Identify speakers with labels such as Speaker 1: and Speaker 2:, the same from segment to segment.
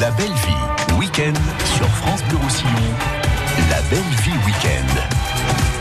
Speaker 1: La belle vie, week-end sur France Bleu Roussillon. La belle vie week-end.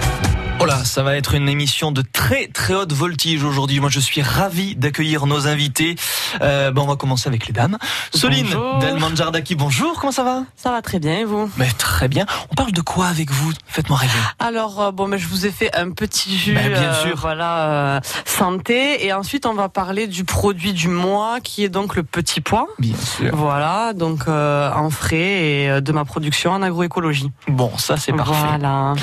Speaker 2: Oh là, ça va être une émission de très très haute voltige aujourd'hui. Moi, je suis ravi d'accueillir nos invités. Euh, bon, on va commencer avec les dames. Soline
Speaker 3: Bonjour.
Speaker 2: Jardaki, bonjour. Comment ça va?
Speaker 3: Ça va très bien et vous?
Speaker 2: Mais très bien. On parle de quoi avec vous? Faites-moi rêver.
Speaker 3: Alors euh, bon, mais je vous ai fait un petit jus,
Speaker 2: Ben, bien
Speaker 3: euh,
Speaker 2: sûr.
Speaker 3: voilà, euh, santé, et ensuite on va parler du produit du mois qui est donc le petit pois.
Speaker 2: Bien sûr.
Speaker 3: Voilà, donc euh, en frais et de ma production en agroécologie.
Speaker 2: Bon, ça c'est parfait.
Speaker 3: Voilà.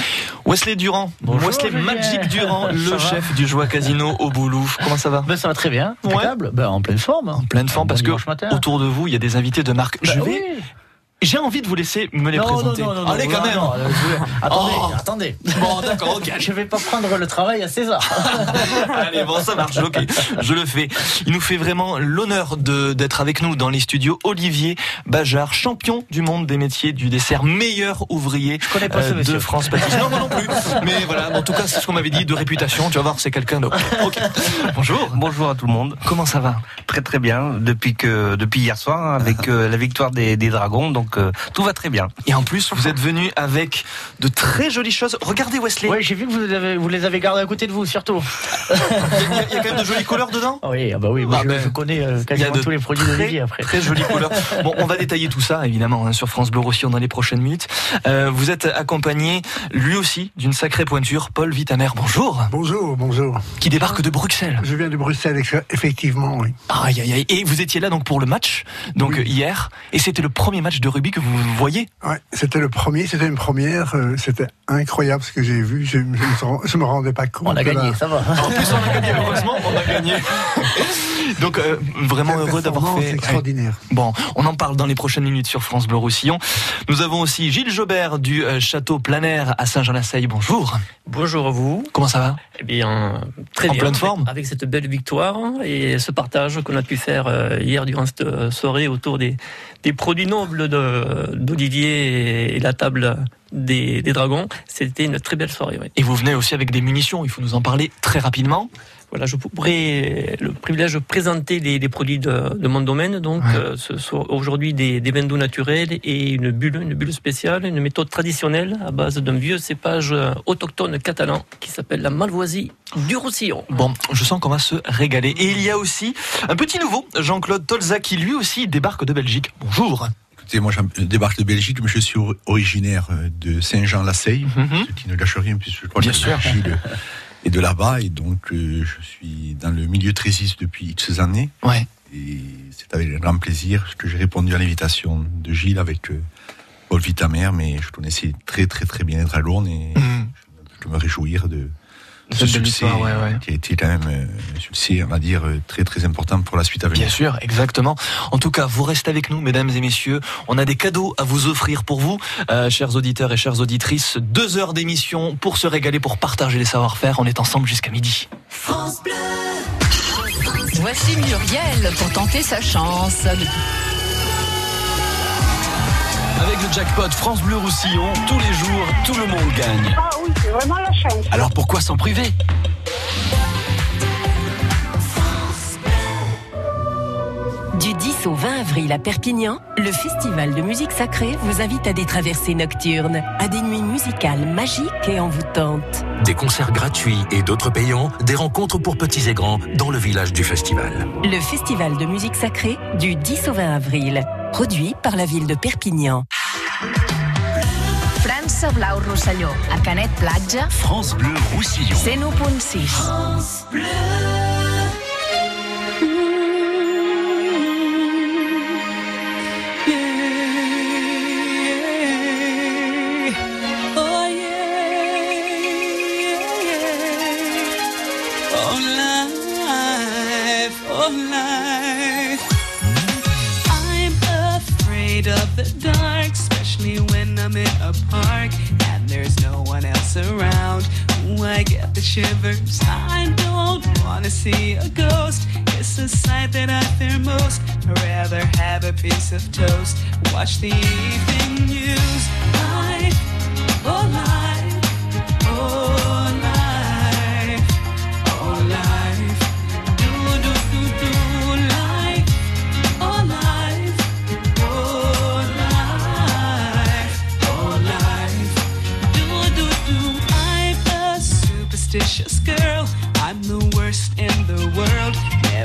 Speaker 2: Wesley Durand,
Speaker 4: Bonjour,
Speaker 2: Wesley. Magic Durand, le chef du Joie Casino au Boulou. Comment ça va
Speaker 4: Ben, ça va très bien,
Speaker 2: Ouais.
Speaker 4: Ben, en pleine forme.
Speaker 2: En pleine forme parce que
Speaker 4: matin.
Speaker 2: autour de vous, il y a des invités de marque.
Speaker 4: Ben
Speaker 2: je vais,
Speaker 4: oui.
Speaker 2: J'ai envie de vous laisser me les
Speaker 4: Non,
Speaker 2: présenter.
Speaker 4: non, non, non,
Speaker 2: Allez quand
Speaker 4: non,
Speaker 2: même.
Speaker 4: non, vais- Attendez,
Speaker 2: Oh.
Speaker 4: attendez.
Speaker 2: Bon, d'accord, ok.
Speaker 4: Je vais pas prendre le travail à César.
Speaker 2: Allez, bon, ça marche, ok. Je le fais. Il nous fait vraiment l'honneur de d'être avec nous dans les studios. Olivier Bajard, champion du monde des métiers du dessert, meilleur ouvrier
Speaker 4: Je connais pas ce
Speaker 2: euh, de
Speaker 4: monsieur.
Speaker 2: France Pâtisserie. Non, moi non plus. Mais voilà, en tout cas, c'est ce qu'on m'avait dit de réputation. Tu vas voir, c'est quelqu'un de. Ok. Bonjour.
Speaker 5: Bonjour à tout le monde.
Speaker 2: Comment ça va?
Speaker 5: Très très bien depuis que depuis hier soir hein, avec euh, la victoire des, des Dragons donc euh, tout va très bien.
Speaker 2: Et en plus, vous êtes venu avec de très jolies choses. Regardez Wesley.
Speaker 4: Oui, j'ai vu que vous, les avez- vous les avez gardés à côté de vous, surtout.
Speaker 2: Il y, a- il y a quand même de jolies couleurs dedans?
Speaker 4: Oui, ah bah oui, moi,
Speaker 2: Ah
Speaker 4: je,
Speaker 2: ben,
Speaker 4: je connais euh, quasiment
Speaker 2: de
Speaker 4: tous les produits
Speaker 2: très,
Speaker 4: d'Olivier après.
Speaker 2: Très jolies couleurs. Bon, on va détailler tout ça, évidemment, hein, sur France Bleu Roussillon dans les prochaines minutes. Euh, vous êtes accompagné, lui aussi, d'une sacrée pointure, Paul Vitamer. Bonjour.
Speaker 6: Bonjour, bonjour.
Speaker 2: Qui débarque de Bruxelles.
Speaker 6: Je viens de Bruxelles, effectivement, oui.
Speaker 2: Aïe, aïe, aïe. Et vous étiez là donc pour le match, donc
Speaker 6: Oui.
Speaker 2: hier, et c'était le premier match de rugby que vous voyez.
Speaker 6: Ouais, c'était le premier, c'était une première, euh, c'était incroyable ce que j'ai vu, je, je, me, rends- je me rendais pas compte.
Speaker 4: On a
Speaker 6: de
Speaker 4: gagné,
Speaker 6: la-
Speaker 4: ça va.
Speaker 2: En plus, on a gagné, heureusement, on a gagné. Donc, euh, vraiment heureux d'avoir fait.
Speaker 6: extraordinaire.
Speaker 2: Bon, on en parle dans les prochaines minutes sur France Bleu Roussillon. Nous avons aussi Gilles Jobert du euh, château Planaire à Saint-Jean-la-Seille. Bonjour.
Speaker 7: Bonjour à vous.
Speaker 2: Comment ça va?
Speaker 7: Eh bien, très
Speaker 2: En
Speaker 7: bien.
Speaker 2: pleine
Speaker 7: avec-
Speaker 2: forme?
Speaker 7: Avec cette belle victoire et ce partage qu'on a pu faire euh, hier durant cette soirée autour des, des produits nobles d'Olivier et la table des, des dragons. C'était une très belle soirée. oui.
Speaker 2: Et vous venez aussi avec des munitions, il faut nous en parler très rapidement.
Speaker 7: Voilà, je pourrais le privilège de présenter les, les produits de, de mon domaine. Donc,
Speaker 2: Ouais.
Speaker 7: euh, ce sont aujourd'hui des, des vins doux naturels et une bulle, une bulle spéciale, une méthode traditionnelle à base d'un vieux cépage euh, autochtone catalan qui s'appelle la Malvoisie du Roussillon.
Speaker 2: Bon, je sens qu'on va se régaler. Et il y a aussi un petit nouveau, Jean-Claude Tolza, qui lui aussi débarque de Belgique. Bonjour.
Speaker 8: Écoutez, moi, je débarque de Belgique, mais je suis or- originaire euh, de Saint-Jean-la-Seille,
Speaker 2: Mhm.
Speaker 8: ce qui ne gâche rien, puisque je crois
Speaker 2: Bien
Speaker 8: que
Speaker 2: sûr.
Speaker 8: Est de là-bas, et donc euh, je suis dans le milieu trésiste depuis X années,
Speaker 2: Ouais.
Speaker 8: et c'est avec un grand plaisir que j'ai répondu à l'invitation de Gilles avec euh, Paul Vitamer, mais je connaissais très très très bien les dragons, et
Speaker 2: Mhm.
Speaker 8: je me réjouir de ce succès
Speaker 2: histoire, ouais, ouais.
Speaker 8: qui a été quand même euh, un succès, on va dire, euh, très très important pour la suite à venir.
Speaker 2: Bien sûr, exactement. En tout cas, vous restez avec nous, mesdames et messieurs. On a des cadeaux à vous offrir pour vous, euh, chers auditeurs et chères auditrices. Deux heures d'émission pour se régaler, pour partager les savoir-faire. On est ensemble jusqu'à midi.
Speaker 9: Voici Muriel pour tenter sa chance.
Speaker 1: Avec le jackpot France Bleu Roussillon, tous les jours, tout le monde gagne.
Speaker 10: Ah oui, c'est vraiment la chance.
Speaker 1: Alors pourquoi s'en priver?
Speaker 11: Du 10 au 20 avril à Perpignan, le Festival de musique sacrée vous invite à des traversées nocturnes, à des nuits musicales magiques et envoûtantes.
Speaker 12: Des concerts gratuits et d'autres payants, des rencontres pour petits et grands dans le village du festival.
Speaker 11: Le Festival de musique sacrée du 10 au 20 avril, produit par la ville de Perpignan.
Speaker 9: França Blau Rosselló, a Canet Platja,
Speaker 1: France Bleu Roussillon.
Speaker 9: 101.6.
Speaker 3: Oh a park and there's no one else around. Ooh, I get the shivers. I don't wanna see a ghost. It's a sight that I fear most. I'd rather have a piece of toast. Watch the evening news.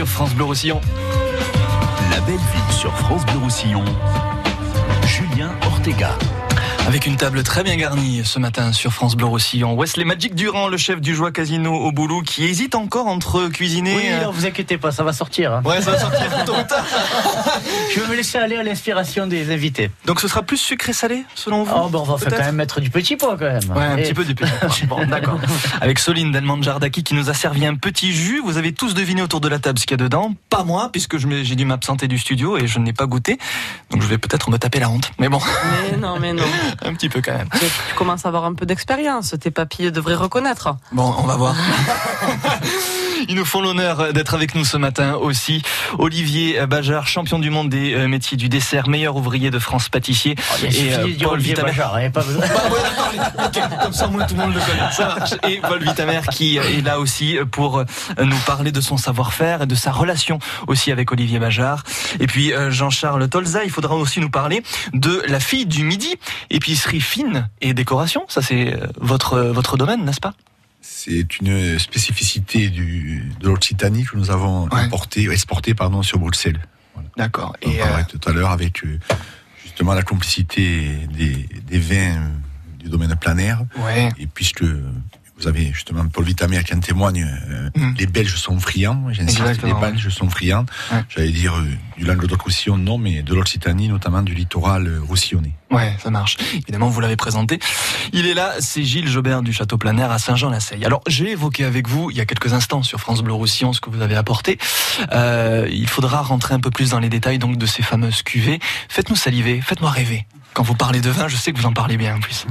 Speaker 2: sur France Bleu Roussillon.
Speaker 13: La belle ville sur France Bleu Roussillon. Julien Ortega.
Speaker 2: Avec une table très bien garnie ce matin sur France Bleu Roussillon. Wesley Magic Durand, le chef du Joie Casino au Boulou, qui hésite encore entre cuisiner.
Speaker 4: Oui,
Speaker 2: euh,
Speaker 4: non, vous inquiétez pas, ça va sortir. hein.
Speaker 2: Ouais, ça va sortir tôt ou tard.
Speaker 4: Je vais me laisser aller à l'inspiration des invités.
Speaker 2: Donc ce sera plus sucré-salé, selon vous
Speaker 4: Oh, ben on va faire quand même mettre du petit pois quand même.
Speaker 2: Ouais, un
Speaker 4: Et-
Speaker 2: petit peu du petit. Bon, d'accord. Avec Soline Delmande Jardaki qui nous a servi un petit jus. Vous avez tous deviné autour de la table ce qu'il y a dedans. Pas moi, puisque j'ai dû m'absenter du studio et je n'ai pas goûté. Donc je vais peut-être me taper la honte. Mais bon,
Speaker 14: Mais non, mais non.
Speaker 2: un petit peu quand même.
Speaker 14: Tu tu commences à avoir un peu d'expérience. Tes papilles devraient reconnaître.
Speaker 2: Bon, on va voir. Ils nous font l'honneur d'être avec nous ce matin aussi. Olivier Bajard, champion du monde des euh, métiers du dessert, meilleur ouvrier de France pâtissier.
Speaker 4: Oh,
Speaker 2: euh,
Speaker 4: dire Olivier
Speaker 2: Vitamer.
Speaker 4: Bajard, hein, pas besoin.
Speaker 2: Ok, comme ça, moi, tout le monde le connaît. Ça marche. Et Paul Vitamer qui est là aussi pour nous parler de son savoir-faire et de sa relation aussi avec Olivier Bajard. Et puis euh, Jean-Charles Tolza, il faudra aussi nous parler de la fille du midi, épicerie fine et décoration. Ça, c'est euh, votre votre domaine, n'est-ce pas?
Speaker 15: C'est une spécificité du, de l'Occitanie que nous avons importé, exporté pardon, sur Bruxelles.
Speaker 2: D'accord.
Speaker 15: On
Speaker 2: Et, euh,
Speaker 15: tout à l'heure avec euh, justement la complicité des, des vins du domaine planaire.
Speaker 2: Ouais.
Speaker 15: Et puisque vous avez justement Paul Vitamer qui en témoigne, euh, les Belges sont friands, j'insiste, les
Speaker 2: Mm.
Speaker 15: Belges sont friands.
Speaker 2: Ouais.
Speaker 15: J'allais dire euh, du Languedoc-Roussillon, non, mais de l'Occitanie, notamment du littoral euh, roussillonnais.
Speaker 2: Ouais, ça marche. Évidemment, vous l'avez présenté. Il est là, c'est Gilles Jobert du Château Planaire à Saint-Jean-la-Seille. Alors, j'ai évoqué avec vous il y a quelques instants sur France Bleu Roussillon ce que vous avez apporté. Euh, il faudra rentrer un peu plus dans les détails donc de ces fameuses cuvées. Faites-nous saliver, faites-moi rêver. Quand vous parlez de vin, je sais que vous en parlez bien en plus.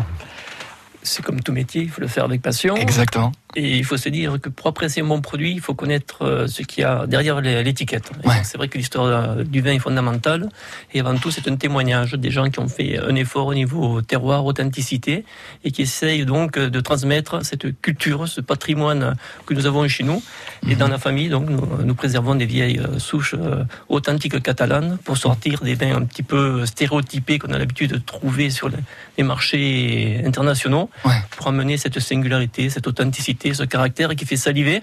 Speaker 7: C'est comme tout métier, il faut le faire avec passion.
Speaker 2: Exactement.
Speaker 7: Et il faut se dire que pour apprécier un bon produit, il faut connaître euh, ce qu'il y a derrière l'étiquette.
Speaker 2: Ouais.
Speaker 7: C'est vrai que l'histoire euh, du vin est fondamentale. Et avant tout, c'est un témoignage des gens qui ont fait un effort au niveau terroir, authenticité, et qui essayent donc euh, de transmettre cette culture, ce patrimoine que nous avons chez nous. Et dans la famille, donc, nous, nous préservons des vieilles souches authentiques catalanes pour sortir des vins un petit peu stéréotypés qu'on a l'habitude de trouver sur les- les marchés internationaux pour amener cette singularité, cette authenticité, ce caractère qui fait saliver.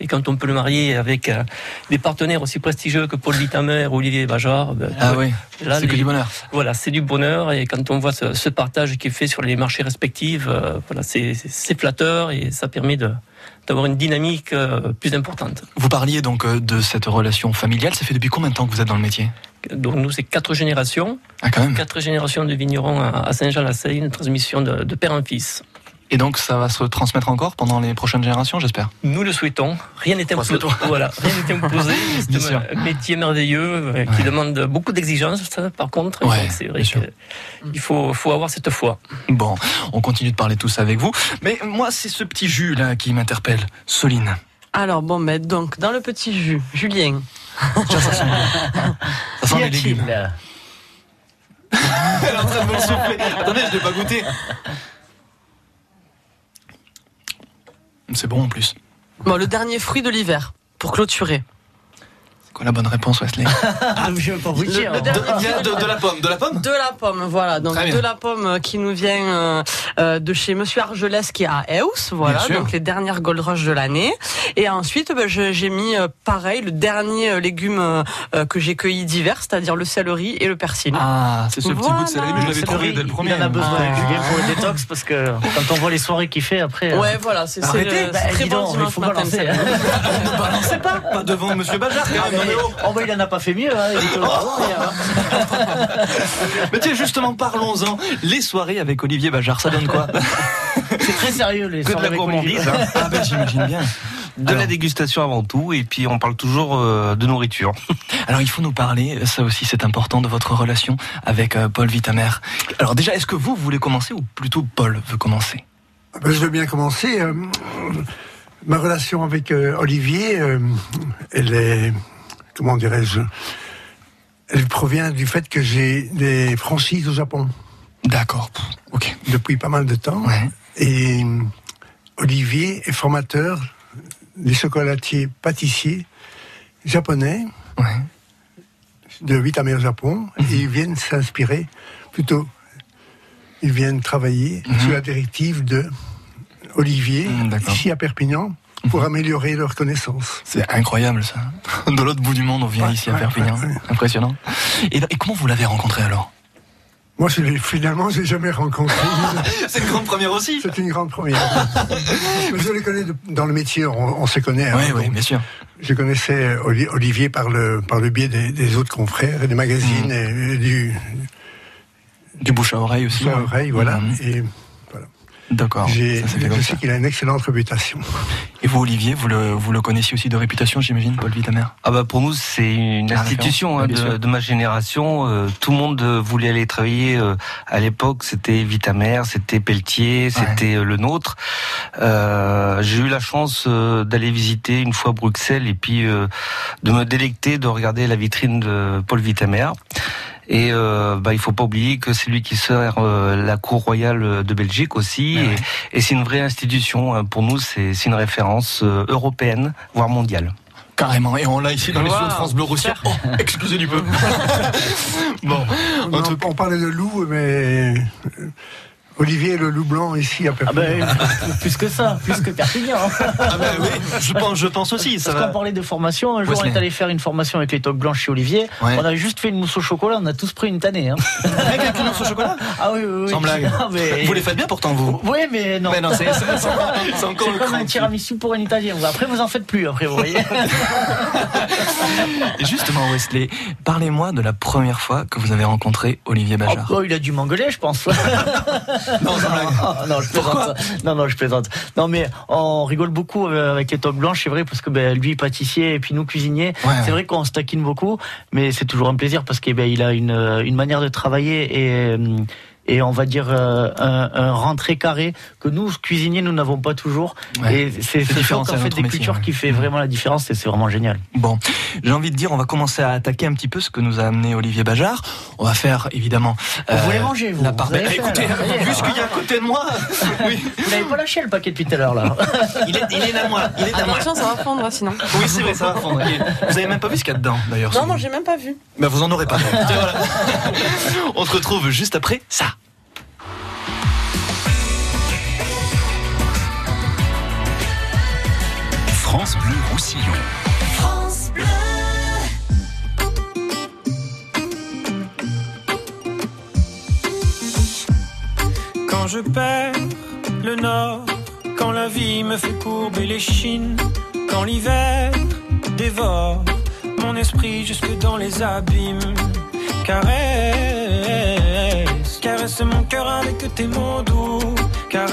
Speaker 7: Et quand on peut le marier avec euh, des partenaires aussi prestigieux que Paul Vitamer, Olivier Bajard, ben,
Speaker 2: Ah oui,
Speaker 7: là,
Speaker 2: c'est que du bonheur.
Speaker 7: Voilà, c'est du bonheur. Et quand on voit ce, ce partage qui est fait sur les marchés respectifs, euh, voilà, c'est flatteur et ça permet de d'avoir une dynamique euh, plus importante.
Speaker 2: Vous parliez donc de cette relation familiale. Ça fait depuis combien de temps que vous êtes dans le métier?
Speaker 7: Donc nous, c'est quatre générations.
Speaker 2: Ah, quand même.
Speaker 7: Quatre générations de vignerons à à Saint-Jean-la-Seille, une transmission de, de père en fils.
Speaker 2: Et donc ça va se transmettre encore pendant les prochaines générations, j'espère.
Speaker 7: Nous le souhaitons. Rien n'est imposé. Voilà, rien n'est imposé.
Speaker 2: Bien
Speaker 7: C'est
Speaker 2: sûr.
Speaker 7: un métier merveilleux euh, qui demande beaucoup d'exigences. ça, Par contre,
Speaker 2: Ouais,
Speaker 7: c'est vrai qu'il faut, faut avoir cette foi.
Speaker 2: Bon, on continue de parler tout ça avec vous. Mais moi, c'est ce petit jus là qui m'interpelle. Soline.
Speaker 16: Alors bon, mais donc dans le petit jus, Julien.
Speaker 2: Ça sent
Speaker 4: Qu'y
Speaker 2: les
Speaker 4: a-t-il,
Speaker 2: légumes. Elle est en train de me le souffler. Attendez, je l'ai pas goûté. C'est bon en plus.
Speaker 16: Bon, le dernier fruit de l'hiver pour clôturer.
Speaker 2: Quoi la bonne réponse, Wesley
Speaker 4: Ah, je vais pas vous
Speaker 16: Le-
Speaker 4: dire.
Speaker 16: le
Speaker 2: de, de- de la pomme, de la pomme
Speaker 16: De la pomme, voilà. Donc de la pomme euh, qui nous vient euh, euh, de chez Monsieur Argelès qui est à Eus, voilà.
Speaker 2: Bien sûr.
Speaker 16: Donc les dernières Gold Rush de l'année. Et ensuite, ben, j'ai mis euh, pareil le dernier légume euh, que j'ai cueilli d'hiver, c'est-à-dire le céleri et le persil.
Speaker 2: Ah, c'est ce petit
Speaker 16: Voilà.
Speaker 2: bout de céleri, mais je l'avais trouvé dès le premier.
Speaker 4: Il en a besoin,
Speaker 16: Ah.
Speaker 4: Julien, pour le détox, parce que quand on voit les soirées qu'il fait après.
Speaker 16: Ouais, voilà, c'est
Speaker 4: bah,
Speaker 16: c'est très bon dimanche
Speaker 4: faut
Speaker 16: matin.
Speaker 2: Ne balancez pas Pas devant Monsieur Bajard, quand même. Oh.
Speaker 4: oh, bah, il en a pas fait mieux, hein, bravo, hein.
Speaker 2: Mais tiens, justement, parlons-en. Les soirées avec Olivier Bajard, ça donne quoi?
Speaker 4: C'est très sérieux, les
Speaker 5: Que de
Speaker 4: soirées
Speaker 5: la
Speaker 4: avec Olivier.
Speaker 5: gourmandise, hein.
Speaker 2: Ah ben j'imagine bien.
Speaker 5: de
Speaker 2: Alors.
Speaker 5: la dégustation avant tout, et puis on parle toujours euh, de nourriture.
Speaker 2: Alors il faut nous parler, ça aussi c'est important, de votre relation avec euh, Paul Vitamer. Alors déjà, est-ce que vous voulez commencer ou plutôt Paul veut commencer?
Speaker 6: Ben, je veux bien commencer. euh, ma relation avec euh, Olivier, euh, elle est, comment dirais-je, elle provient du fait que j'ai des franchises au Japon
Speaker 2: D'accord, ok.
Speaker 6: depuis pas mal de temps.
Speaker 2: Ouais.
Speaker 6: Et euh, Olivier est formateur des chocolatiers pâtissiers japonais
Speaker 2: Ouais.
Speaker 6: de Vitamer Japon.
Speaker 2: Mhm.
Speaker 6: Et ils viennent s'inspirer, plutôt, ils viennent travailler
Speaker 2: Mhm.
Speaker 6: sous la directive de Olivier, ici à Perpignan, pour améliorer leurs connaissances.
Speaker 2: C'est incroyable ça. De l'autre bout du monde, on vient
Speaker 6: Ouais,
Speaker 2: ici à
Speaker 6: ouais,
Speaker 2: Perpignan.
Speaker 6: ouais, ouais.
Speaker 2: Impressionnant. Et, et comment vous l'avez rencontré alors?
Speaker 6: Moi, je l'ai- finalement, je l'ai jamais rencontré.
Speaker 2: C'est une grande première aussi.
Speaker 6: C'est une grande première. Je les connais de- dans le métier, on, on se connaît. hein,
Speaker 2: Oui, oui,
Speaker 6: donc
Speaker 2: bien sûr.
Speaker 6: Je connaissais Oli- Olivier par le, par le biais des, des autres confrères, des magazines
Speaker 2: Mhm.
Speaker 6: et du
Speaker 2: Du bouche à oreille aussi.
Speaker 6: bouche à
Speaker 2: ouais.
Speaker 6: oreille, voilà. Et
Speaker 2: D'accord.
Speaker 6: je sais qu'il a une excellente réputation.
Speaker 2: Et vous, Olivier, vous le, vous le connaissiez aussi de réputation, j'imagine, Paul Vitamer
Speaker 5: Ah bah pour nous c'est une
Speaker 2: La
Speaker 5: institution hein, de, de ma génération. Euh, tout le monde euh, voulait aller travailler euh, à l'époque. C'était Vitamer, c'était Pelletier, c'était euh, le nôtre. Euh, J'ai eu la chance euh, d'aller visiter une fois Bruxelles et puis euh, de me délecter de regarder la vitrine de Paul Vitamer. Et euh, bah, il faut pas oublier que c'est lui qui sert euh, la cour royale de Belgique aussi.
Speaker 2: Ouais,
Speaker 5: et
Speaker 2: ouais.
Speaker 5: et c'est une vraie institution. hein. Pour nous, c'est c'est une référence euh, européenne, voire mondiale.
Speaker 2: Carrément. Et on l'a ici dans les studios de France Bleu Roussillon. Oh, excusez du peu. bon,
Speaker 6: On,
Speaker 2: tout
Speaker 6: on parlait de loup, mais euh, Olivier le loup blanc ici à
Speaker 4: Ah
Speaker 6: Perpignan.
Speaker 4: ben, plus que ça, plus que Perpignan.
Speaker 2: Ah ben oui, je pense, je pense aussi. Ça
Speaker 4: Parce qu'on parlait de formation, un jour on est allé faire une formation avec les toques blanches chez Olivier.
Speaker 2: Ouais.
Speaker 4: On avait juste fait une mousse au chocolat, on a tous pris une tannée. Hein.
Speaker 2: Avec une mousse au chocolat
Speaker 4: Ah oui, oui, oui.
Speaker 2: Sans blague.
Speaker 4: Ah, mais-
Speaker 2: Vous les faites bien pourtant, vous?
Speaker 4: Oui, mais non.
Speaker 2: Mais non, c'est
Speaker 4: comme un tiramisu pour un Italien. Après, vous en faites plus, après, vous voyez.
Speaker 2: Et justement, Wesley, parlez-moi de la première fois que vous avez rencontré Olivier
Speaker 4: Oh,
Speaker 2: Bajard.
Speaker 4: oh, il a dû m'engueuler, je pense.
Speaker 2: Non,
Speaker 4: non, je plaisante. Non, non, je plaisante. Non, mais on rigole beaucoup euh, avec les toques blanches, c'est vrai, parce que ben, lui, pâtissier, et puis nous, cuisiniers.
Speaker 2: Ouais,
Speaker 4: c'est
Speaker 2: ouais.
Speaker 4: vrai qu'on se taquine beaucoup, mais c'est toujours un plaisir parce qu'il ben, il a une, euh, une manière de travailler et. euh, et on va dire euh, un, un rentré carré que nous cuisiniers nous n'avons pas toujours
Speaker 2: Ouais.
Speaker 4: et c'est ce
Speaker 2: différent,
Speaker 4: choc en fait des
Speaker 2: métier,
Speaker 4: cultures
Speaker 2: ouais.
Speaker 4: qui fait vraiment la différence et c'est vraiment génial
Speaker 2: Bon, j'ai envie de dire, on va commencer à attaquer un petit peu ce que nous a amené Olivier Bajard. On va faire évidemment.
Speaker 4: Vous voulez manger, vous
Speaker 2: la part.
Speaker 4: Vous
Speaker 2: Bah, écoutez, vu ce qu'il y a à côté de moi, oui,
Speaker 4: vous n'avez pas lâché le paquet depuis tout à l'heure là
Speaker 2: il est, il est à moi. Il est à moi.
Speaker 16: Attention, ça va fondre sinon.
Speaker 2: Oui, c'est vrai, ça va fondre. Vous avez même pas vu ce qu'il y a dedans, d'ailleurs.
Speaker 16: Non, non, j'ai même pas vu.
Speaker 2: Bah, vous en aurez pas. Voilà. On se retrouve juste après ça.
Speaker 13: France Bleu Roussillon.
Speaker 17: Quand je perds le nord, quand la vie me fait courber les chines, quand l'hiver dévore mon esprit jusque dans les abîmes. Caresse, caresse mon cœur avec tes mots doux. Caresse,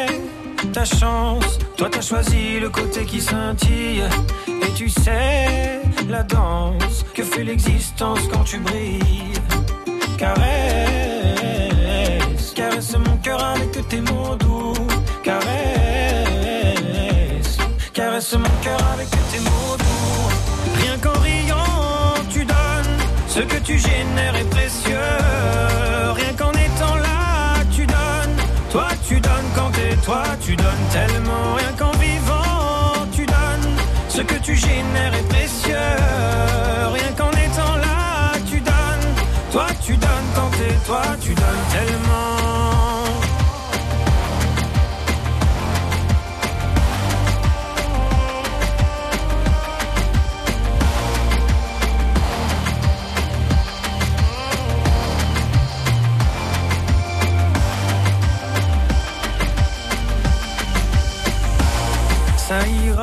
Speaker 17: ta chance. Toi, t'as choisi le côté qui scintille. Et tu sais la danse que fait l'existence quand tu brilles. Caresse, caresse mon cœur avec tes mots doux. Caresse, caresse mon cœur avec tes mots doux. Rien qu'en riant, tu donnes. Ce que tu génères est précieux. Toi, tu donnes tellement. Rien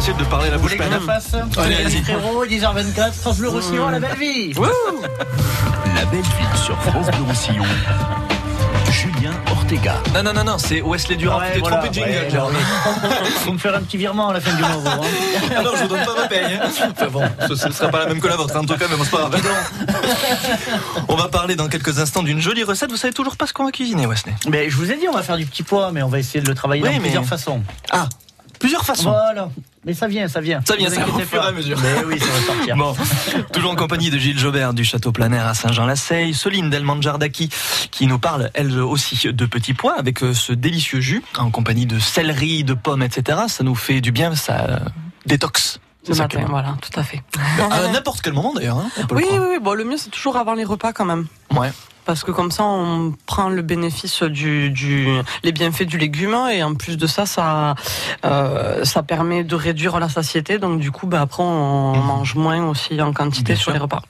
Speaker 2: Facile de parler la bouche
Speaker 4: Vous voulez
Speaker 2: pleine.
Speaker 4: le fasse
Speaker 2: Allez,
Speaker 4: Les
Speaker 2: allez-y.
Speaker 4: frérots, 10h24, France Bleu Roussillon, la belle vie
Speaker 13: La belle ville sur France Bleu Roussillon. Julien Ortega.
Speaker 2: Non, non, non, non, c'est Wesley Durand.
Speaker 4: Ouais,
Speaker 2: T'es
Speaker 4: voilà,
Speaker 2: trompé de jingle,
Speaker 4: ouais,
Speaker 2: Jérôme.
Speaker 4: Faut me faire un petit virement à la fin du mois, vous hein.
Speaker 2: Alors, je vous donne pas ma paye. hein. Enfin bon, ce ne sera pas la même que la vôtre, en tout cas, mais bon, c'est pas grave. On va parler dans quelques instants d'une jolie recette. Vous savez toujours pas ce qu'on va cuisiner, Wesley
Speaker 4: Mais je vous ai dit, on va faire du petit pois, mais on va essayer de le travailler
Speaker 2: Oui,
Speaker 4: dans
Speaker 2: mais-
Speaker 4: plusieurs façons.
Speaker 2: Ah, plusieurs façons.
Speaker 4: Voilà. Mais ça vient, ça vient.
Speaker 2: Ça vient, ça au fur et à mesure.
Speaker 4: Mais oui, ça va sortir.
Speaker 2: Bon, toujours en compagnie de Gilles Jobert du Château Planaire à Saint-Jean-la-Seille, Soline Delmanjardaki qui nous parle, elle aussi, de petits pois avec euh, ce délicieux jus en compagnie de céleri, de pommes, etc. Ça nous fait du bien, ça euh, détox.
Speaker 14: Le matin,
Speaker 2: que-
Speaker 14: voilà, tout à fait.
Speaker 2: À n'importe quel moment d'ailleurs. hein,
Speaker 14: Oui, oui, oui. Bon, le mieux, c'est toujours avant les repas quand même.
Speaker 2: Ouais.
Speaker 14: Parce que comme ça, on prend le bénéfice du, du les bienfaits du légume et en plus de ça, ça, euh, ça permet de réduire la satiété. Donc du coup, bah, après, on mange moins aussi en quantité
Speaker 2: Bien
Speaker 14: sur
Speaker 2: sûr.
Speaker 14: les repas.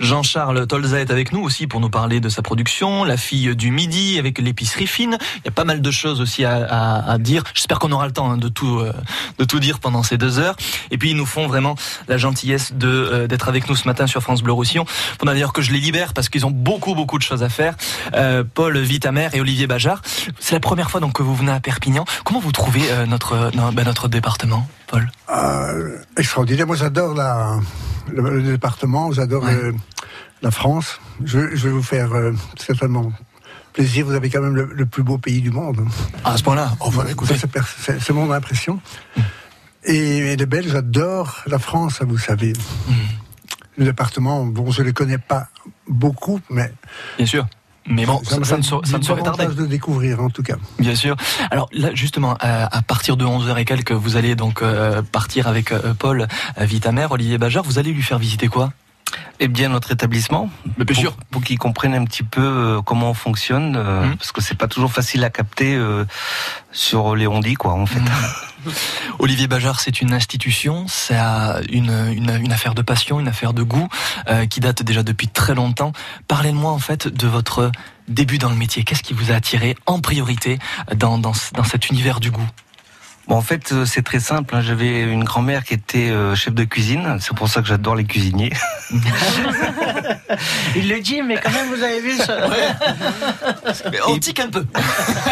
Speaker 2: Jean-Charles Tolza est avec nous aussi pour nous parler de sa production, La fille du midi avec l'épicerie fine. Il y a pas mal de choses aussi à, à- à dire. J'espère qu'on aura le temps hein, de tout euh, de tout dire pendant ces deux heures. Et puis ils nous font vraiment la gentillesse de euh, d'être avec nous ce matin sur France Bleu Roussillon. Faudra d'ailleurs que je les libère parce qu'ils ont beaucoup beaucoup de choses à faire. Euh, Paul Vitamer et Olivier Bajard. C'est la première fois donc que vous venez à Perpignan. Comment vous trouvez euh, notre non, bah, notre département, Paul?
Speaker 18: Euh, extraordinaire. Moi, j'adore la, le, le département, j'adore
Speaker 2: Ouais.
Speaker 18: euh, la France. Je, je vais vous faire certainement plaisir. Vous avez quand même le, le plus beau pays du monde.
Speaker 2: Ah, À ce point-là? Oh, écoutez.
Speaker 18: c'est mon impression. Et, et les Belges adorent la France, vous savez. Le département, bon, je ne le connais pas beaucoup, mais
Speaker 2: Bien sûr. Mais bon, ça, ça ne ça ne saurait tarder.
Speaker 18: de découvrir, en tout cas.
Speaker 2: Bien sûr. Alors là, justement, à, à partir de 11h et quelques, vous allez donc euh, partir avec euh, Paul euh, Vitamer, Olivier Bajard. Vous allez lui faire visiter quoi?
Speaker 5: Eh bien, notre établissement,
Speaker 2: Mais bien
Speaker 5: pour,
Speaker 2: sûr.
Speaker 5: pour qu'ils comprennent un petit peu euh, comment on fonctionne, euh,
Speaker 2: Mhm.
Speaker 5: parce que c'est pas toujours facile à capter euh, sur les ondits, quoi, en fait.
Speaker 2: Olivier Bajard, c'est une institution, c'est une, une, une affaire de passion, une affaire de goût euh, qui date déjà depuis très longtemps. Parlez-moi en fait de votre début dans le métier. Qu'est-ce qui vous a attiré en priorité dans, dans, dans cet univers du goût?
Speaker 5: Bon, en fait, euh, c'est très simple. hein. J'avais une grand-mère qui était euh, chef de cuisine. C'est pour ça que j'adore les cuisiniers.
Speaker 4: Il le dit, mais quand même, vous avez vu ça.
Speaker 2: Antique un peu.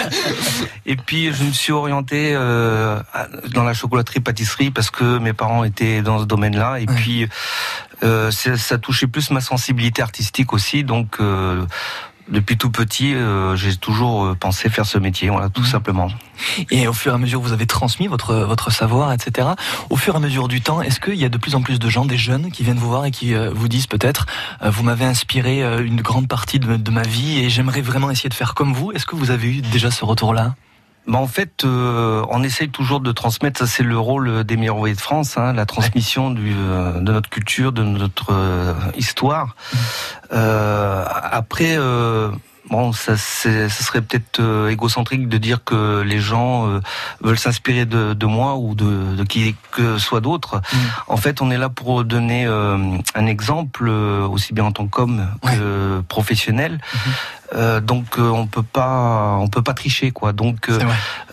Speaker 5: Et puis, je me suis orienté euh, dans la chocolaterie-pâtisserie parce que mes parents étaient dans ce domaine-là. Et puis, euh, ça touchait plus ma sensibilité artistique aussi. Donc, euh, depuis tout petit, euh, j'ai toujours euh, pensé faire ce métier. Voilà, tout simplement.
Speaker 2: Et au fur et à mesure, vous avez transmis votre, votre savoir, etc. Au fur et à mesure du temps, est-ce qu'il y a de plus en plus de gens, des jeunes, qui viennent vous voir et qui euh, vous disent peut-être, euh, vous m'avez inspiré euh, une grande partie de, de ma vie et j'aimerais vraiment essayer de faire comme vous? Est-ce que vous avez eu déjà ce retour-là?
Speaker 5: Bah en fait, euh, on essaye toujours de transmettre. Ça, c'est le rôle des meilleurs de France, hein, la transmission du, euh, de notre culture, de notre euh, histoire. Euh, après. Bon, ça, ça serait peut-être euh, égocentrique de dire que les gens euh, veulent s'inspirer de, de moi ou de, de qui que soit d'autre. En fait, on est là pour donner euh, un exemple, euh, aussi bien en tant qu'homme que professionnel. Euh, donc, euh, on peut pas, on peut pas tricher, quoi. Donc, euh,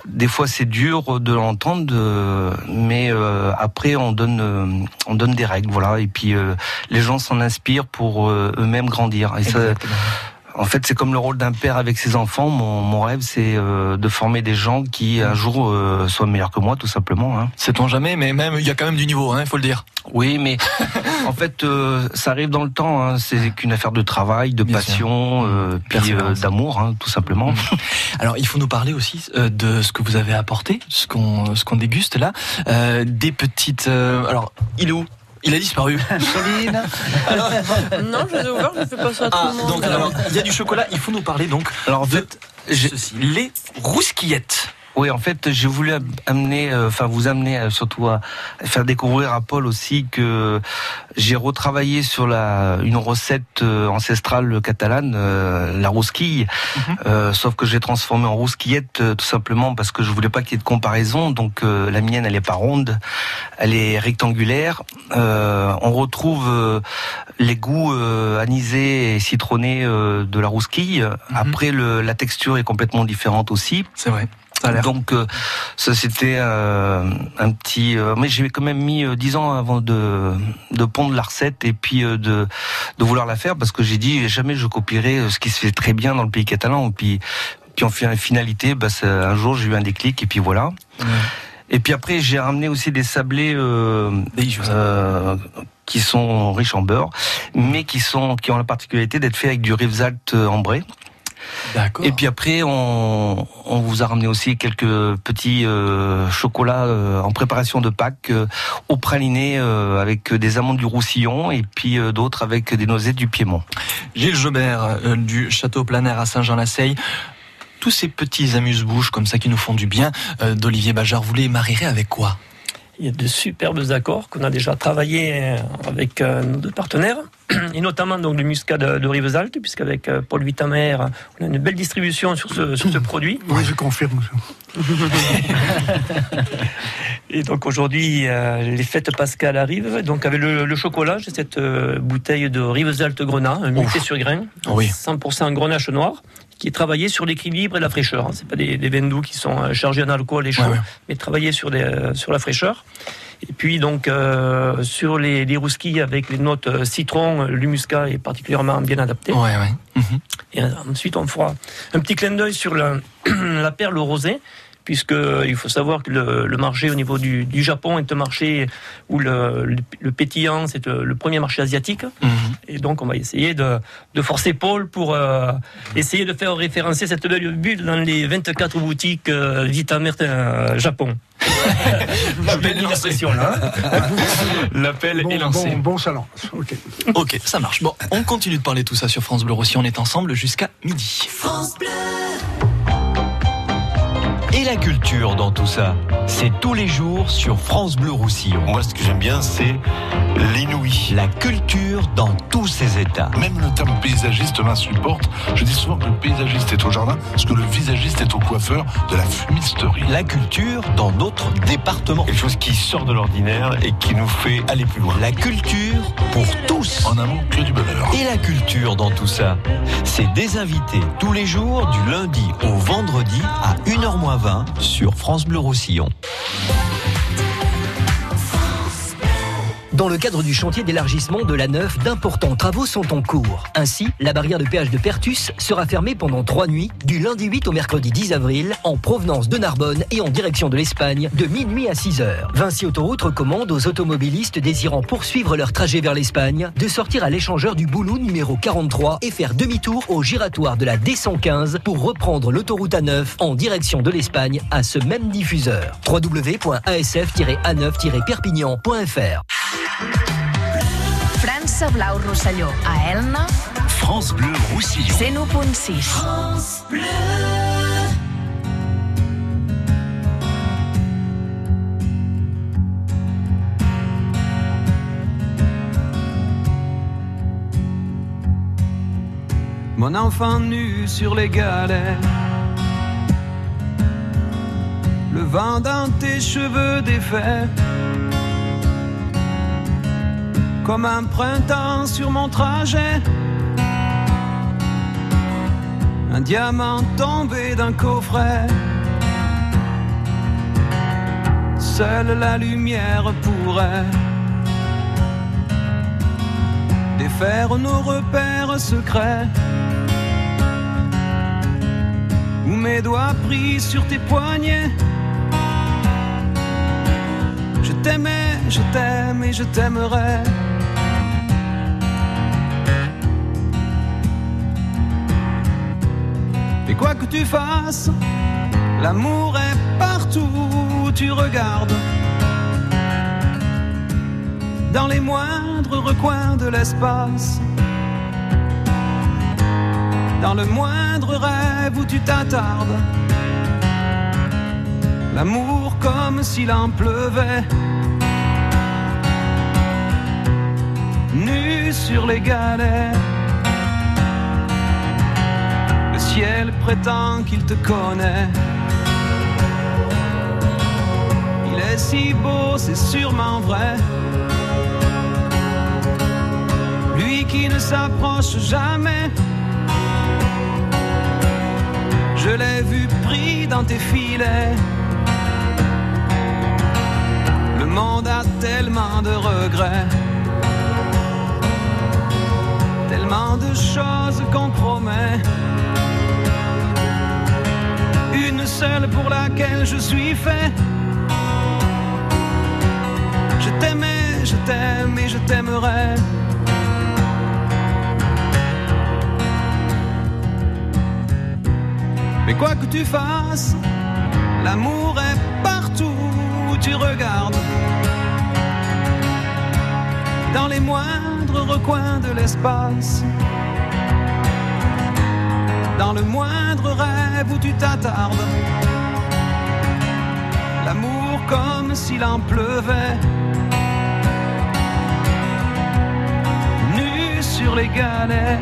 Speaker 5: des fois, c'est dur de l'entendre, euh, mais euh, après, on donne, euh, on donne des règles, voilà. Et puis, euh, les gens s'en inspirent pour eux-mêmes grandir. Et ça, en fait, c'est comme le rôle d'un père avec ses enfants. Mon, mon rêve, c'est euh, de former des gens qui un jour euh, soient meilleurs que moi, tout simplement. Hein.
Speaker 2: Sait-on jamais, mais même il y a quand même du niveau, il faut le dire.
Speaker 5: Oui, mais en fait, euh, ça arrive dans le temps. Hein. C'est qu'une affaire de travail, de passion, euh, puis d'amour, hein, tout simplement.
Speaker 2: Alors, il faut nous parler aussi de ce que vous avez apporté, ce qu'on ce qu'on déguste là, des petites. alors, il est où? Il a disparu.
Speaker 4: Céline
Speaker 14: Non, je les ai ouverts, je fais pas ça à tout
Speaker 2: Ah,
Speaker 14: le monde.
Speaker 2: donc alors, il y a du chocolat. Il faut nous parler donc.
Speaker 5: Alors
Speaker 2: de ceci, les rousquillettes.
Speaker 5: Oui, en fait, j'ai voulu am- amener, euh, enfin vous amener euh, surtout à faire découvrir à Paul aussi que j'ai retravaillé sur la une recette euh, ancestrale catalane, la rousquille, Euh, sauf que j'ai transformé en rousquillette tout simplement parce que je voulais pas qu'il y ait de comparaison. Donc euh, la mienne, elle est pas ronde, elle est rectangulaire. Euh, on retrouve les goûts euh, anisés et citronnés euh, de la rousquille. Après, le, la texture est complètement différente aussi.
Speaker 2: C'est vrai.
Speaker 5: Donc euh, ça c'était euh, un petit euh, mais j'ai quand même mis euh, 10 ans avant de de pondre la recette et puis euh, de de vouloir la faire parce que j'ai dit jamais je copierai euh, ce qui se fait très bien dans le pays catalan et puis puis en fin- finalité bah, ça- un jour j'ai eu un déclic et puis voilà. Et puis après, j'ai ramené aussi des sablés euh, euh, qui sont riches en beurre, mais qui sont qui ont la particularité d'être faits avec du Rivesaltes ambré. Et puis après, on, on vous a ramené aussi quelques petits euh, chocolats euh, en préparation de Pâques euh, au praliné avec des amandes du Roussillon et puis d'autres avec des noisettes du Piémont.
Speaker 2: Gilles Jobert du Château Planaire à Saint-Jean-la-Seille. Tous ces petits amuse-bouches comme ça qui nous font du bien, euh, d'Olivier Bajard, vous les marierez avec quoi?
Speaker 7: Il y a de superbes accords qu'on a déjà travaillé euh, avec euh, nos deux partenaires, et notamment donc le muscat de, de Rivesaltes, puisqu'avec euh, Paul Vitamer, on a une belle distribution sur ce, sur ce produit.
Speaker 18: Oui, je confirme.
Speaker 7: Et donc aujourd'hui, les fêtes pascales arrivent. Donc avec le, le chocolat, j'ai cette bouteille de Rivesaltes Grenat, un sur grain,
Speaker 2: Oui.
Speaker 7: 100% grenache noir, qui est travaillé sur l'équilibre et la fraîcheur. hein. C'est pas des, des vins doux qui sont euh, chargés en alcool et
Speaker 2: Ouais, ouais.
Speaker 7: mais travaillé sur, des, euh, sur la fraîcheur. Et puis donc euh, sur les, les rousquilles avec les notes citron, le muscat est particulièrement bien adapté.
Speaker 2: Ouais, ouais.
Speaker 7: Et euh, ensuite, on fera un petit clin d'œil sur la, la perle rosée, puisque il faut savoir que le, le marché au niveau du, du Japon est un marché où le, le, le pétillant, c'est euh, le premier marché asiatique. Et donc, on va essayer de, de forcer Paul pour euh, essayer de faire référencer cette belle bulle dans les 24 boutiques euh, Vitamer euh, Japon.
Speaker 2: L'appel est lancé.
Speaker 7: hein.
Speaker 2: L'appel
Speaker 18: Bon,
Speaker 2: est lancé.
Speaker 18: bon, bon salon. Ok.
Speaker 2: Ok, ça marche. Bon, on continue de parler tout ça sur France Bleu Roussy. On est ensemble jusqu'à midi.
Speaker 19: Et la culture dans tout ça, c'est tous les jours sur France Bleu Roussillon.
Speaker 20: Moi, ce que j'aime bien, c'est l'inouï.
Speaker 19: La culture dans tous ses états.
Speaker 20: Même le terme paysagiste m'insupporte. Je dis souvent que le paysagiste est au jardin, parce que le visagiste est au coiffeur de la fumisterie.
Speaker 19: La culture dans notre département.
Speaker 20: Quelque chose qui sort de l'ordinaire et qui nous fait aller plus loin.
Speaker 19: La culture pour tous.
Speaker 20: En amont, que du bonheur.
Speaker 19: Et la culture dans tout ça, c'est des invités tous les jours du lundi au vendredi à 1h moins 20 sur France Bleu Roussillon.
Speaker 21: Dans le cadre du chantier d'élargissement de la Neuf, d'importants travaux sont en cours. Ainsi, la barrière de péage de Pertus sera fermée pendant trois nuits, du lundi 8 au mercredi 10 avril, en provenance de Narbonne et en direction de l'Espagne, de minuit à 6 heures. Vinci Autoroute recommande aux automobilistes désirant poursuivre leur trajet vers l'Espagne de sortir à l'échangeur du Boulou numéro 43 et faire demi-tour au giratoire de la D115 pour reprendre l'autoroute A9 en direction de l'Espagne à ce même diffuseur. www.asf-a9-perpignan.fr
Speaker 11: França Blau Rosselló, a Elna,
Speaker 1: France Bleu Roussillon.
Speaker 11: 101.6.
Speaker 13: France Bleu.
Speaker 22: Mon enfant nu sur les galets. Le vent dans tes cheveux défaits. Comme un printemps sur mon trajet. Un diamant tombé d'un coffret. Seule la lumière pourrait défaire nos repères secrets. Où mes doigts pris sur tes poignets. Je t'aimais, je t'aime et je t'aimerai. Quoi que tu fasses, l'amour est partout où tu regardes. Dans les moindres recoins de l'espace. Dans le moindre rêve où tu t'attardes. L'amour comme s'il en pleuvait. Nu sur les galets. Le ciel prétend qu'il te connaît. Il est si beau, c'est sûrement vrai. Lui qui ne s'approche jamais. Je l'ai vu pris dans tes filets. Le monde a tellement de regrets. Tellement de choses qu'on promet. Une seule pour laquelle je suis fait. Je t'aimais, je t'aime et je t'aimerai. Mais quoi que tu fasses, l'amour est partout où tu regardes. Dans les moindres recoins de l'espace. Dans le moindre rêve où tu t'attardes. L'amour comme s'il en pleuvait. Nu sur les galets.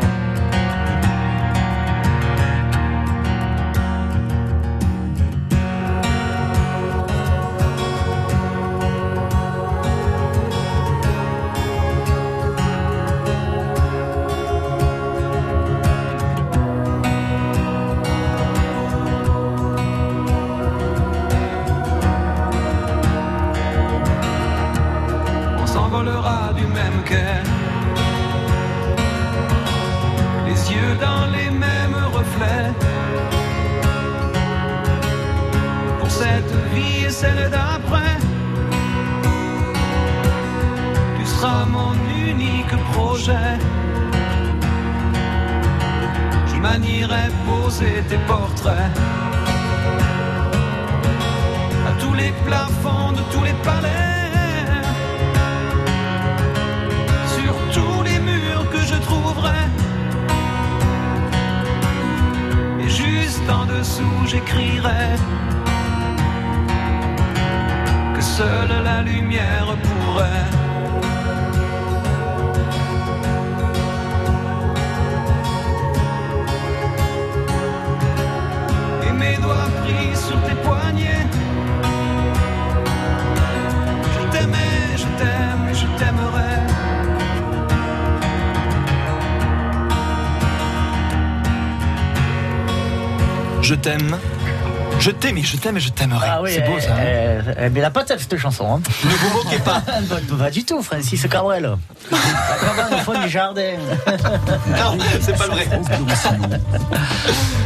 Speaker 22: T'aime, Je
Speaker 23: t'aime
Speaker 2: et je t'aime et je t'aimerai.
Speaker 4: Ah oui,
Speaker 2: c'est beau ça. hein.
Speaker 4: euh, euh, mais la patate cette chanson. Hein.
Speaker 2: Ne vous moquez pas.
Speaker 4: pas, pas du tout, Francis Cabrel. La cabane au fond du jardin.
Speaker 2: Non, c'est pas vrai.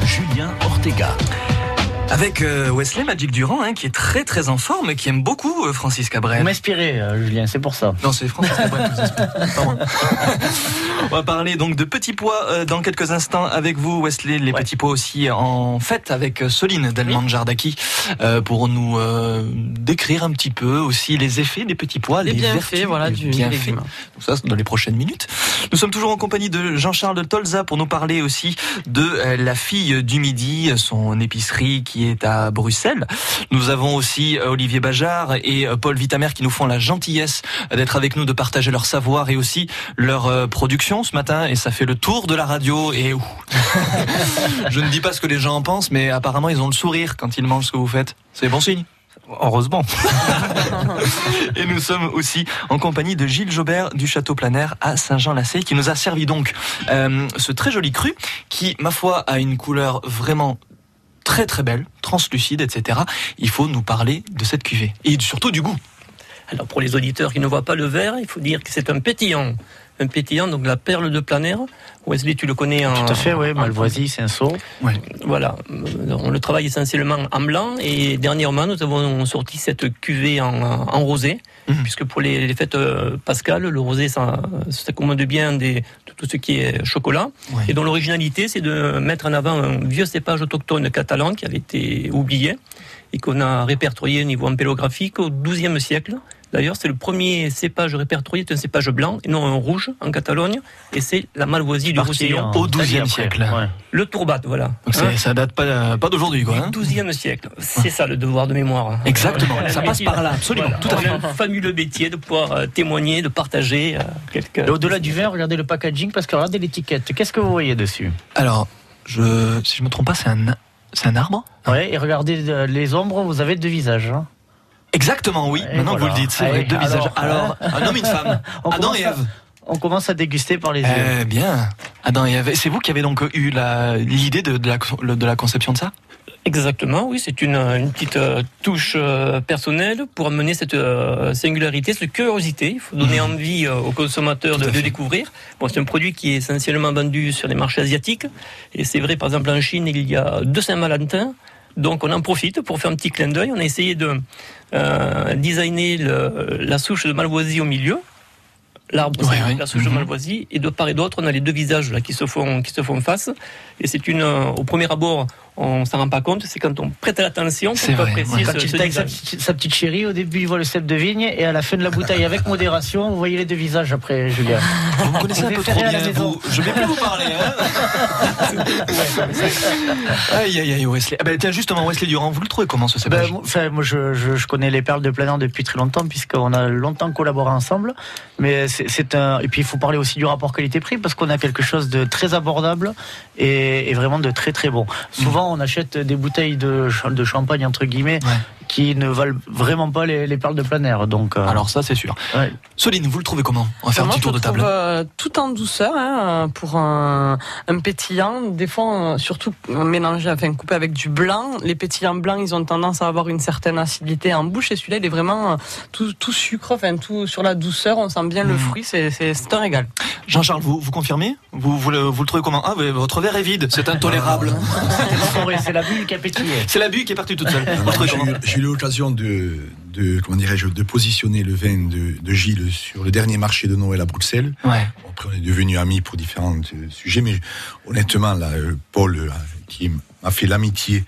Speaker 1: Julien Ortega.
Speaker 2: Avec euh, Wesley Magic Durand, hein, qui est très très en forme et qui aime beaucoup euh, Francis
Speaker 4: Vous
Speaker 2: Cabrel.
Speaker 4: m'inspirez, euh, Julien, c'est pour ça.
Speaker 2: Non, c'est Francis Cabrel On va parler donc de petits pois euh, dans quelques instants avec vous, Wesley. Les petits pois aussi en fête avec euh, Soline Delman Jardaki euh, pour nous décrire un petit peu aussi les effets des petits pois,
Speaker 16: Les
Speaker 2: les,
Speaker 16: bienfaits,
Speaker 2: vertus,
Speaker 16: voilà,
Speaker 2: les
Speaker 16: du-
Speaker 2: bienfaits. ça, dans les prochaines minutes. Nous sommes toujours en compagnie de Jean-Charles Tolza pour nous parler aussi de la fille du midi, son épicerie qui est à Bruxelles. Nous avons aussi Olivier Bajard et Paul Vitamer qui nous font la gentillesse d'être avec nous, de partager leur savoir et aussi leur euh, ce matin. Et ça fait le tour de la radio. Et ouh. je ne dis pas ce que les gens en pensent, mais apparemment ils ont le sourire quand ils mangent ce que vous faites. C'est bon signe.
Speaker 5: Heureusement.
Speaker 2: Et nous sommes aussi en compagnie de Gilles Jobert du Château Planaire à Saint-Jean-Lacé qui nous a servi donc euh, ce très joli cru qui, ma foi, a une couleur vraiment très très belle, translucide, etc. Il faut nous parler de cette cuvée et surtout du goût.
Speaker 7: Alors pour les auditeurs qui ne voient pas le verre, il faut dire que c'est un pétillant. Un pétillant, donc la perle de Planaire. Wesley, tu le connais en...
Speaker 4: Tout à fait, oui. Malvoisie, c'est un saut.
Speaker 7: Voilà, Euh, on le travaille essentiellement en blanc et dernièrement nous avons sorti cette cuvée en, en rosé, puisque pour les, les fêtes euh, pascales, le rosé ça, ça commande bien des, de tout ce qui est chocolat. Et dont l'originalité c'est de mettre en avant un vieux cépage autochtone catalan qui avait été oublié et qu'on a répertorié au niveau ampélographique au XIIe siècle. D'ailleurs, c'est le premier cépage répertorié, c'est un cépage blanc et non un rouge en Catalogne, et c'est la malvoisie du Roussillon.
Speaker 2: Au XIIe siècle. ouais.
Speaker 7: Le tourbat, voilà.
Speaker 2: Donc c'est- ça date pas, pas d'aujourd'hui, quoi. hein.
Speaker 7: Du XIIe siècle. C'est ça le devoir de mémoire.
Speaker 2: Exactement. Ça passe
Speaker 7: métier-
Speaker 2: par là, absolument,
Speaker 7: voilà.
Speaker 2: tout à
Speaker 7: On
Speaker 2: fait.
Speaker 7: a un fabuleux métier de pouvoir euh, témoigner, de partager euh, quelques.
Speaker 4: Au-delà du vin, regardez le packaging parce que regardez l'étiquette. Qu'est-ce que vous voyez dessus?
Speaker 2: Alors, je, si je me trompe pas, c'est un, c'est un arbre?
Speaker 4: Ouais, et regardez euh, les ombres, vous avez deux visages. hein.
Speaker 2: Exactement, oui.
Speaker 4: Et
Speaker 2: Maintenant
Speaker 4: voilà.
Speaker 2: vous le dites, c'est vrai,
Speaker 4: Et
Speaker 2: deux visages. Alors,
Speaker 4: hein
Speaker 2: un homme et une femme. Adam et Ève.
Speaker 4: On commence à déguster par les yeux.
Speaker 2: Eh bien, Adam et Ève. C'est vous qui avez donc eu la- l'idée de, de la, de la conception de ça?
Speaker 7: Exactement, oui, c'est une, une petite euh, touche euh, personnelle pour amener cette euh, singularité, cette curiosité. Il faut donner
Speaker 2: Mhm.
Speaker 7: envie euh, aux consommateurs de, de découvrir. Bon, c'est un produit qui est essentiellement vendu sur les marchés asiatiques. Et c'est vrai, par exemple, en Chine, il y a deux Saint-Valentin. Donc on en profite pour faire un petit clin d'œil. On a essayé de euh, designer le- la souche de Malvoisie au milieu. L'arbre,
Speaker 2: Ouais,
Speaker 7: la souche de
Speaker 2: Mhm.
Speaker 7: Malvoisie. Et de part et d'autre, on a les deux visages là qui se font, qui se font face. Et c'est une, euh, au premier abord, on s'en rend pas compte. C'est quand on prête l'attention
Speaker 2: C'est
Speaker 7: qu'on peut
Speaker 2: vrai,
Speaker 7: apprécier
Speaker 4: Quand
Speaker 7: ce,
Speaker 4: il avec sa, petite- sa petite chérie, au début il voit le cep de vigne et à la fin de la bouteille avec modération, vous voyez les deux visages après, Julien.
Speaker 2: Vous me connaissez un peu trop bien. Vous. Je vais plus vous parler. Hein aïe, aïe, aïe, Wesley. Ah ben, tiens, justement, Wesley Durand, vous le trouvez comment ce
Speaker 4: Ben,
Speaker 2: cépage
Speaker 4: moi, enfin, moi, je, je, je connais les perles de Planant depuis très longtemps, puisqu'on a longtemps collaboré ensemble. Mais c'est c'est un. Et puis, il faut parler aussi du rapport qualité-prix, parce qu'on a quelque chose de très abordable et, et vraiment de très très bon. Souvent, on achète des bouteilles de, ch- de champagne, entre guillemets, qui ne valent vraiment pas les, les perles de plein air. Donc, euh,
Speaker 2: Alors, ça, c'est sûr.
Speaker 4: ouais.
Speaker 2: Soline, vous le trouvez comment On va faire un petit tour de
Speaker 16: trouve,
Speaker 2: table.
Speaker 16: euh, tout en douceur hein, pour un, un pétillant. Des fois, euh, surtout mélangé, enfin coupé avec du blanc. Les pétillants blancs, ils ont tendance à avoir une certaine acidité en bouche. Et celui-là, il est vraiment tout, tout sucre, enfin tout sur la douceur. On sent bien le
Speaker 2: Mhm.
Speaker 16: fruit. C'est un régal.
Speaker 2: Jean-Charles, vous, vous confirmez vous, vous, le, vous le trouvez comment Ah, votre verre est vide, c'est intolérable.
Speaker 4: c'est la bulle qui a pétillé.
Speaker 2: C'est la bulle qui est partie toute seule.
Speaker 8: eu- j'ai eu l'occasion de, de, comment dirais-je, de positionner le vin de, de Gilles sur le dernier marché de Noël à Bruxelles.
Speaker 2: Ouais.
Speaker 8: Après, on est devenus amis pour différents euh, sujets, mais honnêtement, là, euh, Paul, euh, qui m'a fait l'amitié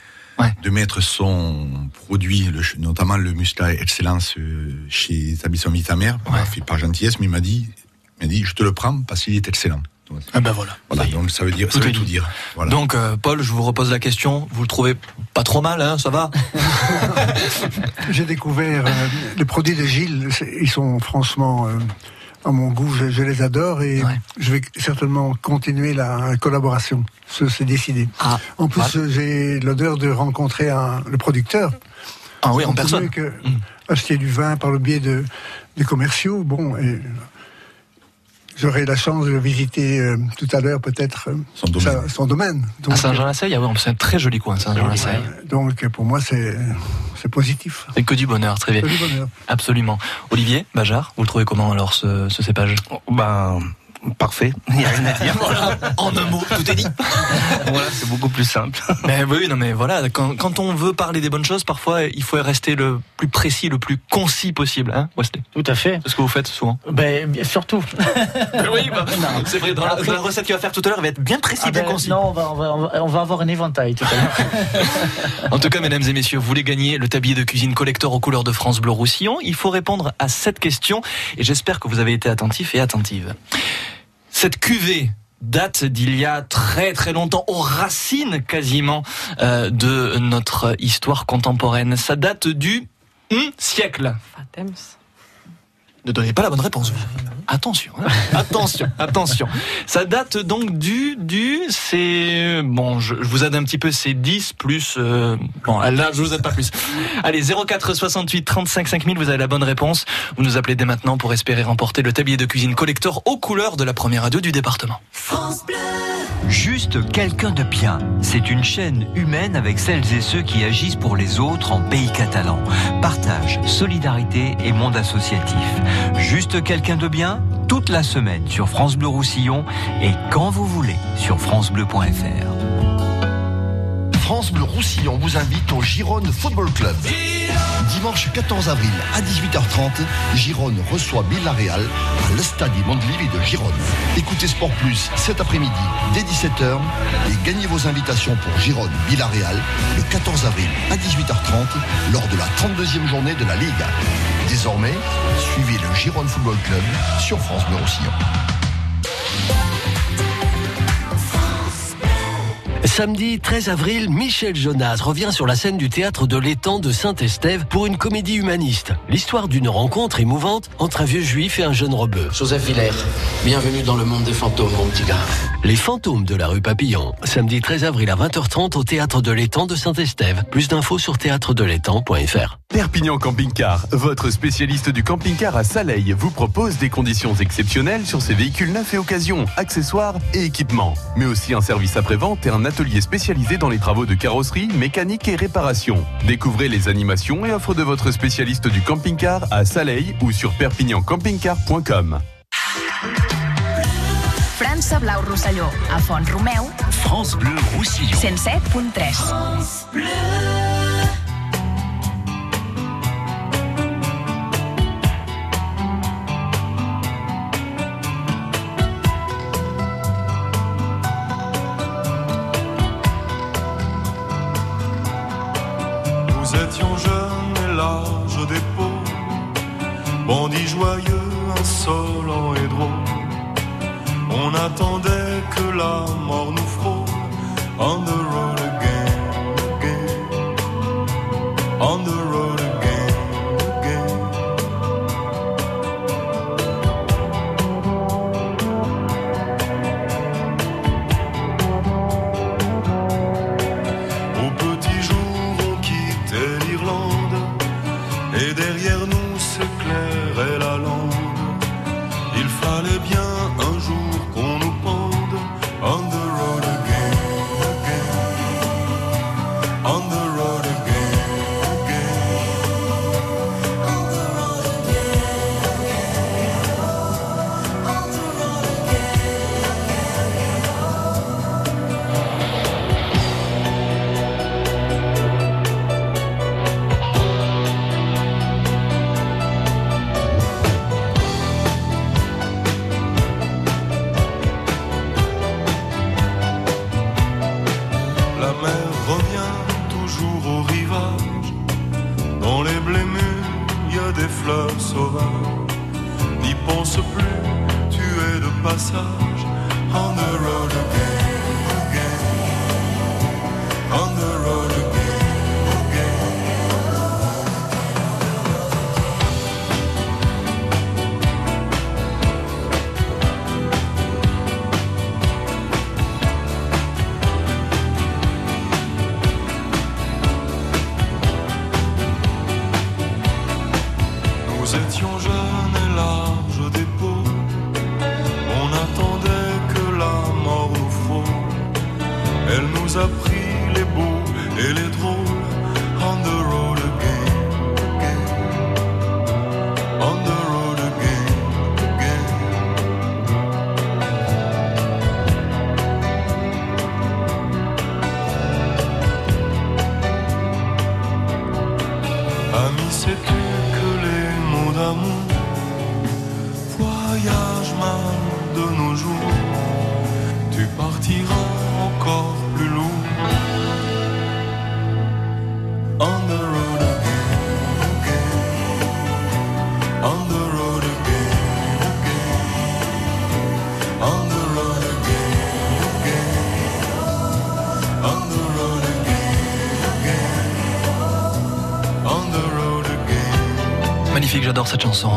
Speaker 8: de mettre son produit, le notamment le Muscat Excellence, euh, chez Établissement Vitamer, m'a fait par gentillesse, mais il m'a dit, il m'a dit, je te le prends parce qu'il est excellent. Donc,
Speaker 2: Ah ben voilà.
Speaker 8: Voilà, donc ça veut dire, ça
Speaker 2: Tout
Speaker 8: veut tout dire. Voilà.
Speaker 2: Donc, euh, Paul, je vous repose la question. Vous le trouvez pas trop mal, hein Ça va
Speaker 6: J'ai découvert euh, les produits de Gilles, ils sont franchement euh, à mon goût, je, je les adore et je vais certainement continuer la collaboration. Ce- C'est décidé.
Speaker 2: Ah,
Speaker 6: en plus, j'ai l'honneur de rencontrer un, le producteur.
Speaker 2: Ah oui, en personne.
Speaker 6: que acheter du vin par le biais de, des commerciaux. Bon, et
Speaker 18: j'aurai la chance de visiter euh, tout à l'heure peut-être euh,
Speaker 15: son domaine.
Speaker 18: son domaine.
Speaker 2: à Saint-Jean-la-Seille, ah ouais, c'est un très joli coin, Saint-Jean-la-Seille.
Speaker 18: Donc pour moi, c'est c'est positif.
Speaker 2: C'est que du bonheur, très bien.
Speaker 18: Que du bonheur.
Speaker 2: Absolument. Olivier, Bajar, vous le trouvez comment alors ce, ce cépage?
Speaker 5: Ben, parfait. Il n'y a rien à dire.
Speaker 2: voilà, en un mot, tout est dit.
Speaker 5: voilà, c'est beaucoup plus simple.
Speaker 2: Mais oui, non, mais voilà, quand, quand, on veut parler des bonnes choses, parfois il faut rester le plus précis, le plus concis possible, hein, Wesley
Speaker 4: Tout à fait.
Speaker 2: C'est ce que vous faites souvent.
Speaker 4: Ben, surtout.
Speaker 2: oui, bah, c'est vrai. Dans la, dans la, recette qu'il va faire tout à l'heure, il va être bien précis,
Speaker 4: ah
Speaker 2: bien
Speaker 4: ben,
Speaker 2: concis.
Speaker 4: Non, on va, on, va, on va avoir un éventail tout à l'heure.
Speaker 2: en tout cas, mesdames et messieurs, vous voulez gagner le tablier de cuisine collector aux couleurs de France Bleu Roussillon Il faut répondre à cette question et j'espère que vous avez été attentifs et attentives. Cette cuvée date d'il y a très très longtemps, aux racines quasiment euh, de notre histoire contemporaine. Ça date du hum, siècle. Ne donnez pas la bonne réponse. Vous. Attention, hein attention, attention. Ça date donc du du c'est bon, je, je, vous aide un petit peu, c'est 10 plus euh, bon là je vous aide pas plus. Allez 04 68 35 5000, vous avez la bonne réponse. Vous nous appelez dès maintenant pour espérer remporter le tablier de cuisine collector aux couleurs de la première radio du département.
Speaker 11: France Bleu.
Speaker 19: Juste quelqu'un de bien. C'est une chaîne humaine avec celles et ceux qui agissent pour les autres en pays catalan. Partage, solidarité et monde associatif. Juste quelqu'un de bien toute la semaine sur France Bleu Roussillon et quand vous voulez sur francebleu.fr.
Speaker 24: France Bleu Roussillon vous invite au Gironde Football Club. Dimanche 14 avril à 18h30, Gironde reçoit Villarreal à l'Estade Mondelivi de Gironde. Écoutez Sport Plus cet après-midi dès 17h et gagnez vos invitations pour Gironde Villarreal le 14 avril à 18h30 lors de la 32e journée de la Ligue. Désormais, suivez le Gironde Football Club sur France Bleu Roussillon.
Speaker 25: Samedi 13 avril, Michel Jonas revient sur la scène du théâtre de l'étang de Saint-Estève pour une comédie humaniste. L'histoire d'une rencontre émouvante entre un vieux juif et un jeune rebeu.
Speaker 26: Joseph Villers, bienvenue dans le monde des fantômes, mon petit gars.
Speaker 25: Les fantômes de la rue Papillon. Samedi 13 avril à 20h30 au théâtre de l'étang de Saint-Estève. Plus d'infos sur théâtredelétang.fr.
Speaker 27: Perpignan Camping Car, votre spécialiste du camping-car à Saleil, vous propose des conditions exceptionnelles sur ses véhicules neufs et occasions, accessoires et équipements. Mais aussi un service après-vente et un atelier spécialisé dans les travaux de carrosserie, mécanique et réparation. Découvrez les animations et offres de votre spécialiste du camping-car à Saleil ou sur perpignancampingcar.com.
Speaker 11: França Blau Rosselló, a Font Romeu.
Speaker 13: France Bleu Roussillon.
Speaker 11: 107.3.
Speaker 3: France Bleu.
Speaker 28: Larges d'épaules, bandits joyeux, insolents et drôles. On attendait que la mort nous frôle. On the road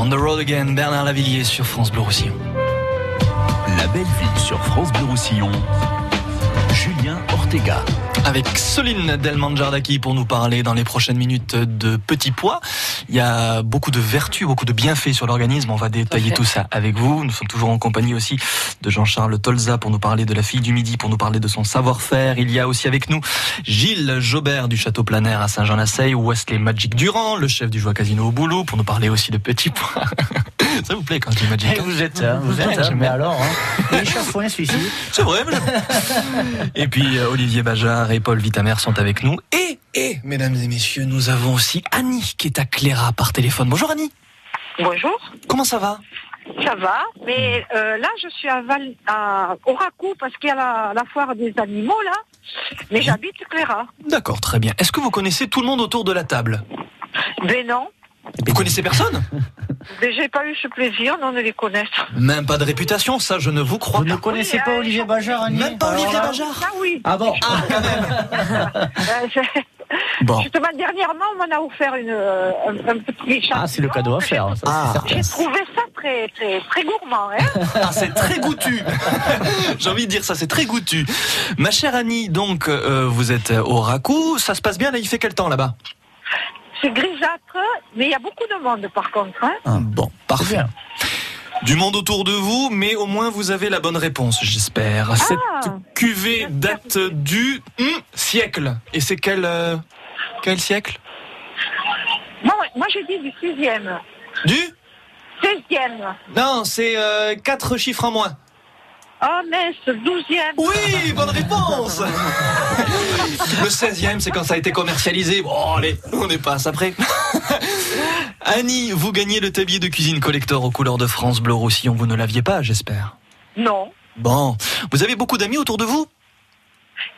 Speaker 28: On the road again,
Speaker 2: Bernard Lavillier sur France Bleu Roussillon.
Speaker 13: La belle vie sur France Bleu Roussillon. Julien Ortega.
Speaker 2: Avec Soline Delmanjardaki pour nous parler dans les prochaines minutes de petits pois. Il y a beaucoup de vertus, beaucoup de bienfaits sur l'organisme. On va détailler tout ça avec vous. Nous sommes toujours en compagnie aussi de Jean-Charles Tolza pour nous parler de la fille du Midi, pour nous parler de son savoir-faire. Il y a aussi avec nous Gilles Jobert du Château Planaire à Saint-Jean-la-Seille, Wesley Magic Durand, le chef du Joie Casino au Boulot, pour nous parler aussi de petits pois. ça vous plaît quand Magic
Speaker 4: Eh, vous êtes, hein, vous êtes, hein, mais alors, hein. Il est chafouin, celui-ci.
Speaker 2: C'est vrai, mais Et puis euh, Olivier Bajard et Paul Vitamer sont avec nous. Et, et, mesdames et messieurs, nous avons aussi Annie qui est à Cléra par téléphone. Bonjour Annie.
Speaker 10: Bonjour.
Speaker 2: Comment ça va?
Speaker 10: Ça va, mais euh, là je suis à, Val, à Oracou parce qu'il y a la, la foire des animaux là, mais j'habite Cléra.
Speaker 2: D'accord, très bien. Est-ce que vous connaissez tout le monde autour de la table?
Speaker 10: Ben non,
Speaker 2: Vous connaissez personne
Speaker 10: mais j'ai pas eu ce plaisir non, de les connaître.
Speaker 2: Même pas de réputation, ça je ne vous crois
Speaker 4: Vous
Speaker 2: pas.
Speaker 4: ne connaissez pas Olivier Bajard, Annie
Speaker 2: Même pas
Speaker 4: Alors
Speaker 2: Olivier
Speaker 4: là-
Speaker 2: Bajard
Speaker 10: Ah oui.
Speaker 4: Ah bon
Speaker 10: Euh, c'est-
Speaker 2: Bon.
Speaker 10: Justement, dernièrement, on m'en a offert une, euh, un, un petit champignon.
Speaker 4: Ah, c'est le cadeau à faire, ça,
Speaker 2: Ah.
Speaker 10: J'ai trouvé ça très, très, très gourmand. Hein
Speaker 2: Ah, c'est très goûtu. J'ai envie de dire ça, c'est très goûtu. Ma chère Annie, donc euh, vous êtes au Racou, ça se passe bien là, il fait quel temps là-bas?
Speaker 10: C'est grisâtre, mais il y a beaucoup de monde par contre. Hein
Speaker 2: Bon, parfait. Du monde autour de vous, mais au moins vous avez la bonne réponse, j'espère. Cette cuvée date du hum, siècle. Et c'est quel, euh, quel siècle?
Speaker 10: Moi, moi j'ai dit du sixième.
Speaker 2: Du?
Speaker 10: 16e.
Speaker 2: Non, c'est euh, quatre chiffres en moins.
Speaker 10: Oh mince, 12e.
Speaker 2: Oui, bonne réponse Le 16e, c'est quand ça a été commercialisé. Bon, allez, on est pas après. Annie, vous gagnez le tablier de cuisine collector aux couleurs de France Bleu Roussillon. Vous ne l'aviez pas, j'espère.
Speaker 10: Non.
Speaker 2: Bon, vous avez beaucoup d'amis autour de vous?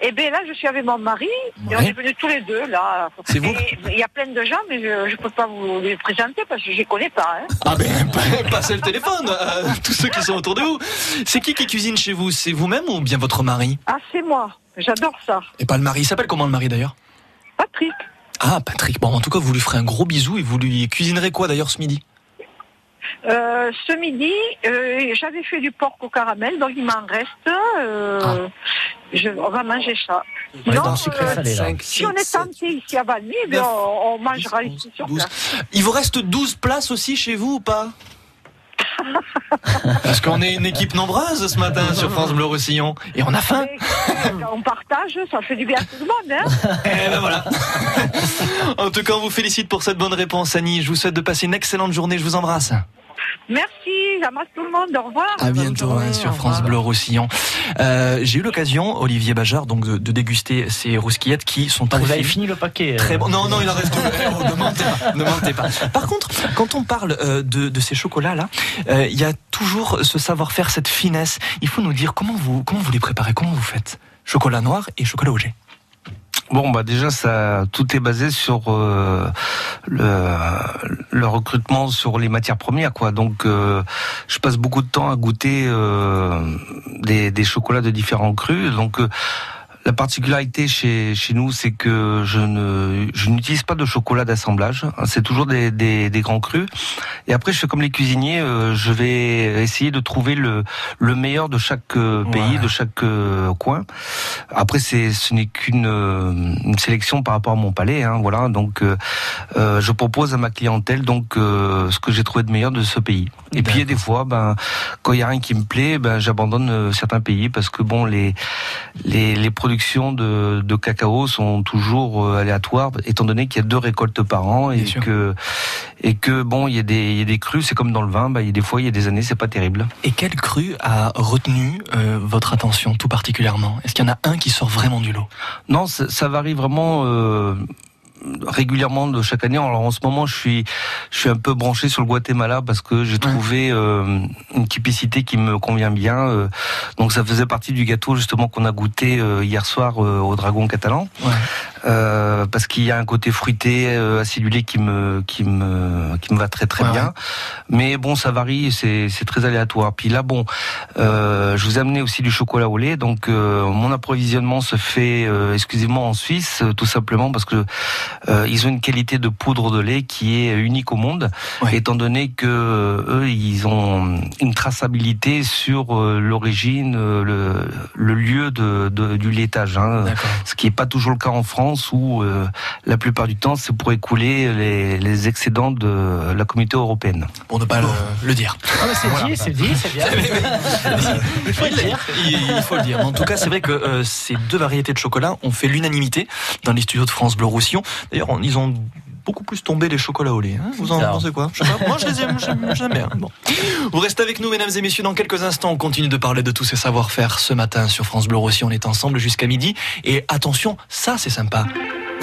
Speaker 10: Eh bien là, je suis avec mon mari, et on
Speaker 2: Ouais.
Speaker 10: est venus tous les deux là.
Speaker 2: C'est vous
Speaker 10: Et Il y a plein de gens, mais je ne peux pas vous les présenter parce que je les connais pas. Hein.
Speaker 2: Ah ben, pa- passez le téléphone à tous ceux qui sont autour de vous. C'est qui qui cuisine chez vous? C'est vous-même ou bien votre mari?
Speaker 10: Ah, c'est moi. J'adore ça.
Speaker 2: Et pas le mari. Il s'appelle comment le mari d'ailleurs?
Speaker 10: Patrick.
Speaker 2: Ah, Patrick. Bon, en tout cas, vous lui ferez un gros bisou et vous lui cuisinerez quoi d'ailleurs ce midi?
Speaker 10: Euh, ce midi, euh, j'avais fait du porc au caramel, donc il m'en reste. euh, je, on va manger ça.
Speaker 2: Ouais,
Speaker 10: euh,
Speaker 2: salé,
Speaker 10: si on est tenté ici à Valmy, eh bien, on, on mangera ici sur place.
Speaker 2: Il vous reste 12 places aussi chez vous ou pas Parce qu'on est une équipe nombreuse ce matin sur France Bleu Roussillon et on a faim.
Speaker 10: on partage, ça fait du bien à tout le monde. Hein
Speaker 2: Et ben voilà. En tout cas, on vous félicite pour cette bonne réponse, Annie. Je vous souhaite de passer une excellente journée. Je vous embrasse.
Speaker 10: Merci, j'embrasse tout le monde. Au revoir.
Speaker 2: À bientôt hein, sur France Bleu Roussillon. Euh, J'ai eu l'occasion, Olivier Bajard, donc de, de déguster ces rousquillettes qui sont très
Speaker 4: Vous avez fini le paquet. euh.
Speaker 2: Très bon. Non, non, il en reste ne mentez pas. Ne mentez pas. Par contre, quand on parle euh, de, de ces chocolats-là, euh, il y a toujours ce savoir-faire, cette finesse. Il faut nous dire comment vous, comment vous les préparez, comment vous faites. Chocolat noir et chocolat au jet.
Speaker 5: Bon, bah déjà, ça, tout est basé sur euh, le, le recrutement sur les matières premières, quoi. Donc, euh, je passe beaucoup de temps à goûter euh, des, des chocolats de différents crus. Donc, euh, la particularité chez, chez nous, c'est que je ne je n'utilise pas de chocolat d'assemblage. C'est toujours des, des, des grands crus. Et après, je fais comme les cuisiniers. euh, je vais essayer de trouver le, le meilleur de chaque euh, pays, de chaque euh, coin. Après, c'est ce n'est qu'une une sélection par rapport à mon palais. Hein, voilà. Donc, je propose à ma clientèle donc euh, ce que j'ai trouvé de meilleur de ce pays. Et puis, il y a des fois, ben, quand il y a rien qui me plaît, ben, j'abandonne certains pays parce que bon, les les, les productions production de, de cacao sont toujours euh, aléatoires, étant donné qu'il y a deux récoltes par an et que et que bon, il y a des, il y a des crues, c'est comme dans le vin, bah, il y a des fois, il y a des années, c'est pas terrible.
Speaker 2: Et quel cru a retenu euh, votre attention tout particulièrement? Est-ce qu'il y en a un qui sort vraiment du lot?
Speaker 5: Non, ça, ça varie vraiment. Euh, régulièrement de chaque année. Alors en ce moment, je suis, je suis un peu branché sur le Guatemala parce que j'ai trouvé euh, une typicité qui me convient bien. euh, donc ça faisait partie du gâteau justement qu'on a goûté euh, hier soir au Dragon catalan. Euh, parce qu'il y a un côté fruité, euh, acidulé qui me, qui me, qui me va très très
Speaker 2: Ouais,
Speaker 5: bien.
Speaker 2: ouais.
Speaker 5: Mais bon, ça varie, c'est c'est très aléatoire. Puis là, bon, euh, je vous ai amené aussi du chocolat au lait. Donc, euh, mon approvisionnement se fait exclusivement en Suisse, tout simplement parce que ils ont une qualité de poudre de lait qui est unique au monde, étant donné que eux, ils ont une traçabilité sur l'origine, le, le lieu de, de- du laitage. Hein, ce qui n'est pas toujours le cas en France, où euh, la plupart du temps, c'est pour écouler les, les excédents de la communauté européenne.
Speaker 2: Pour ne pas le, le dire.
Speaker 4: Ah, mais c'est dit, c'est dit, c'est bien.
Speaker 2: Il faut le dire. Il faut le dire. En tout cas, c'est vrai que euh, ces deux variétés de chocolat ont fait l'unanimité dans les studios de France Bleu Roussillon. D'ailleurs, ils ont beaucoup plus tombé les chocolats au lait. hein. Vous en pensez quoi? Je sais pas. Moi, je les aime, j'aime, bien. Bon. Vous restez avec nous, mesdames et messieurs. Dans quelques instants, on continue de parler de tous ces savoir-faire ce matin sur France Bleu Roussillon. On est ensemble jusqu'à midi. Et attention, ça, c'est sympa.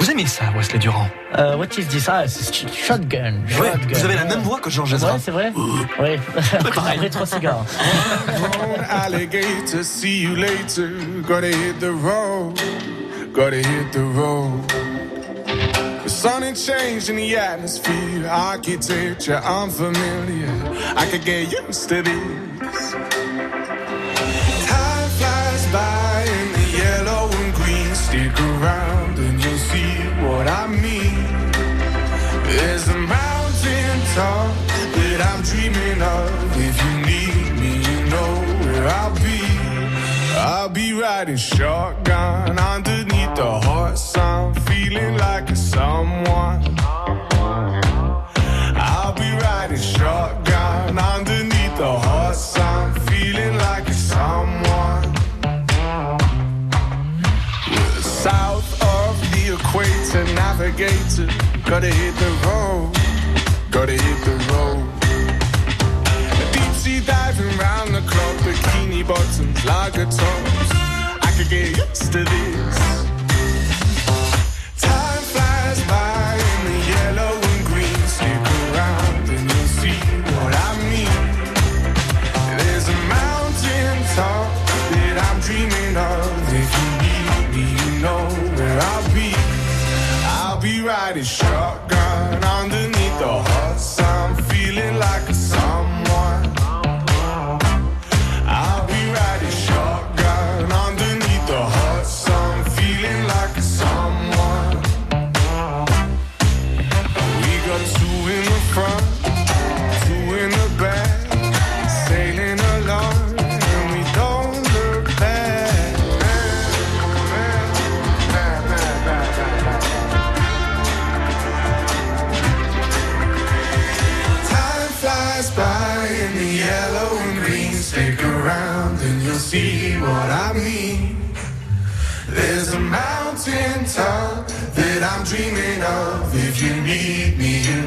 Speaker 2: Vous aimez ça, Wesley Durand?
Speaker 4: Euh, what is this? Ah, c'est sh- shotgun.
Speaker 2: Ouais,
Speaker 4: shotgun.
Speaker 2: vous avez la même voix que Georges
Speaker 4: Ouais,
Speaker 2: Ezra.
Speaker 4: c'est vrai? Oui. Après trois cigares.
Speaker 29: Alligator, see you later. Gotta hit the road, gotta hit the road. Sun ain't changed in the atmosphere, architecture unfamiliar. I could get used to this. Time flies by in the yellow and green. Stick around and you'll see what I mean. There's a mountain top that I'm dreaming of. If you need me, you know where I'll be. I'll be riding shotgun underneath the hot sun, feeling like a someone. I'll be riding shotgun underneath the hot sun, feeling like a someone. South of the equator, navigator. Gotta hit the road, gotta hit the road. Deep sea diving round the clock, bikini bottoms, lager tops. I could get used to this.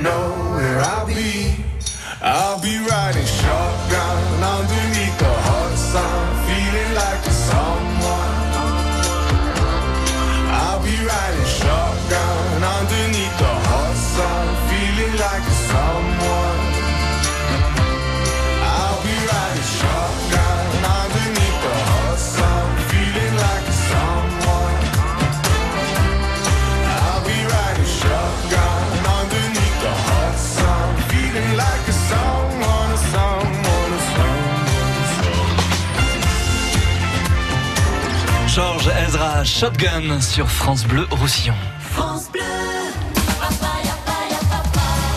Speaker 29: Know
Speaker 2: Ezra, Shotgun sur France Bleu Roussillon.
Speaker 11: France Bleu.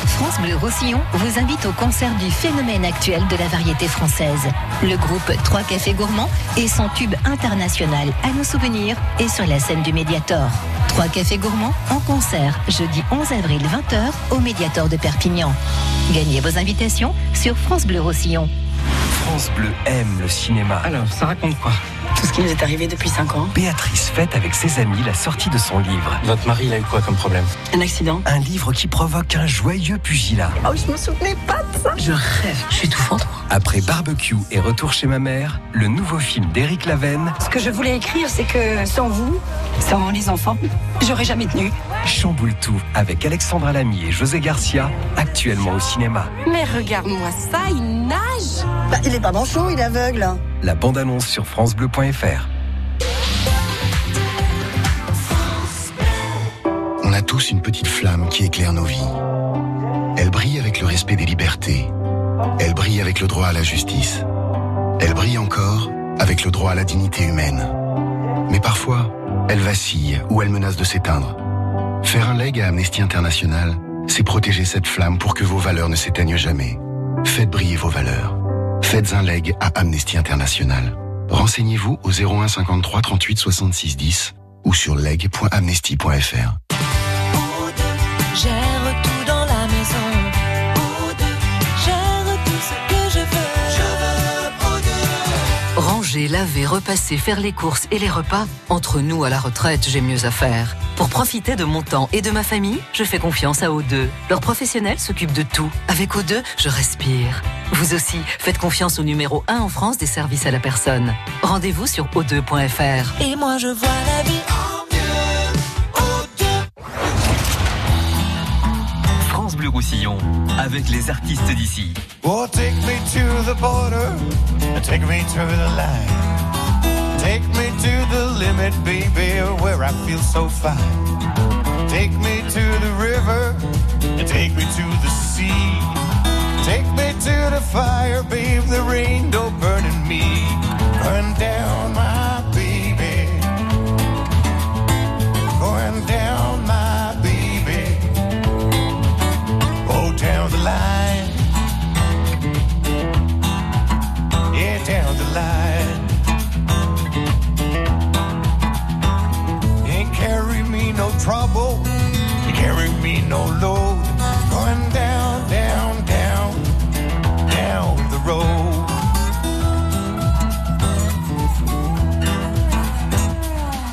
Speaker 11: France Bleu Roussillon vous invite au concert du phénomène actuel de la variété française. Le groupe Trois Cafés Gourmands et son tube international à nos souvenirs est sur la scène du Médiator. Trois Cafés Gourmands en concert jeudi 11 avril 20h au Médiator de Perpignan. Gagnez vos invitations sur France Bleu Roussillon.
Speaker 19: France Bleu aime le cinéma.
Speaker 5: Alors, ça raconte quoi?
Speaker 9: Tout ce qui nous est arrivé depuis 5 ans.
Speaker 30: Béatrice fête avec ses amis la sortie de son livre.
Speaker 12: Votre mari, il a eu quoi comme problème?
Speaker 9: Un accident.
Speaker 30: Un livre qui provoque un joyeux pugilat.
Speaker 9: Oh, je me souvenais pas de ça. Je rêve. Je suis étouffante.
Speaker 30: Après Barbecue et Retour chez ma mère, le nouveau film d'Éric Lavenne,
Speaker 9: Ce que je voulais écrire, c'est que sans vous, sans les enfants, j'aurais jamais tenu.
Speaker 30: chamboule tout avec Alexandra Lamy et José Garcia, actuellement au cinéma.
Speaker 9: Mais regarde-moi ça, il nage. Bah, il est pas manchot, il est aveugle.
Speaker 30: La bande-annonce sur francebleu.fr.
Speaker 31: On a tous une petite flamme qui éclaire nos vies. Elle brille avec le respect des libertés. Elle brille avec le droit à la justice. Elle brille encore avec le droit à la dignité humaine. Mais parfois, elle vacille ou elle menace de s'éteindre. Faire un leg à Amnesty International, c'est protéger cette flamme pour que vos valeurs ne s'éteignent jamais. Faites briller vos valeurs. Faites un leg à Amnesty International. Renseignez-vous au 01 53 38 66 10 ou sur leg.amnesty.fr.
Speaker 32: eau
Speaker 11: Ranger, laver, repasser, faire les courses et les repas, entre nous à la retraite, j'ai mieux à faire. Pour profiter de mon temps et de ma famille, je fais confiance à O2. Leurs professionnels s'occupent de tout. Avec O2, je respire. Vous aussi, faites confiance au numéro 1 en France des services à la personne. Rendez-vous sur o2.fr.
Speaker 32: Et moi je vois la vie
Speaker 19: Bleu Roussillon, avec les artistes d'ici.
Speaker 33: Oh, take me to the border, take me to the line. Take me to the limit, baby, where I feel so fine. Take me to the river, and take me to the sea. Take me to the fire, babe, the rain don't burning me. Burn down my baby. Going down my down the line. Yeah, down the line. Ain't carry me no trouble. Ain't carry me no load. Going down, down, down, down the road.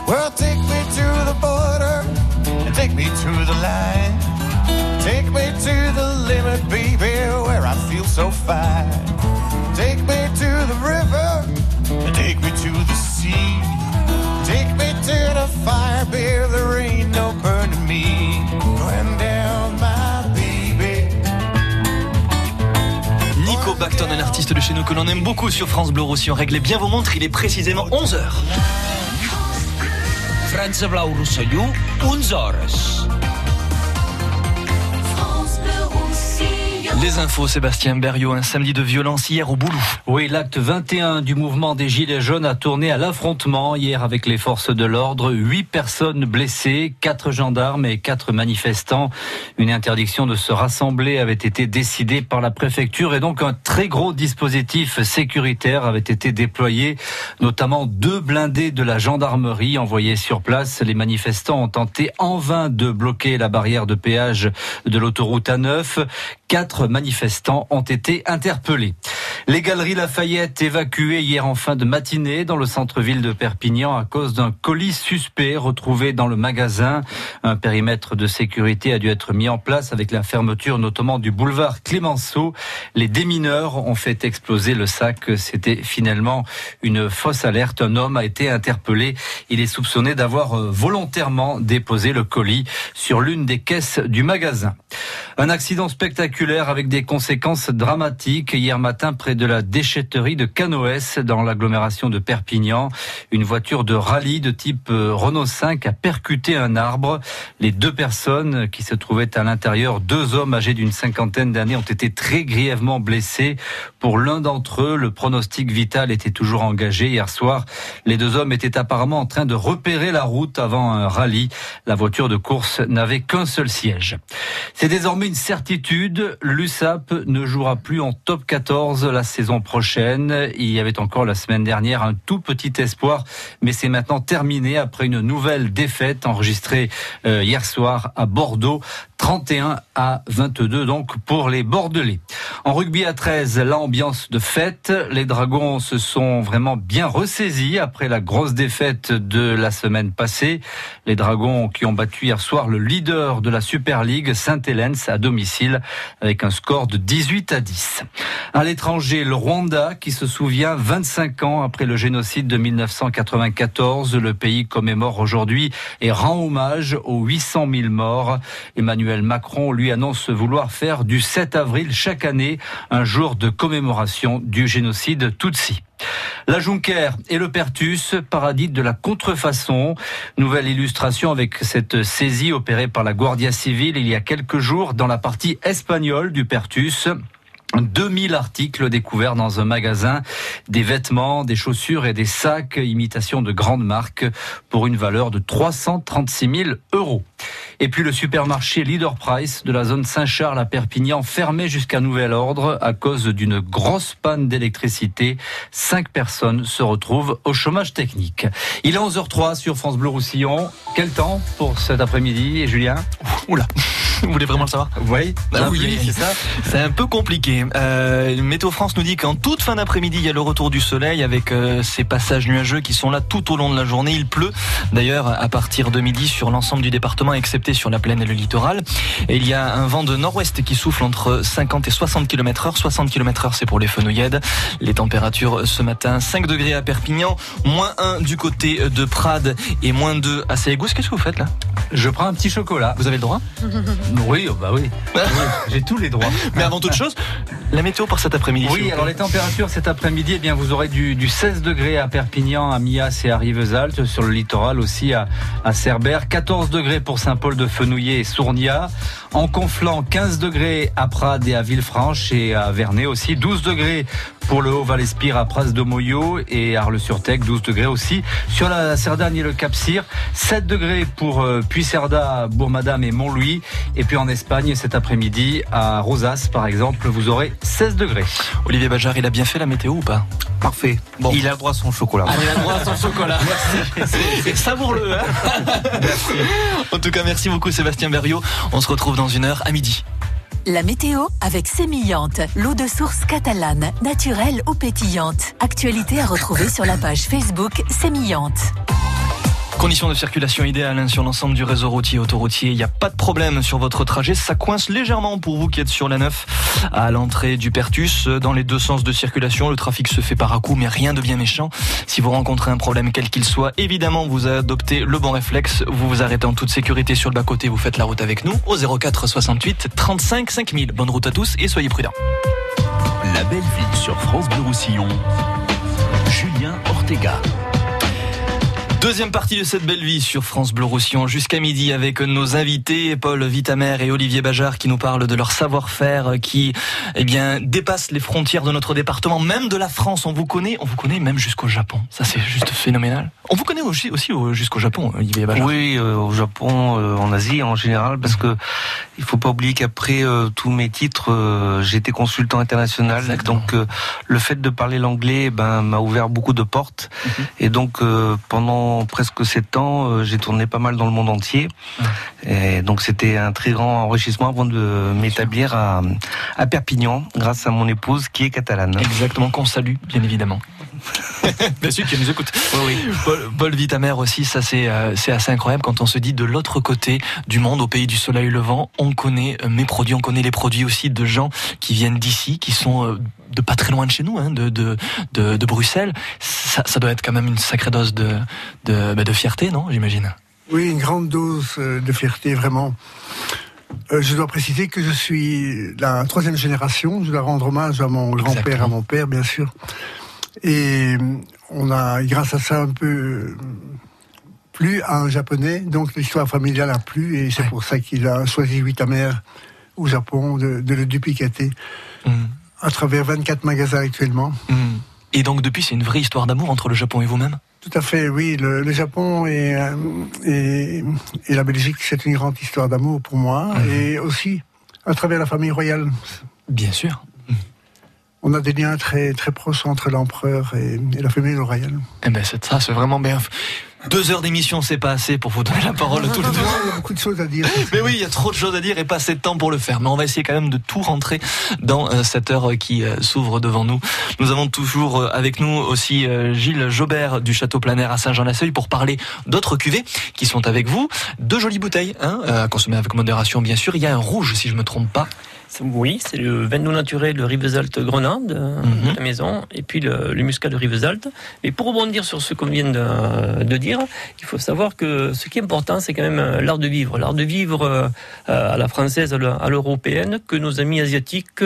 Speaker 33: Well, take me to the border and take me to the line. Take me to the limit, baby, where I feel so fine. Take me to the river and take me to the sea. Take me to the fire, baby, there ain't no burning me. Going down my baby.
Speaker 2: Nico Bacton, un artiste de chez nous que l'on aime beaucoup sur France Bleu Roussillon. Réglez bien vos montres, il est précisément 11h.
Speaker 13: France Blau Roussillon, 11
Speaker 2: Les infos, Sébastien Berriot, un samedi de violence hier au Boulou.
Speaker 34: Oui, l'acte 21 du mouvement des Gilets jaunes a tourné à l'affrontement hier avec les forces de l'ordre. Huit personnes blessées, quatre gendarmes et quatre manifestants. Une interdiction de se rassembler avait été décidée par la préfecture et donc un très gros dispositif sécuritaire avait été déployé, notamment deux blindés de la gendarmerie envoyés sur place. Les manifestants ont tenté en vain de bloquer la barrière de péage de l'autoroute A9. Quatre manifestants ont été interpellés. Les galeries Lafayette évacuées hier en fin de matinée dans le centre-ville de Perpignan à cause d'un colis suspect retrouvé dans le magasin. Un périmètre de sécurité a dû être mis en place avec la fermeture notamment du boulevard Clémenceau. Les démineurs ont fait exploser le sac. C'était finalement une fausse alerte. Un homme a été interpellé. Il est soupçonné d'avoir euh, volontairement déposé le colis sur l'une des caisses du magasin. Un accident spectaculaire avec des conséquences dramatiques hier matin près de la déchetterie de Canoës dans l'agglomération de Perpignan. Une voiture de rallye de type euh, Renault 5 a percuté un arbre. Les deux personnes qui se trouvaient à l'intérieur, deux hommes âgés d'une cinquantaine d'années, ont été très grièvement blessés. Pour l'un d'entre eux, le pronostic vital était toujours engagé. Hier soir, les deux hommes étaient apparemment en train de repérer la route avant un rallye. La voiture de course n'avait qu'un seul siège. C'est désormais une certitude, l'USAP ne jouera plus en top 14 la saison prochaine. Il y avait encore la semaine dernière un tout petit espoir, mais c'est maintenant terminé après une nouvelle défaite enregistrée euh, hier soir à Bordeaux. 31 à 22 donc pour les Bordelais. En rugby à 13, l'ambiance de fête. Les Dragons se sont vraiment bien ressaisis après la grosse défaite de la semaine passée. Les Dragons qui ont battu hier soir le leader de la Super League, Saint-Hélène, à domicile avec un score de 18 à 10. À l'étranger, le Rwanda qui se souvient 25 ans après le génocide de 1994. Le pays commémore aujourd'hui et rend hommage aux 800 000 morts. Emmanuel Macron lui annonce vouloir faire du 7 avril chaque année un jour de commémoration du génocide Tutsi. La Junker et le Pertus, paradis de la contrefaçon. Nouvelle illustration avec cette saisie opérée par la Guardia Civile il y a quelques jours dans la partie espagnole du Pertus. 2000 articles découverts dans un magasin, des vêtements, des chaussures et des sacs, imitation de grandes marques, pour une valeur de 336 000 euros. Et puis le supermarché Leader Price de la zone Saint-Charles à Perpignan, fermé jusqu'à nouvel ordre à cause d'une grosse panne d'électricité. Cinq personnes se retrouvent au chômage technique. Il est 11h03 sur France Bleu Roussillon. Quel temps pour cet après-midi, Julien?
Speaker 2: Oula Vous voulez vraiment le savoir
Speaker 34: Oui,
Speaker 2: Ah oui, c'est ça. C'est un peu compliqué. Euh, Météo France nous dit qu'en toute fin d'après-midi, il y a le retour du soleil avec euh, ces passages nuageux qui sont là tout au long de la journée. Il pleut d'ailleurs à partir de midi sur l'ensemble du département, excepté sur la plaine et le littoral. Et il y a un vent de nord-ouest qui souffle entre 50 et 60 km heure. 60 km heure, c'est pour les fenouillèdes. Les températures ce matin, 5 degrés à Perpignan, moins 1 du côté de Prades et moins 2 à Séégousse. Qu'est-ce que vous faites là?
Speaker 34: Je prends un petit chocolat.
Speaker 2: Vous avez le droit?
Speaker 34: Oui, oh bah oui. Oui, J'ai tous les droits.
Speaker 2: Mais avant toute chose, la météo pour cet après-midi.
Speaker 34: Oui, alors les températures cet après-midi, eh bien vous aurez du, du 16 degrés à Perpignan, à Mias et à Rivesaltes, sur le littoral aussi à, à Cerbère, 14 degrés pour Saint-Paul de Fenouillet et Sournia, en Conflans 15 degrés à Prades et à Villefranche et à Vernet aussi, 12 degrés pour le Haut-Val-Espire à Pras de Moyo et Arles-sur-Tech, 12 degrés aussi. Sur la Cerdagne et le Cap-Cyr, 7 degrés pour euh, Puy-Cerda, Bourg-Madame et Montlouis. Et puis en Espagne, cet après-midi, à Rosas par exemple, vous aurez 16 degrés.
Speaker 2: Olivier Bajard, il a bien fait la météo ou pas?
Speaker 5: Parfait.
Speaker 2: Bon.
Speaker 5: Il a le droit à son chocolat.
Speaker 2: Ah, il a le droit à son chocolat. Merci. Savoureux. Hein en tout cas, merci beaucoup Sébastien Berriot. On se retrouve dans une heure à midi.
Speaker 35: La météo avec Sémillante, l'eau de source catalane, naturelle ou pétillante. Actualité à retrouver sur la page Facebook Sémillante.
Speaker 2: Conditions de circulation idéales hein, sur l'ensemble du réseau routier autoroutier. Il n'y a pas de problème sur votre trajet. Ça coince légèrement pour vous qui êtes sur la 9 à l'entrée du Pertus. Dans les deux sens de circulation, le trafic se fait par à coup, mais rien de bien méchant. Si vous rencontrez un problème quel qu'il soit, évidemment, vous adoptez le bon réflexe. Vous vous arrêtez en toute sécurité sur le bas-côté. Vous faites la route avec nous au 04 68 35 5000. Bonne route à tous et soyez prudents.
Speaker 13: La belle ville sur France Bleu Roussillon. Julien Ortega.
Speaker 2: Deuxième partie de cette belle vie sur France Bleu Roussillon jusqu'à midi avec nos invités Paul Vitamer et Olivier Bajard qui nous parlent de leur savoir-faire qui eh bien dépasse les frontières de notre département, même de la France. On vous connaît, on vous connaît même jusqu'au Japon. Ça c'est juste phénoménal. On vous connaît aussi, aussi au- jusqu'au Japon, Olivier Bajard.
Speaker 5: Oui, euh, au Japon, euh, en Asie en général, parce que il faut pas oublier qu'après euh, tous mes titres, été consultant international. Donc le fait de parler l'anglais, ben m'a ouvert beaucoup de portes. Et donc euh, pendant presque sept ans, euh, j'ai tourné pas mal dans le monde entier. Et donc c'était un très grand enrichissement avant de m'établir à, à Perpignan, grâce à mon épouse qui est catalane.
Speaker 2: Exactement, qu'on salue, bien évidemment. Bien sûr, qui nous écoute. Paul, Paul Vitamer aussi, ça c'est euh, c'est assez incroyable quand on se dit de l'autre côté du monde, au pays du soleil levant, on connaît euh, mes produits, on connaît les produits aussi de gens qui viennent d'ici, qui sont euh, de pas très loin de chez nous, hein, de, de, de, de Bruxelles. Ça, ça doit être quand même une sacrée dose de, de, bah, de fierté, non J'imagine?
Speaker 6: Oui, une grande dose euh, de fierté, vraiment. Euh, je dois préciser que je suis la troisième génération. Je dois rendre hommage à mon grand-père, à mon père, bien sûr. Et on a, grâce à ça, un peu euh, plu à un japonais. Donc l'histoire familiale a plu et c'est pour ça qu'il a choisi huit amers au Japon de, de le duplicater à travers 24 magasins actuellement.
Speaker 2: Hmm. Et donc depuis, c'est une vraie histoire d'amour entre le Japon et vous-même?
Speaker 6: Tout à fait, oui. Le, le Japon et, euh, et, et la Belgique, c'est une grande histoire d'amour pour moi. Et aussi, à travers la famille royale.
Speaker 2: Bien sûr.
Speaker 6: On a des liens très, très proches entre l'empereur et, et la famille royale.
Speaker 2: Eh ben, c'est ça, c'est vraiment bien. Deux heures d'émission, c'est pas assez pour vous donner la parole tous les deux.
Speaker 6: Il y a beaucoup de choses à dire.
Speaker 2: Mais oui, il y a trop de choses à dire et pas assez de temps pour le faire. Mais on va essayer quand même de tout rentrer dans euh, cette heure qui euh, s'ouvre devant nous. Nous avons toujours euh, avec nous aussi Gilles Jobert du Château Planaire à Saint-Jean-la-Seuil pour parler d'autres cuvées qui sont avec vous. Deux jolies bouteilles, hein, à consommer avec modération bien sûr. Il y a un rouge si je me trompe pas.
Speaker 7: Oui, c'est le vin d'eau naturel de Rivesaltes Grenade, euh,
Speaker 2: Mhm.
Speaker 7: de la maison, et puis le, le muscat de Rivesaltes. Et pour rebondir sur ce qu'on vient de, de dire, il faut savoir que ce qui est important, c'est quand même euh, l'art de vivre. L'art de vivre euh, à la française, à l'européenne, que nos amis asiatiques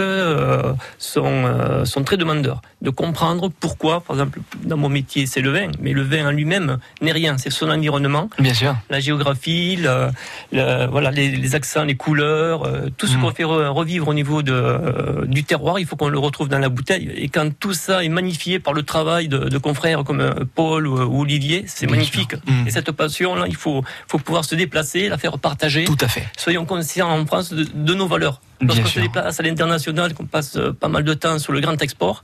Speaker 7: sont, sont très demandeurs. De comprendre pourquoi, par exemple, dans mon métier, c'est le vin, mais le vin en lui-même n'est rien, c'est son environnement
Speaker 2: Bien sûr.
Speaker 7: la géographie, le- le- voilà, les, les accents, les couleurs, euh, tout ce
Speaker 2: Mm.
Speaker 7: qu'on fait re- revivre au niveau de, euh, du terroir, il faut qu'on le retrouve dans la bouteille. Et quand tout ça est magnifié par le travail de, de confrères comme euh, Paul ou, ou Olivier, c'est magnifique.
Speaker 2: Mm.
Speaker 7: Et cette passion-là, il faut, faut pouvoir se déplacer, la faire partager.
Speaker 2: Tout à fait.
Speaker 7: Soyons conscients en France de, de nos valeurs. Lorsqu'on se déplace à l'international, qu'on passe euh, pas mal de temps sur le grand export,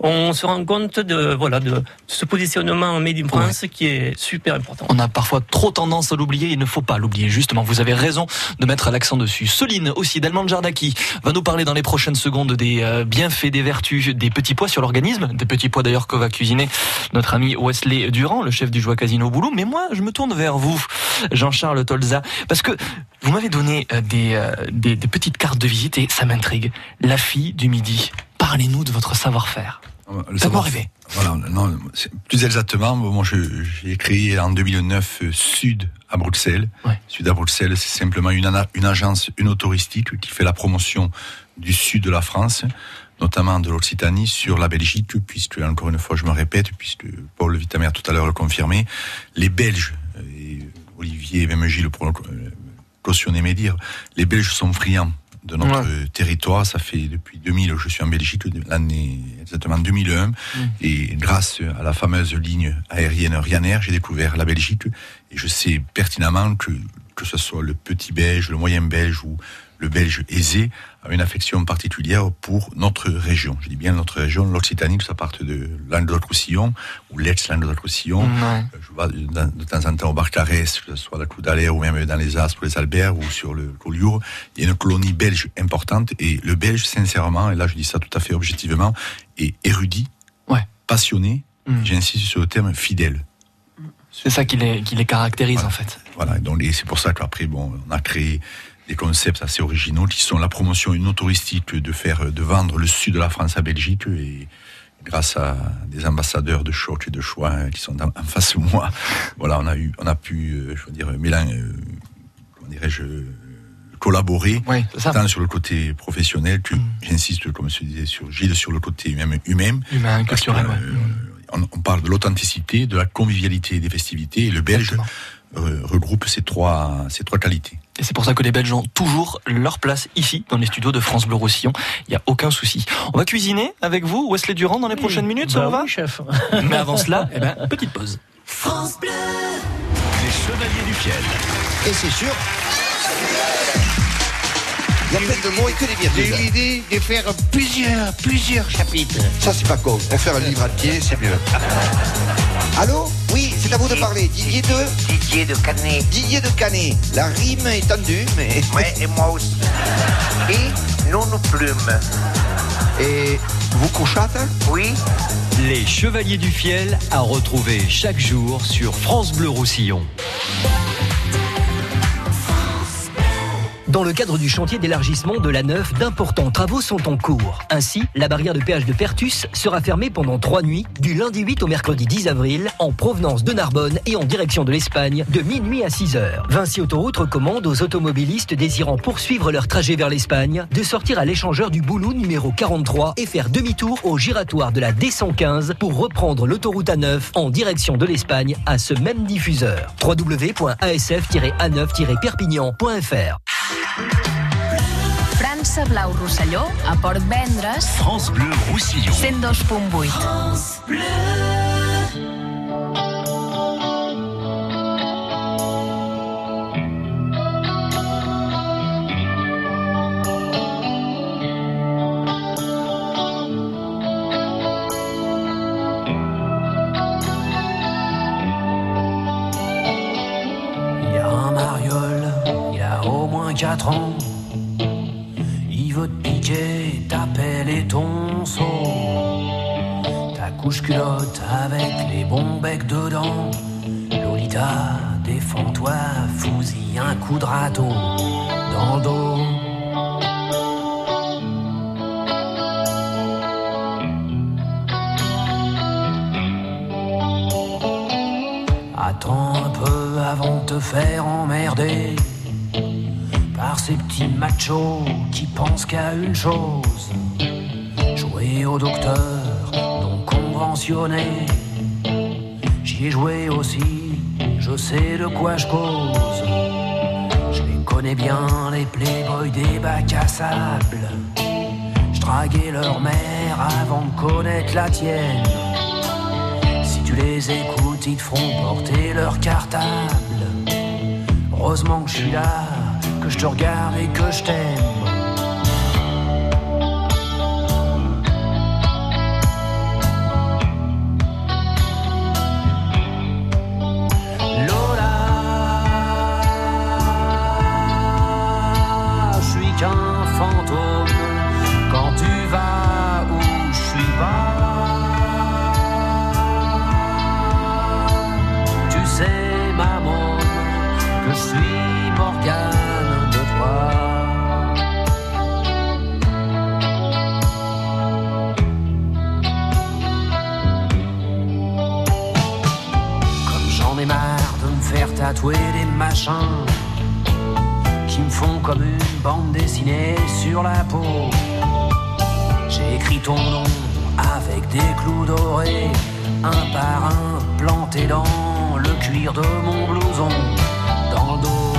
Speaker 7: on se rend compte de, voilà, de ce positionnement en Made in France qui est super important.
Speaker 2: On a parfois trop tendance à l'oublier, il ne faut pas l'oublier, justement. Vous avez raison de mettre l'accent dessus. Soline aussi, d'Allemand Jardaki, va nous parler dans les prochaines secondes des euh, bienfaits, des vertus, des petits pois sur l'organisme, des petits pois d'ailleurs que va cuisiner notre ami Wesley Durand, le chef du Joie Casino Boulot. Mais moi, je me tourne vers vous, Jean-Charles Tolza, parce que vous m'avez donné euh, des, des, des petites cartes de visite et ça m'intrigue. La fille du midi. Parlez-nous de votre savoir-faire.
Speaker 8: Le
Speaker 2: Faites-moi
Speaker 8: savoir-
Speaker 2: rêver.
Speaker 8: Voilà, non, plus exactement, moi j'ai créé en 2009 euh, Sud à Bruxelles. Sud à Bruxelles, c'est simplement une, ana- une agence unotouristique qui fait la promotion du sud de la France, notamment de l'Occitanie, sur la Belgique, puisque, encore une fois, je me répète, puisque Paul Vitamer tout à l'heure le confirmait, les Belges, euh, et Olivier et même Gilles pour le euh, cautionner mes dires, les Belges sont friands de notre territoire. Ça fait depuis 2000, je suis en Belgique, l'année exactement 2001. Et grâce à la fameuse ligne aérienne Ryanair, j'ai découvert la Belgique. Et je sais pertinemment que, que ce soit le petit belge, le moyen belge ou le belge aisé, a une affection particulière pour notre région. Je dis bien notre région, l'Occitanie, que ça parte de Languedoc-Roussillon ou l'ex-Languedoc-Roussillon.
Speaker 2: Ouais.
Speaker 8: Je vois de, temps en temps au Barcarès, que ce soit à la Clou d'Alaire ou même dans les Aspres, les Alberts ou sur le Collioure, il y a une colonie belge importante et le belge, sincèrement, et là je dis ça tout à fait objectivement, est érudit, passionné, j'insiste sur le terme fidèle.
Speaker 2: C'est ça qui les, qui les caractérise en fait.
Speaker 8: Voilà, et donc c'est pour ça qu'après, bon, on a créé des concepts assez originaux qui sont la promotion une touristique de faire, de vendre le sud de la France à Belgique et grâce à des ambassadeurs de choc et de choix hein, qui sont en, face de moi, voilà, on a eu, on a pu, euh, je veux dire, mélanger, euh, comment dirais-je, euh, collaborer, tant sur le côté professionnel que, j'insiste, comme je disais, sur Gilles, sur le côté même humain.
Speaker 2: Humain, culturel, ouais.
Speaker 8: on, on parle de l'authenticité, de la convivialité des festivités, et le Belge regroupe ces trois, ces trois qualités.
Speaker 2: Et c'est pour ça que les Belges ont toujours leur place ici, dans les studios de France Bleu Roussillon. Il n'y a aucun souci. On va cuisiner avec vous, Wesley Durand, dans les prochaines minutes, ça
Speaker 4: bah
Speaker 2: va
Speaker 4: oui, chef.
Speaker 2: Mais avant cela, eh ben, petite pause.
Speaker 1: France Bleu. Les Chevaliers du Fiel.
Speaker 33: Et c'est sûr. Il y a plein de mots et que des virtudes. J'ai eu l'idée de faire plusieurs, plusieurs chapitres. Ça, c'est pas con. Pour faire un livre entier, c'est mieux. Allô? C'est à vous de parler. Didier de Didier de Canet. Didier de Canet. La rime est tendue, mais. Ouais, et moi aussi. Et non nos plumes. Et vous couchâtes? Oui.
Speaker 19: Les Chevaliers du Fiel à retrouver chaque jour sur France Bleu Roussillon.
Speaker 21: Dans le cadre du chantier d'élargissement de la Neuf, d'importants travaux sont en cours. Ainsi, la barrière de péage de Pertus sera fermée pendant trois nuits, du lundi 8 au mercredi 10 avril, en provenance de Narbonne et en direction de l'Espagne, de minuit à 6 heures. Vinci Autoroute recommande aux automobilistes désirant poursuivre leur trajet vers l'Espagne de sortir à l'échangeur du Boulou numéro 43 et faire demi-tour au giratoire de la D115 pour reprendre l'autoroute A9 en direction de l'Espagne à ce même diffuseur. www.asf-a9-perpignan.fr
Speaker 11: França Blau Rosselló, a Port Vendres,
Speaker 1: France Bleu Roussillon.
Speaker 11: 102.8.
Speaker 36: moins quatre ans. Il veut te piquer ta pelle et ton seau. Ta couche culotte avec les bons becs dedans. Lolita, défends-toi, fous-y un coup de râteau dans le dos. Attends un peu avant de te faire emmerder par ces petits machos qui pensent qu'à une chose jouer au docteur non conventionné. J'y ai joué aussi, je sais de quoi je cause. Je les connais bien, les playboys des bacs à sable. Je draguais leur mère avant de connaître la tienne. Si tu les écoutes, ils te feront porter leur cartable. Heureusement que je suis là, que je te regarde et que je t'aime. Un par un planté dans le cuir de mon blouson, dans le dos.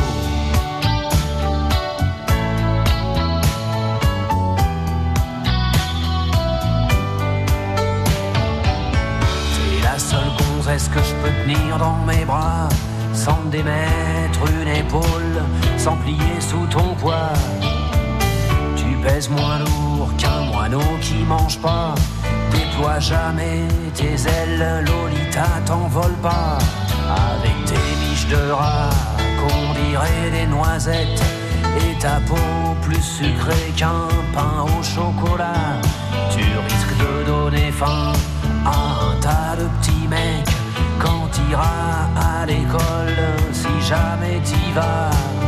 Speaker 36: T'es la seule gonzesse que je peux tenir dans mes bras, sans me démettre une épaule, sans plier sous ton poids. Tu pèses moins lourd qu'un moineau qui mange pas. Déploie jamais tes ailes, Lolita, t'envole pas. Avec tes biches de rat, qu'on dirait des noisettes. Et ta peau plus sucrée qu'un pain au chocolat. Tu risques de donner faim à un tas de petits mecs quand t'iras à l'école, si jamais t'y vas.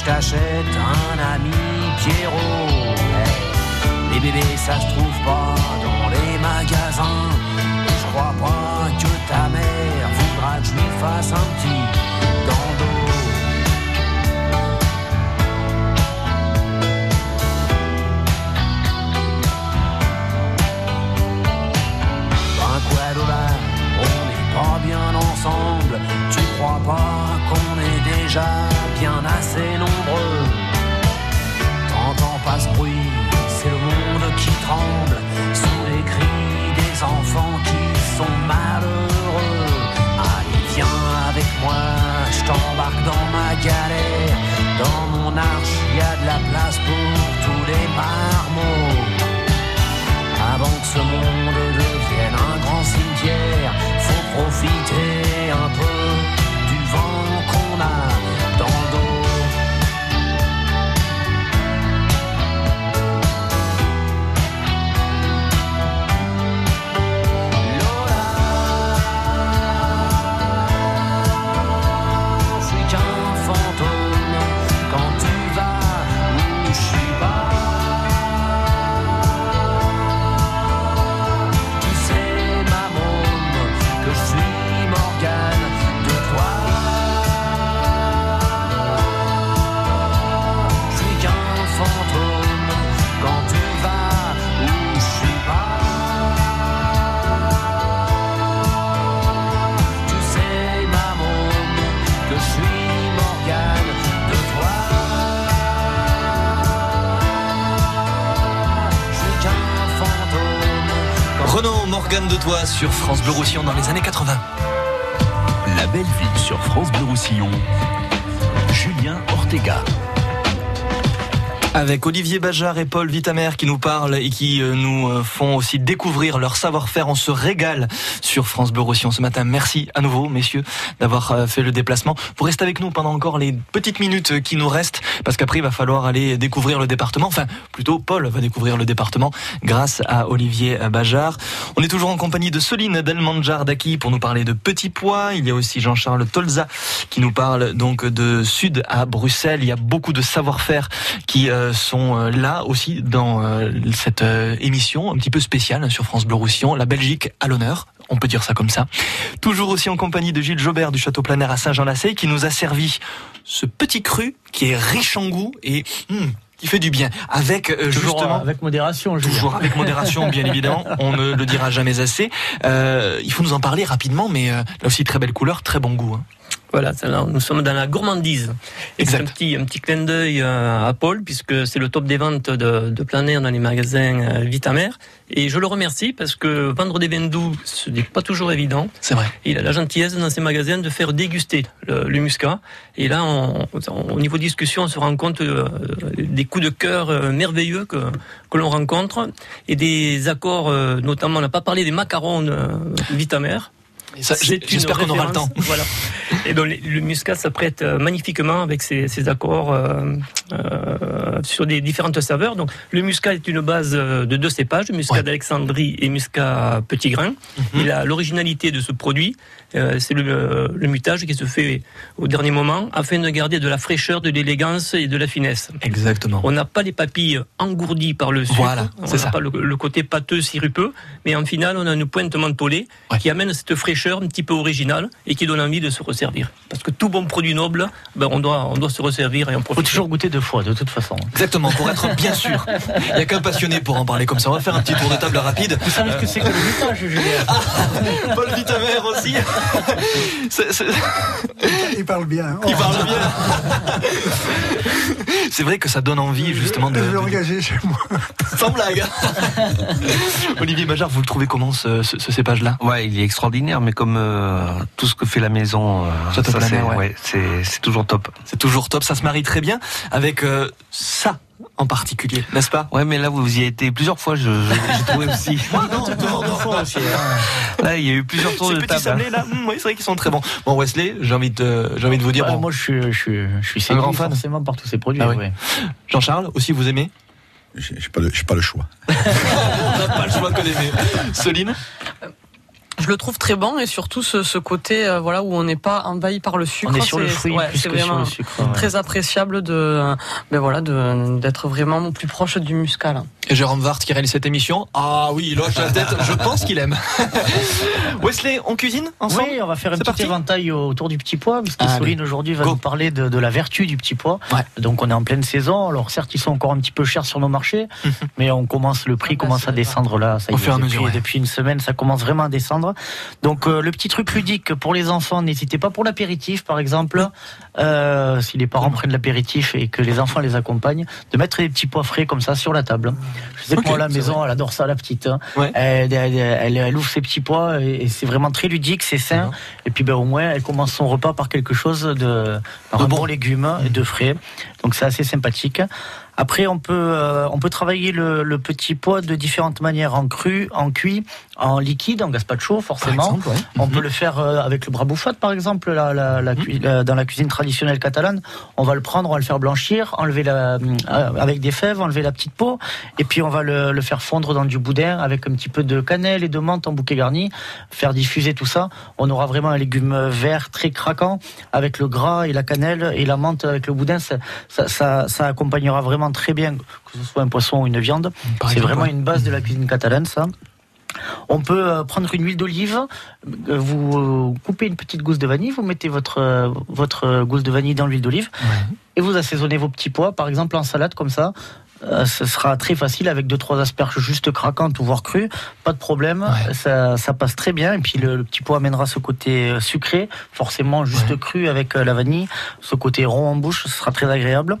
Speaker 36: Je t'achète un ami Pierrot. Les bébés ça se trouve pas dans les magasins. Je crois pas que ta mère voudra que je lui fasse un petit dans le dos Ben on n'est pas bien ensemble. Tu crois pas qu'on est déjà assez nombreux. T'entends pas ce bruit, c'est le monde qui tremble sous les cris des enfants qui sont malheureux. Allez, viens avec
Speaker 2: moi,
Speaker 36: je t'embarque dans ma galère. Dans mon arche, y a de la place pour tous les marmots. Avant que ce monde devienne un grand cimetière, faut profiter un peu
Speaker 2: Morgane de Toi sur France Bleu Roussillon dans les années 80.
Speaker 1: La belle ville sur France Bleu Roussillon. Julien Ortega.
Speaker 2: Avec Olivier Bajard et Paul Vitamer qui nous parlent et qui euh, nous euh, font aussi découvrir leur savoir-faire. On se régale sur France Bleu Roussillon ce matin. Merci à nouveau, messieurs, d'avoir euh, fait le déplacement. Vous restez avec nous pendant encore les petites minutes qui nous restent parce qu'après il va falloir aller découvrir le département. Enfin, plutôt Paul va découvrir le département grâce à Olivier Bajard. On est toujours en compagnie de Soline Delmanjar d'Aki pour nous parler de petits pois. Il y a aussi Jean-Charles Tolza qui nous parle donc de Sud à Bruxelles. Il y a beaucoup de savoir-faire qui sont euh, là aussi dans euh, cette euh, émission un petit peu spéciale sur France Bleu Roussillon. La Belgique à l'honneur, on peut dire ça comme ça. Toujours aussi en compagnie de Gilles Jobert du Château Planer à Saint-Jean-Lassay qui nous a servi ce petit cru qui est riche en goût et hmm, qui fait du bien avec
Speaker 4: toujours
Speaker 2: justement
Speaker 4: avec modération
Speaker 2: toujours avec modération bien évidemment on ne le dira jamais assez euh, il faut nous en parler rapidement mais là aussi très belle couleur très bon goût hein.
Speaker 7: Voilà, nous sommes dans la gourmandise. Et c'est un petit, un petit clin d'œil euh, à Paul, puisque c'est le top des ventes de, de plein air dans les magasins euh, Vitamer. Et je le remercie parce que vendre des vins doux, ce n'est pas toujours évident.
Speaker 2: C'est vrai.
Speaker 7: il a la gentillesse dans ses magasins de faire déguster le, le muscat. Et là, on, au niveau discussion, on se rend compte euh, des coups de cœur merveilleux que, que l'on rencontre et des accords, notamment, on n'a pas parlé des macarons Vitamer.
Speaker 2: J'espère qu'on aura le temps.
Speaker 7: Voilà. Et donc le muscat s'apprête euh, magnifiquement avec ses, ses accords euh, euh, sur des différentes saveurs. Donc le muscat est une base de deux cépages, muscat ouais. d'Alexandrie et muscat petit grain. Mm -hmm. Il a l'originalité de ce produit, c'est le, le, mutage qui se fait au dernier moment afin de garder de la fraîcheur, de l'élégance et de la finesse.
Speaker 2: Exactement.
Speaker 7: On n'a pas les papilles engourdies par le sucre.
Speaker 2: Voilà,
Speaker 7: on n'a pas le, le, côté pâteux, sirupeux, mais en finale, on a une pointe mentholée ouais. qui amène cette fraîcheur un petit peu originale et qui donne envie de se resservir. Parce que tout bon produit noble, ben on, doit, on doit se resservir et en profiter.
Speaker 4: Il faut toujours goûter deux fois, de toute façon.
Speaker 2: Exactement, pour être bien sûr. Il n'y a qu'un passionné pour en parler comme ça. On va faire un petit tour de table rapide.
Speaker 4: Vous savez ce que c'est que le mutage, Julien?
Speaker 2: Ah, Paul Vitamer aussi.
Speaker 6: C est, c est... Il parle bien.
Speaker 2: Oh. Il parle bien. c'est vrai que ça donne envie, justement, de.
Speaker 6: Je vais engager chez moi.
Speaker 2: Sans blague. Olivier Majard, vous le trouvez comment ce, ce, ce cépage-là?
Speaker 5: Ouais, il est extraordinaire, mais comme euh, tout ce que fait la maison, euh,
Speaker 2: ça, ça
Speaker 5: c'est
Speaker 2: ouais.
Speaker 5: ouais, toujours top.
Speaker 2: C'est toujours top, ça se marie très bien avec euh, ça en particulier, n'est-ce pas?
Speaker 5: Ouais, mais là vous y avez été plusieurs fois, j'ai trouvé aussi.
Speaker 2: non, non, non, non, aussi hein.
Speaker 5: Là, il y a eu plusieurs tours
Speaker 2: Ces
Speaker 5: de
Speaker 2: petits
Speaker 5: table.
Speaker 2: sablés là, mmh, oui, c'est vrai qu'ils sont très bons. Bon, Wesley, j'ai envie de, j'ai envie de vous dire. Bon.
Speaker 4: Moi, je suis, je suis, je suis
Speaker 2: un grand fan
Speaker 4: forcément par tous ces produits.
Speaker 2: Ah oui.
Speaker 4: ouais.
Speaker 2: Jean-Charles, aussi vous aimez?
Speaker 8: J'ai pas, le, pas le choix.
Speaker 2: On n'a pas le choix que d'aimer. Céline
Speaker 16: je le trouve très bon et surtout ce, ce côté euh, voilà où on n'est pas envahi par le sucre.
Speaker 4: On est sur le fruit
Speaker 16: ouais,
Speaker 4: plus que
Speaker 16: vraiment
Speaker 4: sur le sucre. Ouais.
Speaker 16: très appréciable de ben voilà d'être vraiment plus proche du muscat là.
Speaker 2: Et Jérôme Vart qui réalise cette émission. Ah oui, il hoche la tête. Je pense qu'il aime. Wesley, on cuisine ensemble?
Speaker 4: Oui, on va faire un petit
Speaker 2: parti
Speaker 4: éventail autour du petit pois, puisque
Speaker 2: Allez.
Speaker 4: Soline aujourd'hui va
Speaker 2: Go.
Speaker 4: nous parler de, de, la vertu du petit pois.
Speaker 2: Ouais.
Speaker 4: Donc on est en pleine saison. Alors certes, ils sont encore un petit peu chers sur nos marchés, mais on commence le prix commence à descendre là. Ça
Speaker 2: Au
Speaker 4: y est,
Speaker 2: fur et à
Speaker 4: depuis,
Speaker 2: mesure, ouais.
Speaker 4: depuis une semaine, ça commence vraiment à descendre. Donc euh, le petit truc ludique pour les enfants, n'hésitez pas pour l'apéritif, par exemple, euh, si les parents prennent l'apéritif et que les enfants les accompagnent, de mettre des petits pois frais comme ça sur la table. Je sais que moi à la maison,
Speaker 2: vrai.
Speaker 4: elle adore ça, la petite. hein.
Speaker 2: Ouais.
Speaker 4: Elle, elle, elle- elle ouvre ses petits pois et, et c'est vraiment très ludique, c'est sain. Et puis ben, au moins, elle commence son repas par quelque chose de, par
Speaker 2: De
Speaker 4: un
Speaker 2: bon.
Speaker 4: bon légume et de frais. Donc c'est assez sympathique. Après, on peut, euh, on peut travailler le, le petit pois de différentes manières, en cru, en cuit, en liquide, en gazpacho, forcément.
Speaker 2: exemple, ouais.
Speaker 4: On
Speaker 2: Mhm.
Speaker 4: peut le faire euh, avec le bras bouffat, par exemple, la, la, la cui- la- dans la cuisine traditionnelle catalane. On va le prendre, on va le faire blanchir, enlever la, euh, avec des fèves, enlever la petite peau, et puis on va le, le faire fondre dans du boudin avec un petit peu de cannelle et de menthe en bouquet garni, faire diffuser tout ça. On aura vraiment un légume vert très craquant avec le gras et la cannelle et la menthe avec le boudin. Ça, ça, ça, ça accompagnera vraiment très bien, que ce soit un poisson ou une viande. C'est vraiment une base de la cuisine catalane, ça. On peut euh, prendre une huile d'olive, euh, vous euh, coupez une petite gousse de vanille, vous mettez votre, votre gousse de vanille dans l'huile d'olive et vous assaisonnez vos petits pois, par exemple en salade comme ça. Euh, ce sera très facile avec deux trois asperges juste craquantes ou voire crues, pas de problème, ça, ça passe très bien. Et puis le, le petit pot amènera ce côté euh, sucré, forcément juste cru avec euh, la vanille, ce côté rond en bouche, ce sera très agréable.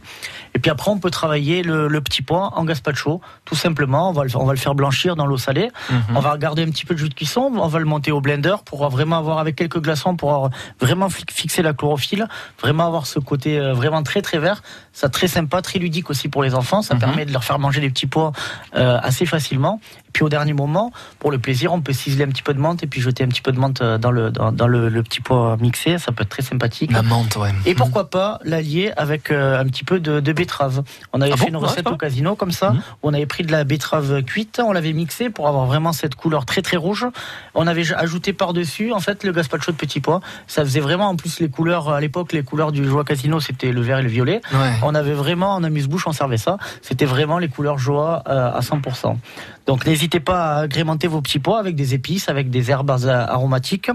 Speaker 4: Et puis après, on peut travailler le, le petit pois en gazpacho, tout simplement. On va le, on va le faire blanchir dans l'eau salée.
Speaker 2: Mhm.
Speaker 4: On va garder un petit peu de jus de cuisson. On va le monter au blender pour vraiment avoir avec quelques glaçons pour vraiment fi- fixer la chlorophylle, vraiment avoir ce côté vraiment très très vert. Ça très sympa, très ludique aussi pour les enfants. Ça permet de leur faire manger des petits pois euh, assez facilement. Puis au dernier moment, pour le plaisir, on peut ciseler un petit peu de menthe et puis jeter un petit peu de menthe euh, dans le dans, dans le, le petit pois mixé. Ça peut être très sympathique.
Speaker 2: La menthe, ouais.
Speaker 4: Et pourquoi pas l'allier avec euh, un petit peu de, de betterave. On avait
Speaker 2: Ah
Speaker 4: fait
Speaker 2: bon
Speaker 4: une recette au casino comme ça, où on avait pris de la betterave cuite, on l'avait mixée pour avoir vraiment cette couleur très très rouge. On avait ajouté par-dessus en fait le gazpacho de petits pois. Ça faisait vraiment en plus les couleurs à l'époque les couleurs du joie casino c'était le vert et le violet.
Speaker 2: Ouais.
Speaker 4: On avait vraiment en amuse-bouche on servait ça. C'était vraiment les couleurs joie euh, à 100%. Donc n'hésitez pas à agrémenter vos petits pois avec des épices, avec des herbes aromatiques,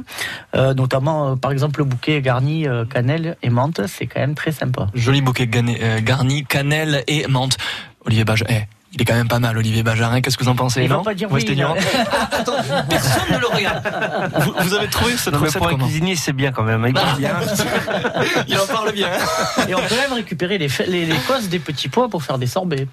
Speaker 4: euh, notamment euh, par exemple le bouquet garni euh, cannelle et menthe, c'est quand même très sympa.
Speaker 2: Joli bouquet euh, garni, cannelle et menthe. Olivier Bajarin, eh, il est quand même pas mal, Olivier Bajarin. Qu'est-ce que vous en pensez
Speaker 4: Il va
Speaker 2: non
Speaker 4: pas dire
Speaker 2: Moi,
Speaker 4: oui.
Speaker 2: Ah, attends, personne ne le regarde. Vous, vous avez trouvé cette
Speaker 5: Non,
Speaker 2: recette
Speaker 5: pour un cuisinier, c'est bien quand même. Il bien.
Speaker 2: Il en parle bien.
Speaker 4: Et on peut même récupérer les, les, les cosses des petits pois pour faire des sorbets.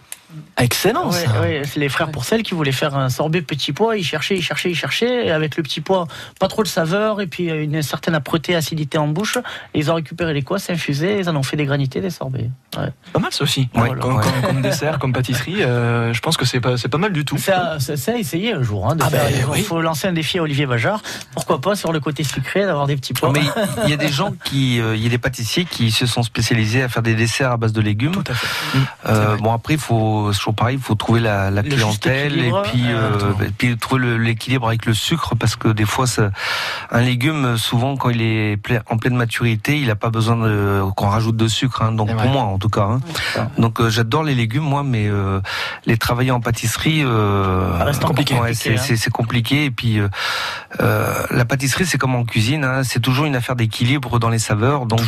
Speaker 2: Excellent,
Speaker 4: Ouais,
Speaker 2: ça.
Speaker 4: ouais, c'est les frères Pourcel qui voulaient faire un sorbet petit pois. Ils cherchaient, ils cherchaient, ils cherchaient. Et avec le petit pois, pas trop de saveur et puis une certaine âpreté, acidité en bouche. Et ils ont récupéré les cosses, infusées, ils en ont fait des granités, des sorbets. Ouais.
Speaker 2: Pas mal, ça aussi.
Speaker 4: Ouais,
Speaker 2: comme,
Speaker 4: ouais.
Speaker 2: comme- comme dessert, comme pâtisserie, euh, je pense que c'est pas, c'est pas mal du tout.
Speaker 4: C'est à, essayer un jour. Hein, de
Speaker 2: Ah
Speaker 4: faire-
Speaker 2: ben,
Speaker 4: il faut,
Speaker 2: oui.
Speaker 4: faut lancer un défi à Olivier Bajard. Pourquoi pas sur le côté sucré d'avoir des petits pois.
Speaker 5: Mais il y a des gens qui, euh, il y a des pâtissiers qui se sont spécialisés à faire des desserts à base de légumes.
Speaker 2: Tout à fait.
Speaker 5: Euh, bon après, il faut c'est toujours pareil, il faut trouver la, clientèle et puis, euh, et puis trouver l'équilibre avec le sucre parce que des fois, ça- un légume souvent quand il est en pleine maturité, il n'a pas besoin qu'on rajoute de sucre. hein. donc pour moi, en tout cas. hein. Donc euh, j'adore les légumes, moi, mais euh, les travailler en pâtisserie,
Speaker 2: compliqué.
Speaker 5: ouais,
Speaker 4: compliqué,
Speaker 5: c'est
Speaker 4: hein.
Speaker 5: c'est- c'est compliqué. Et puis la pâtisserie, c'est comme en cuisine, c'est toujours une affaire d'équilibre dans les saveurs. Donc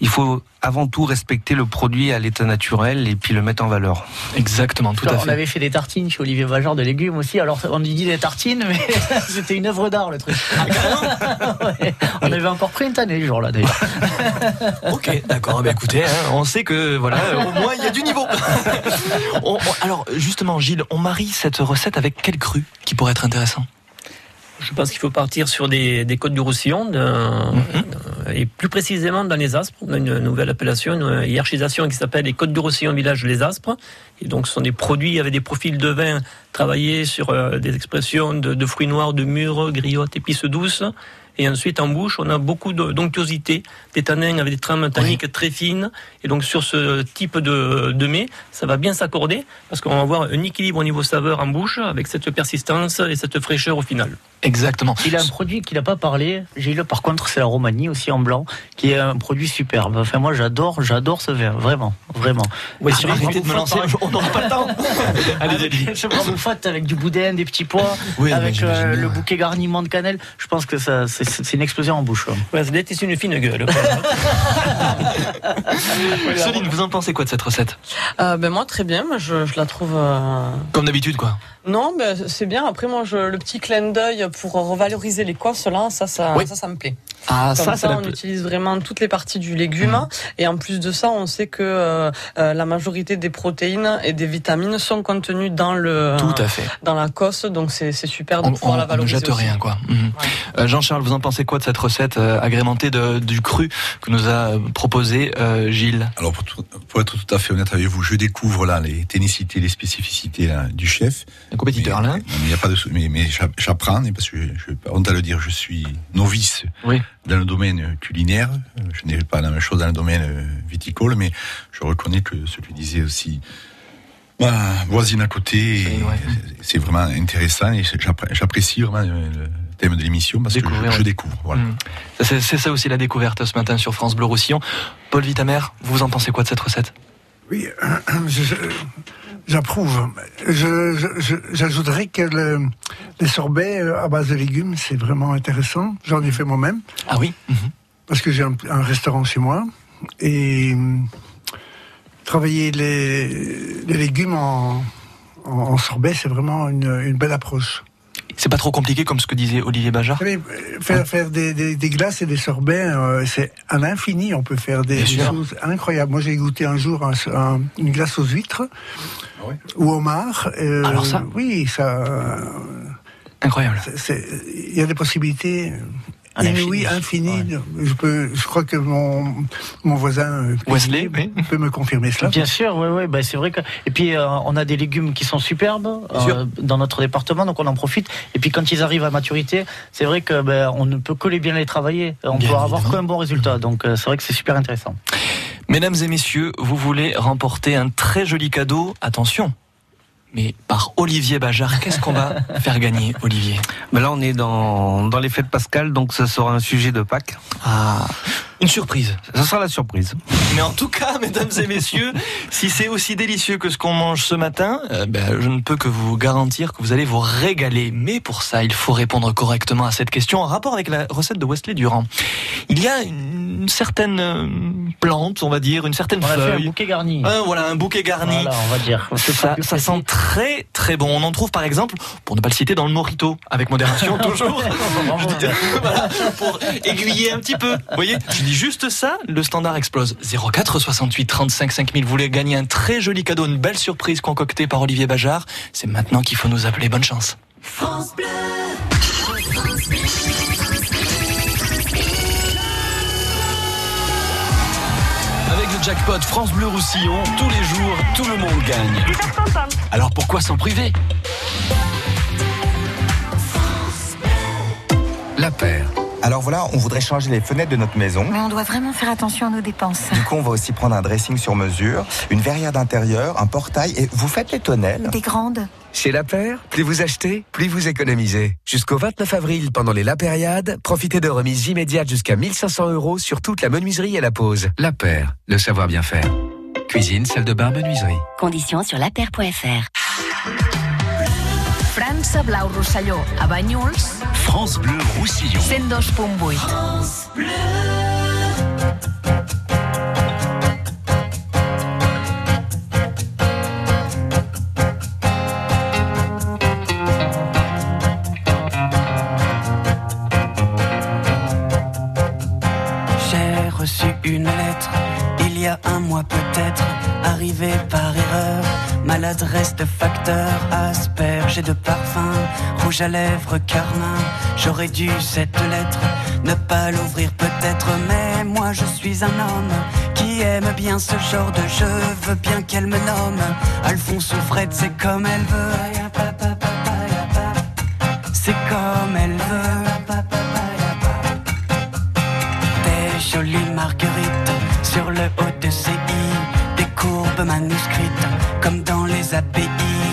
Speaker 5: il faut avant tout respecter le produit à l'état naturel et puis le mettre en valeur.
Speaker 2: Exactement, tout à
Speaker 4: on
Speaker 2: fait.
Speaker 4: avait fait des tartines chez Olivier Bajard de légumes aussi. Alors on lui dit des tartines, mais c'était une œuvre d'art le truc. Ouais. On avait encore pris une tannée le jour là d'ailleurs.
Speaker 2: Ok, d'accord. Eh bien, écoutez, hein, on sait que voilà, au moins il y a du niveau. On- on- alors justement, Gilles, on marie cette recette avec quel cru qui pourrait être intéressant?
Speaker 37: Je pense qu'il faut partir sur des, des côtes du Roussillon, d'un- et plus précisément dans les Aspres. On a une nouvelle appellation, une hiérarchisation qui s'appelle les côtes du Roussillon Village Les Aspres. Et donc, ce sont des produits avec des profils de vin travaillés sur euh, des expressions de, de fruits noirs, de mûres, griottes, épices douces. Et ensuite, en bouche, on a beaucoup d'onctuosité, des tanins avec des trames tanniques très fines. Et donc, sur ce type de, de mets, ça va bien s'accorder parce qu'on va avoir un équilibre au niveau saveur en bouche avec cette persistance et cette fraîcheur au final.
Speaker 2: Exactement.
Speaker 4: Il a un produit qu'il n'a pas parlé, Gilles, par contre, c'est la Romanie aussi en blanc, qui est un produit superbe. Enfin, moi, j'adore, j'adore ce vin, vraiment, vraiment.
Speaker 2: Oui,
Speaker 4: Ah,
Speaker 2: si arrêtez de me lancer,
Speaker 4: faites
Speaker 2: on n'aura pas le temps. Allez,
Speaker 4: je pas, vous faites avec du boudin, des petits pois,
Speaker 2: Oui,
Speaker 4: avec euh, le bouquet garniment de cannelle. Je pense que ça, c'est, c'est une explosion en bouche. quoi.
Speaker 37: Ouais, c'est une fine gueule.
Speaker 2: Céline, vous en pensez quoi de cette recette?
Speaker 16: Euh, ben moi très bien, moi, je, je la trouve. euh,
Speaker 2: Comme d'habitude, quoi.
Speaker 16: Non, ben c'est bien. Après moi, je, le petit clin d'œil pour revaloriser les coifs là, ça, ça,
Speaker 2: Oui.
Speaker 16: ça, ça me plaît.
Speaker 2: Ah,
Speaker 16: Comme
Speaker 2: ça,
Speaker 16: ça, on utilise vraiment toutes les parties du légume. Et en plus de ça, on sait que euh, euh, la majorité des protéines et des vitamines sont contenues dans le
Speaker 2: Tout à fait.
Speaker 16: dans la cosse. Donc c'est super de
Speaker 2: On,
Speaker 16: pouvoir
Speaker 2: on-
Speaker 16: la
Speaker 2: on ne
Speaker 16: valoriser.
Speaker 2: jette
Speaker 16: aussi.
Speaker 2: rien, quoi. Mhm. Euh, Jean-Charles, vous en pensez quoi de cette recette euh, agrémentée de, du cru que nous a proposé euh, Gilles?
Speaker 8: Alors, pour, tout- pour être tout à fait honnête avec vous, je découvre là les technicités, les spécificités là, du chef.
Speaker 2: Un compétiteur,
Speaker 8: mais,
Speaker 2: là.
Speaker 8: il y a pas de, mais, mais j'app- j'apprends, et parce que je, je, honte à le dire, je suis novice
Speaker 2: Oui.
Speaker 8: Dans le domaine culinaire. Je n'ai pas la même chose dans le domaine euh, viticole, mais je reconnais que ce que disait aussi ma voisine à côté,
Speaker 2: ouais.
Speaker 8: c'est vraiment intéressant et j'appré- j'apprécie vraiment le, thème de l'émission parce
Speaker 2: Découvrir,
Speaker 8: que je, découvre. Voilà.
Speaker 2: Ça, C'est ça aussi la découverte ce matin sur France Bleu Roussillon. Paul Vitamer, vous en pensez quoi de cette recette?
Speaker 6: Oui, je- je- j'approuve. J'ajouterais que le- les sorbets euh, à base de légumes, c'est vraiment intéressant. J'en ai fait moi-même.
Speaker 2: Ah oui?
Speaker 6: Parce que j'ai un, un restaurant chez moi. Et hum, travailler les, les légumes en, en, en sorbet, c'est vraiment une, une belle approche.
Speaker 2: C'est pas trop compliqué comme ce que disait Olivier Bajard
Speaker 6: faire, faire des, des, des glaces et des sorbets, euh, c'est à l'infini. On peut faire des, choses incroyables. Moi, j'ai goûté un jour un- un- une glace aux huîtres ou au homard. euh,
Speaker 2: Alors ça?
Speaker 6: Oui, ça.
Speaker 2: Incroyable.
Speaker 6: c'est- c'est- Il y a des possibilités.
Speaker 4: L'infini.
Speaker 6: Inouïes, infinies. Je peux, je crois que mon, mon voisin euh,
Speaker 2: Wesley,
Speaker 6: peut me confirmer cela.
Speaker 4: Bien sûr, oui, oui, bah, c'est vrai que. Et puis euh, on a des légumes qui sont superbes euh, dans notre département, donc on en profite. Et puis quand ils arrivent à maturité, c'est vrai que ben, on ne peut que les bien les travailler. On
Speaker 2: Bien
Speaker 4: peut avoir qu'un bon résultat. Donc euh, c'est vrai que c'est super intéressant.
Speaker 2: Mesdames et messieurs, vous voulez remporter un très joli cadeau. Attention. Mais par Olivier Bajard, qu'est-ce qu'on va faire gagner, Olivier?
Speaker 5: Ben là, on est dans, dans les fêtes pascales, donc ça sera un sujet de Pâques.
Speaker 2: Ah, une surprise.
Speaker 5: Ça sera la surprise.
Speaker 2: Mais en tout cas, mesdames et messieurs, si c'est aussi délicieux que ce qu'on mange ce matin, euh, ben, je ne peux que vous garantir que vous allez vous régaler. Mais pour ça, il faut répondre correctement à cette question en rapport avec la recette de Wesley Durand. Il y a une certaine euh, plante, on va dire, une certaine
Speaker 4: On a fait un
Speaker 2: feuille.
Speaker 4: bouquet garni.
Speaker 2: Voilà, un bouquet garni.
Speaker 4: Voilà, on va dire.
Speaker 2: Ça, sent très très bon. On en trouve par exemple, pour ne pas le citer, dans le morito, avec modération toujours. Je dis- voilà, pour aiguiller un petit peu. Vous voyez, je dis juste ça, le standard explose. 04 68 35 5000. Vous voulez gagner un très joli cadeau, une belle surprise concoctée par Olivier Bajard. C'est maintenant qu'il faut nous appeler. Bonne chance.
Speaker 3: France Bleu.
Speaker 13: Avec le jackpot France Bleu Roussillon, tous les jours, tout le monde gagne. Alors pourquoi s'en priver?
Speaker 38: La paire. Alors voilà, on voudrait changer les fenêtres de notre maison.
Speaker 39: Mais on doit vraiment faire attention à nos dépenses.
Speaker 38: Du coup, on va aussi prendre un dressing sur mesure, une verrière d'intérieur, un portail et vous faites les tonnelles.
Speaker 39: Des grandes.
Speaker 12: Chez La Paire, plus vous achetez, plus vous économisez. Jusqu'au 29 avril, pendant les La Périade, profitez de remises immédiates jusqu'à 1500 euros sur toute la menuiserie et la pose. La Paire, le savoir bien faire. Cuisine, salle de bain, menuiserie.
Speaker 40: Conditions sur laper.fr. França Blau Rosselló, a Banyuls,
Speaker 13: France Bleu Roussillon.
Speaker 40: 102.8.
Speaker 41: J'ai reçu une lettre y a un mois peut-être, arrivée par erreur. Maladresse de facteur, asperge et de parfum, rouge à lèvres, carmin. J'aurais dû cette lettre ne pas l'ouvrir peut-être, mais moi je suis un homme qui aime bien ce genre de jeu. Veux bien qu'elle me nomme Alphonse ou Fred, c'est comme elle veut. C'est comme elle veut. Des jolies marguerites sur le haut de ses i, des courbes manuscrites comme dans les API,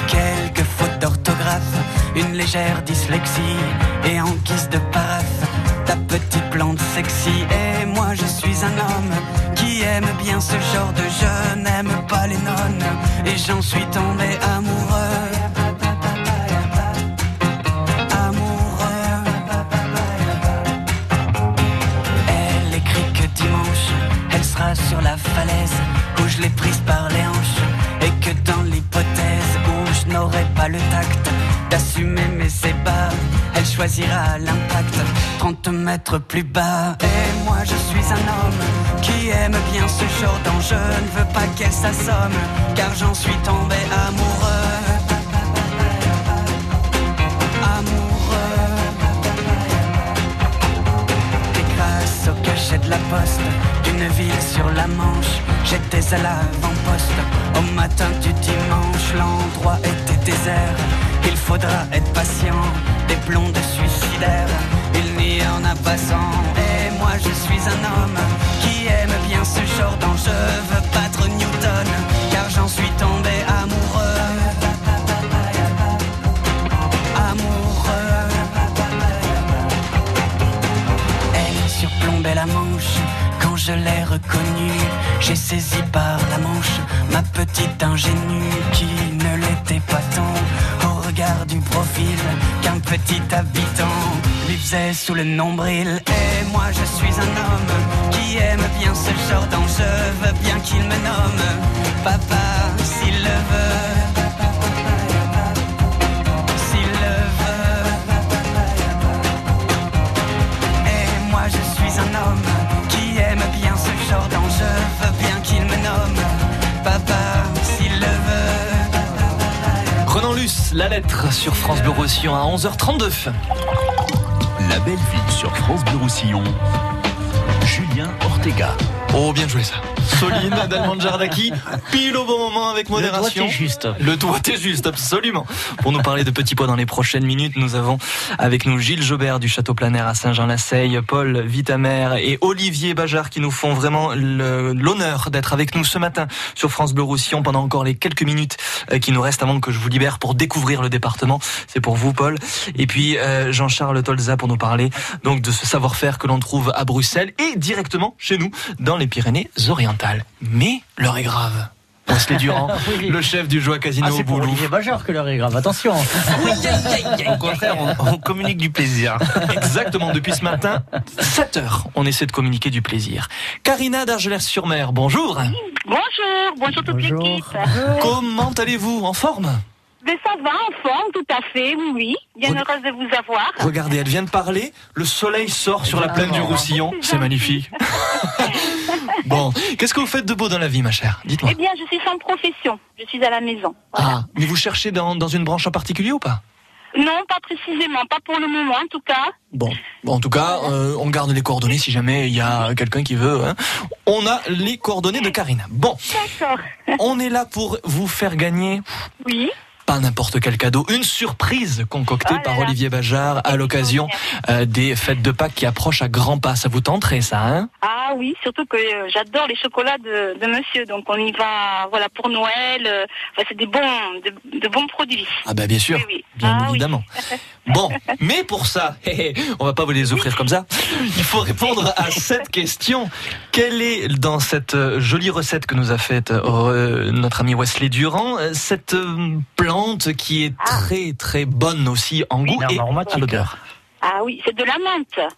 Speaker 41: quelques fautes d'orthographe, une légère dyslexie et en guise de paraphe, ta petite plante sexy. Et moi je suis un homme qui aime bien ce genre de jeu, n'aime pas les nonnes et j'en suis tombé amoureux. Choisira l'impact 30 mètres plus bas. Et moi je suis un homme qui aime bien ce genre d'enjeu. Ne veux pas qu'elle s'assomme, car j'en suis tombé amoureux. Et grâce au cachet de la poste d'une ville sur la Manche, j'étais à l'avant-poste. Au matin du dimanche, l'endroit était désert. Il faudra être patient, des blondes suicidaires. Il n'y en a pas cent. Et moi je suis un homme qui aime bien ce genre d'enjeu. Veux battre Newton, car j'en suis tombé amoureux. Amoureux. Elle surplombait la manche quand je l'ai reconnue. J'ai saisi par la manche ma petite ingénue qui ne l'était pas tant du profil qu'un petit habitant lui faisait sous le nombril. Et moi je suis un homme qui aime bien ce genre d'enjeu. Bien qu'il me nomme papa s'il le veut.
Speaker 2: La lettre sur France Bleu Roussillon à 11h32.
Speaker 13: La belle vie sur France Bleu Roussillon. Julien Ortega.
Speaker 2: Oh, bien joué ça. Soline Jardaki, pile au bon moment avec modération.
Speaker 4: Le doigt est juste.
Speaker 2: Le doigt est juste, absolument. Pour nous parler de petits pois dans les prochaines minutes, nous avons avec nous Gilles Jobert du Château Planaire à Saint-Jean-la-Seille, Paul Vitamer et Olivier Bajard qui nous font vraiment l'honneur d'être avec nous ce matin sur France Bleu Roussillon pendant encore les quelques minutes euh, qui nous restent avant que je vous libère pour découvrir le département. C'est pour vous, Paul. Et puis euh, Jean-Charles Tolza pour nous parler donc de ce savoir-faire que l'on trouve à Bruxelles et directement chez nous dans les Pyrénées-Orientales. Mais l'heure est grave. Wesley Durand,
Speaker 4: Oui.
Speaker 2: le chef du Joie Casino
Speaker 4: Ah,
Speaker 2: au
Speaker 4: c'est pour. Olivier Bajard que l'heure est grave. Attention.
Speaker 5: Au contraire, on, on communique du plaisir.
Speaker 2: Exactement, depuis ce matin, 7 heures, on essaie de communiquer du plaisir. Karina d'Argelès-sur-Mer, bonjour.
Speaker 42: Bonjour, bonjour toute l'équipe.
Speaker 2: Comment allez-vous? En forme?
Speaker 42: Mais ça va, en forme, tout à fait, oui, oui. Bien heureuse de vous avoir.
Speaker 2: Regardez, elle vient de parler, le soleil sort sur la plaine du Roussillon, c'est magnifique. Bon, qu'est-ce que vous faites de beau dans la vie, ma chère? Dites-moi.
Speaker 42: Eh bien, je suis sans profession. Je suis à la maison.
Speaker 2: Ah, mais vous cherchez dans, dans une branche en particulier ou pas?
Speaker 42: Non, pas précisément, pas pour le moment en tout cas.
Speaker 2: Bon, bon, en tout cas, euh, on garde les coordonnées si jamais il y a quelqu'un qui veut. hein. On a les coordonnées de Karina. Bon,
Speaker 42: D'accord.
Speaker 2: on est là pour vous faire gagner
Speaker 42: Oui.
Speaker 2: Pas n'importe quel cadeau, une surprise concoctée
Speaker 42: Oh
Speaker 2: par Olivier Bajard à l'occasion euh, des fêtes de Pâques qui approchent à grands pas. Ça vous tenterait ça, hein?
Speaker 42: Ah oui, surtout que euh, j'adore les chocolats de, de monsieur, donc on y va, voilà, pour Noël. euh, enfin, c'est des bons, de, de bons produits.
Speaker 2: Ah bah bien sûr,
Speaker 42: Oui, oui.
Speaker 2: bien
Speaker 42: Ah oui.
Speaker 2: évidemment. Bon, mais pour ça, on va pas vous les offrir comme ça. Il faut répondre à cette question. Quelle est dans cette euh, jolie recette que nous a faite notre ami Wesley Durand, cette plante qui est très très bonne aussi en goût et à l'odeur
Speaker 42: Ah oui, c'est de la menthe.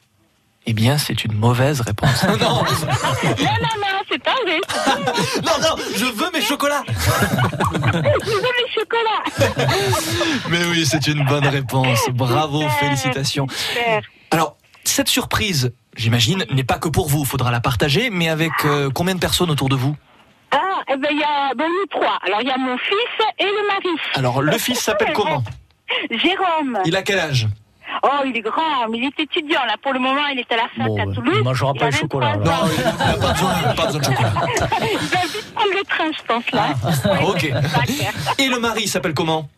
Speaker 2: Eh bien, c'est une mauvaise réponse. non,
Speaker 42: non, non, non, c'est pas vrai.
Speaker 2: non, non, je veux mes chocolats.
Speaker 42: Je veux les chocolats.
Speaker 2: Mais oui, c'est une bonne réponse. Bravo, félicitations.
Speaker 42: Super.
Speaker 2: Alors, cette surprise, j'imagine, n'est pas que pour vous. Il faudra la partager, mais avec euh, combien de personnes autour de vous?
Speaker 42: Ah, eh ben, il y a, ben, nous trois. Alors, il y a mon fils et le mari.
Speaker 2: Alors, le fils s'appelle comment?
Speaker 42: Jérôme.
Speaker 2: Il a quel âge?
Speaker 42: Oh, il est grand, mais il est étudiant, là. Pour le moment, il est à la fac à Toulouse.
Speaker 4: Il mangera
Speaker 42: Il
Speaker 4: pas
Speaker 42: a
Speaker 4: le chocolat.
Speaker 42: 23 ans.
Speaker 2: pas besoin, pas besoin de chocolat.
Speaker 42: Il va vite prendre le train, je pense, là.
Speaker 2: Ok. Et le mari s'appelle comment?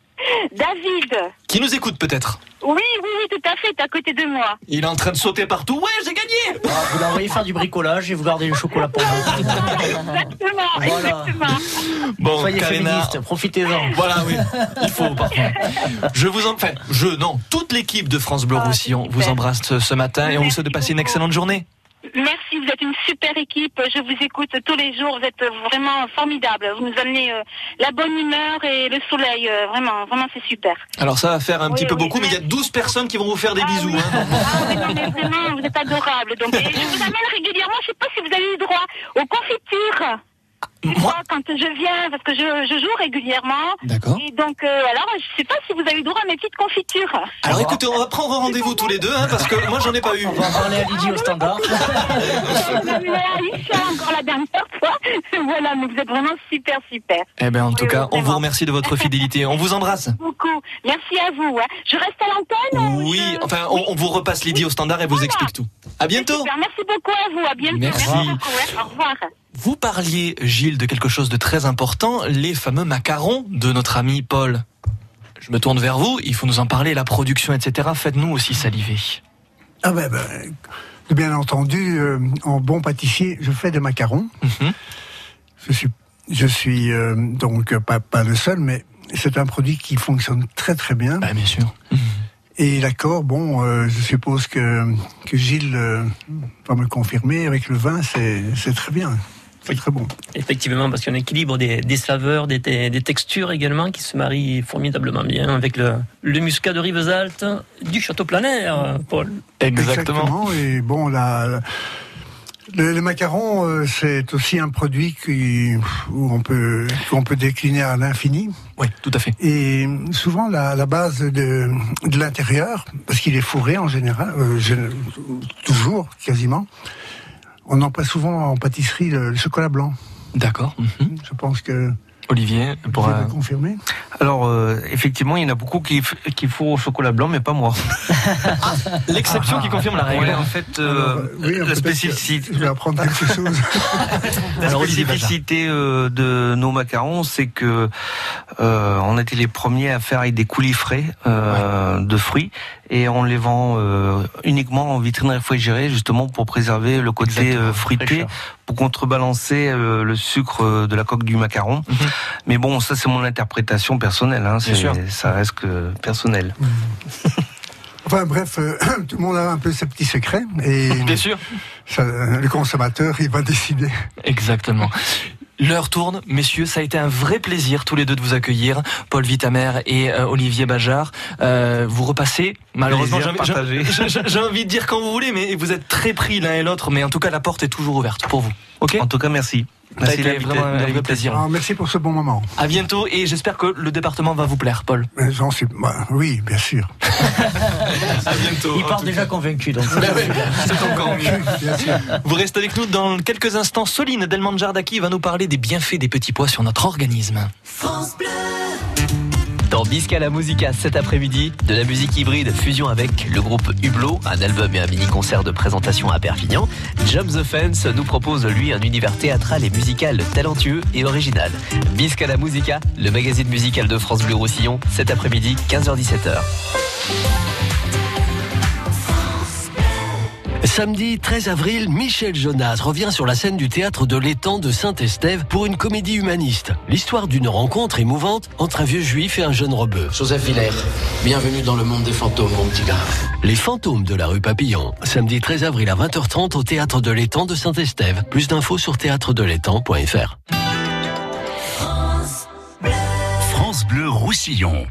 Speaker 42: David.
Speaker 2: Qui nous écoute peut-être?
Speaker 42: Oui, oui, oui, tout à fait, t'es à côté de moi.
Speaker 2: Il est en train de sauter partout. Ouais, j'ai gagné
Speaker 4: Ah, vous l'envoyez faire du bricolage et vous gardez le chocolat pour vous.
Speaker 42: Exactement,
Speaker 4: Voilà.
Speaker 42: exactement.
Speaker 2: Bon,
Speaker 4: Soyez
Speaker 2: Karina.
Speaker 4: féministe, profitez-en.
Speaker 2: Voilà, oui, il faut par contre. Je vous en, enfin, je non, toute l'équipe de France Bleu Roussillon vous embrasse ce, ce matin et on vous souhaite de passer une excellente journée.
Speaker 42: Merci, vous êtes une super équipe. Je vous écoute tous les jours. Vous êtes vraiment formidable. Vous nous amenez euh, la bonne humeur et le soleil. euh, vraiment, vraiment, c'est super.
Speaker 2: Alors ça va faire un petit
Speaker 42: Oui,
Speaker 2: peu beaucoup, mais il y a 12 personnes qui vont vous faire des bisous. hein.
Speaker 42: Ah, mais non, mais vraiment, vous êtes adorable. Donc, et je vous amène régulièrement. Je sais pas si vous avez eu droit aux confitures. Fois, quand je viens, parce que je, je joue régulièrement.
Speaker 2: D'accord.
Speaker 42: Et donc, euh, alors, je sais pas si vous avez eu droit à mes petites confitures.
Speaker 2: Alors écoutez, on va prendre rendez-vous tous les deux, hein, parce que moi j'en ai pas eu.
Speaker 4: On va parler à Lydie au standard.
Speaker 42: Alicia encore la dernière fois. voilà, mais vous êtes vraiment super, super.
Speaker 2: Eh bien, en tout cas, on vous remercie de votre fidélité. On vous embrasse.
Speaker 42: Beaucoup. Merci à vous. hein. Je reste à l'antenne. ou
Speaker 2: Oui,
Speaker 42: je-
Speaker 2: enfin, on, on vous repasse Lydie au standard et vous explique tout. À bientôt.
Speaker 42: Merci beaucoup à vous. À bientôt.
Speaker 2: Merci.
Speaker 42: beaucoup. hein. Au revoir.
Speaker 2: Vous parliez, Gilles, de quelque chose de très important, les fameux macarons de notre ami Paul. Je me tourne vers vous, il faut nous en parler, la production, etc. Faites-nous aussi saliver.
Speaker 6: Ah ben, ben, bien entendu, euh, en bon pâtissier, je fais des macarons.
Speaker 2: Mhm.
Speaker 6: Je suis, je suis euh, donc pas, pas le seul, mais c'est un produit qui fonctionne très très bien.
Speaker 2: Bah, bien sûr.
Speaker 6: Et l'accord, bon, euh, je suppose que, que Gilles va me confirmer, avec le vin, c'est très bien. C'est très bon.
Speaker 37: Effectivement, parce qu'il y a un équilibre des, des saveurs, des, des, textures également qui se marient formidablement bien avec le, le muscat de Rivesaltes du Château Planaire, Paul.
Speaker 6: Exactement. Et bon, la, le, macaron, euh, c'est aussi un produit qui, où on peut, qu'on peut décliner à l'infini.
Speaker 2: Oui, tout à fait.
Speaker 6: Et souvent, la, la base de, de l'intérieur, parce qu'il est fourré en général, euh, toujours, quasiment, on emploie souvent en pâtisserie le, chocolat blanc.
Speaker 2: D'accord.
Speaker 6: Je pense que
Speaker 2: Olivier, pour
Speaker 6: Vous confirmer
Speaker 5: Alors, euh, effectivement, il y en a beaucoup qui, qui font au chocolat blanc, mais pas moi.
Speaker 2: L'exception qui confirme la règle.
Speaker 5: en fait, euh,
Speaker 6: oui,
Speaker 5: la spécificité.
Speaker 6: Je vais apprendre quelque chose.
Speaker 5: la spécificité euh, de nos macarons, c'est que euh, on était les premiers à faire avec des coulis frais euh, de fruits et on les vend euh, uniquement en vitrine réfrigérée, justement pour préserver le côté euh, fruité, pour contrebalancer euh, le sucre de la coque du macaron.
Speaker 2: Mhm.
Speaker 5: Mais bon, ça c'est mon interprétation personnelle. Hein, ça reste que personnel.
Speaker 6: Mhm. Enfin bref, tout le monde a un peu ses petits secrets et
Speaker 2: bien sûr,
Speaker 6: le consommateur il va décider.
Speaker 2: Exactement. L'heure tourne, messieurs, ça a été un vrai plaisir tous les deux de vous accueillir, Paul Vitamer et euh, Olivier Bajard. Euh, vous repassez, malheureusement, j'ai envie de dire quand vous voulez, mais vous êtes très pris l'un et l'autre, mais en tout cas la porte est toujours ouverte pour vous. Ok?
Speaker 5: En tout cas, merci.
Speaker 2: Merci vraiment un vrai plaisir.
Speaker 6: Ah, merci pour ce bon moment.
Speaker 2: À bientôt et j'espère que le département va vous plaire, Paul.
Speaker 6: J'en suis, bah, oui, bien sûr.
Speaker 2: à bientôt.
Speaker 4: Il part déjà convaincu, donc.
Speaker 2: C'est encore mieux. Vous restez avec nous dans quelques instants. Soline Delman Jardaki va nous parler des bienfaits des petits pois sur notre organisme.
Speaker 35: France Bleu.
Speaker 43: Dans Bisca la Musica cet après-midi, de la musique hybride fusion avec le groupe Hublot, un album et un mini-concert de présentation à Perpignan. Jump the Fence nous propose lui un univers théâtral et musical talentueux et original. Bisca la Musica, le magazine musical de France Bleu Roussillon, cet après-midi, 15h-17h.
Speaker 1: Samedi 13 avril, Michel Jonas revient sur la scène du théâtre de l'étang de Saint-Estève pour une comédie humaniste. L'histoire d'une rencontre émouvante entre un vieux juif et un jeune rebeu.
Speaker 44: Joseph Villers, bienvenue dans le monde des fantômes, mon petit gars.
Speaker 1: Les fantômes de la rue Papillon. Samedi 13 avril à 20h30 au théâtre de l'étang de Saint-Estève. Plus d'infos sur théâtredelétang.fr.
Speaker 13: France France Bleu Roussillon.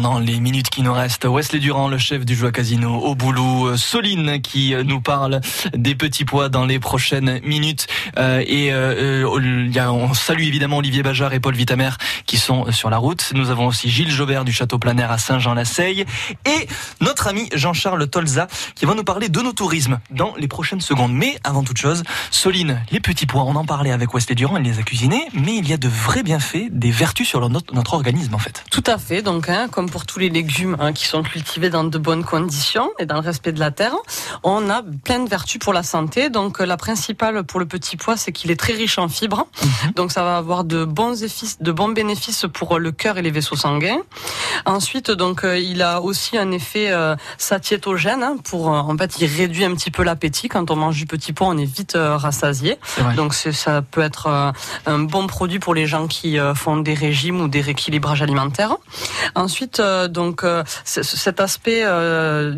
Speaker 2: Pendant les minutes qui nous restent, Wesley Durand, le chef du Joie Casino au boulot, Soline qui nous parle des petits pois dans les prochaines minutes. Et on salue évidemment Olivier Bajard et Paul Vitamer qui sont sur la route. Nous avons aussi Gilles Jobert du Château Planer à Saint-Jean-la-Seille et notre ami Jean-Charles Tolza qui va nous parler de nos tourismes dans les prochaines secondes. Mais avant toute chose, Soline, les petits pois, on en parlait avec Wesley Durand, il les a cuisinés, mais il y a de vrais bienfaits, des vertus sur notre, notre organisme en fait.
Speaker 16: Tout à fait donc, hein, comme pour tous les légumes hein, qui sont cultivés dans de bonnes conditions et dans le respect de la terre, on a plein de vertus pour la santé. Donc, la principale pour le petit pois, c'est qu'il est très riche en fibres. Mhm. Donc, ça va avoir de bons, effets, de bons bénéfices pour le cœur et les vaisseaux sanguins. Ensuite, donc, euh, il a aussi un effet euh, satiétogène. Hein, pour, euh, en fait, il réduit un petit peu l'appétit. Quand on mange du petit pois, on est vite rassasié. Donc, ça peut être un bon produit pour les gens qui font des régimes ou des rééquilibrages alimentaires. Ensuite, euh, donc euh, cet aspect euh,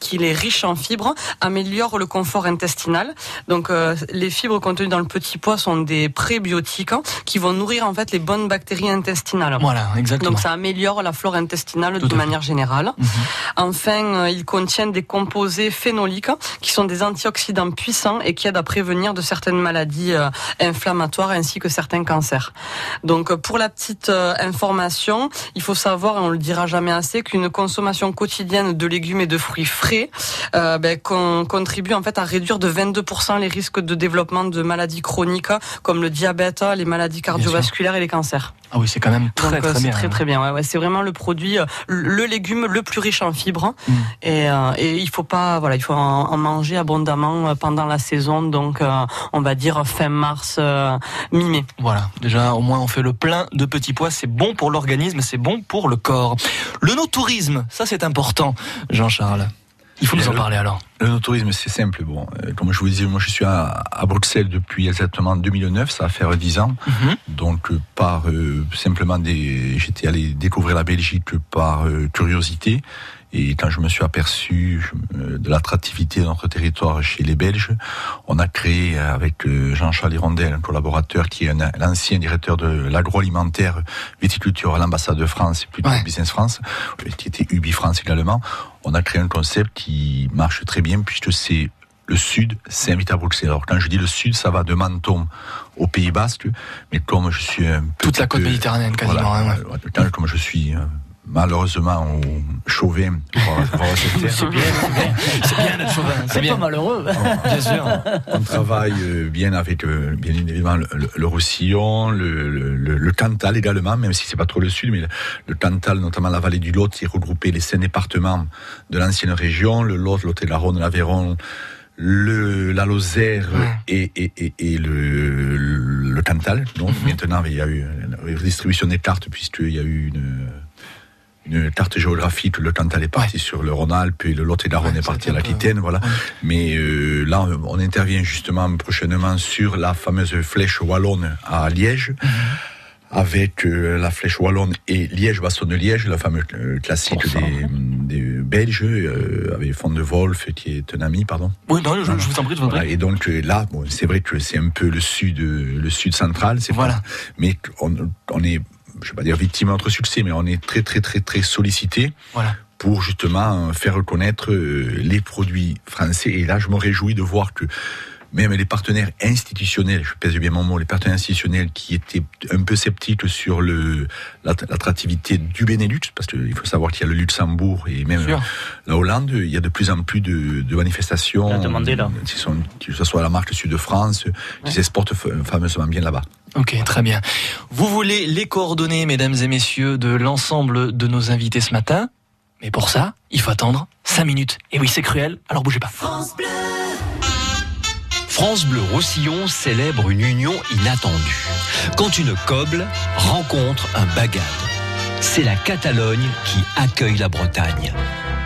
Speaker 16: qu'il est riche en fibres améliore le confort intestinal. Donc les fibres contenues dans le petit pois sont des prébiotiques hein, qui vont nourrir en fait les bonnes bactéries intestinales.
Speaker 2: Voilà, exactement.
Speaker 16: Donc ça améliore la flore intestinale de manière générale. Mhm. Enfin, il contient des composés phénoliques hein, qui sont des antioxydants puissants et qui aident à prévenir de certaines maladies inflammatoires ainsi que certains cancers. Donc pour la petite information, il faut savoir, et on le dira jamais assez, qu'une consommation quotidienne de légumes et de fruits frais euh, ben, contribue en fait à réduire de 22% les risques de développement de maladies chroniques comme le diabète, les maladies cardiovasculaires et les cancers.
Speaker 2: Ah oui, c'est quand même très
Speaker 16: euh,
Speaker 2: très bien.
Speaker 16: Très hein. très bien. Ouais, ouais. C'est vraiment le produit, euh, le légume le plus riche en fibres. Mm. Et, euh, et il faut pas, voilà, il faut en, manger abondamment pendant la saison. Donc, on va dire fin mars, mi-mai.
Speaker 2: Voilà. Déjà, au moins, on fait le plein de petits pois. C'est bon pour l'organisme, c'est bon pour le corps. Le no-tourisme, ça c'est important, Jean-Charles. Il faut nous en parler alors.
Speaker 8: Le no-tourisme, c'est simple. Bon, euh, comme je vous disais, moi je suis à, Bruxelles depuis exactement 2009, ça va faire 10 ans. Mhm. Donc euh, par euh, simplement des, j'étais allé découvrir la Belgique par curiosité. Et quand je me suis aperçu euh, de l'attractivité de notre territoire chez les Belges, on a créé avec euh, Jean-Charles Hirondel, un collaborateur qui est l'ancien directeur de l'agroalimentaire viticulture à l'ambassade de France et plutôt Business France, euh, qui était Ubi France également. On a créé un concept qui marche très bien puisque c'est le sud s'invite à Bruxelles. Alors quand je dis le sud, ça va de Menton au Pays Basque, mais comme je suis un
Speaker 2: toute la côte méditerranéenne quasiment.
Speaker 8: Voilà, hein, Comme je suis malheureusement au chauvin.
Speaker 2: c'est bien, c'est bien d'être chauvin.
Speaker 4: C'est pas malheureux.
Speaker 2: bien sûr.
Speaker 8: On travaille euh, bien avec, euh, bien évidemment, le, Roussillon, le, le, Cantal également, même si c'est pas trop le sud, mais le, Cantal, notamment la vallée du Lot, qui regroupé les cinq départements de l'ancienne région, le Lot, Lot-et-Garonne, l'Aveyron, le, la Lozère et, et, et, et, le, le Cantal. Donc mhm. maintenant, il y a eu une redistribution des cartes puisqu'il y a eu une une carte géographique. Le Cantal est parti sur le Rhône-Alpes et le Lot-et-Garonne est parti à l'Aquitaine, voilà. Mais euh, là, on intervient justement prochainement sur la fameuse flèche wallonne à Liège. Mhm. Avec euh, la flèche wallonne et Liège-Bastogne-Liège, la fameuse euh, classique des, des, Belges, avec Fond de Wolf, qui est un ami, pardon.
Speaker 2: Oui, non, je, vous en prie, je vous en prie.
Speaker 8: Et donc là, bon, c'est vrai que c'est un peu le sud, le sud central, c'est voilà. mais on, on est je vais pas dire victime de notre succès, mais on est très très très très sollicité. Pour justement faire reconnaître euh, les produits français. Et là, je me réjouis de voir que même les partenaires institutionnels, je pèse bien mon mot, les partenaires institutionnels qui étaient un peu sceptiques sur le l'attractivité du Benelux, parce qu'il faut savoir qu'il y a le Luxembourg et même la Hollande, il y a de plus en plus de, de manifestations.
Speaker 4: là.
Speaker 8: Que ce soit la marque Sud de France, qui s'exporte fameusement bien là-bas.
Speaker 2: Ok, très bien. Vous voulez les coordonnées, mesdames et messieurs, de l'ensemble de nos invités ce matin Mais pour ça, il faut attendre 5 minutes. Et oui, c'est cruel, alors bougez pas.
Speaker 13: France Bleu France Bleu Roussillon célèbre une union inattendue. Quand une coble rencontre un bagade. C'est la Catalogne qui accueille la Bretagne.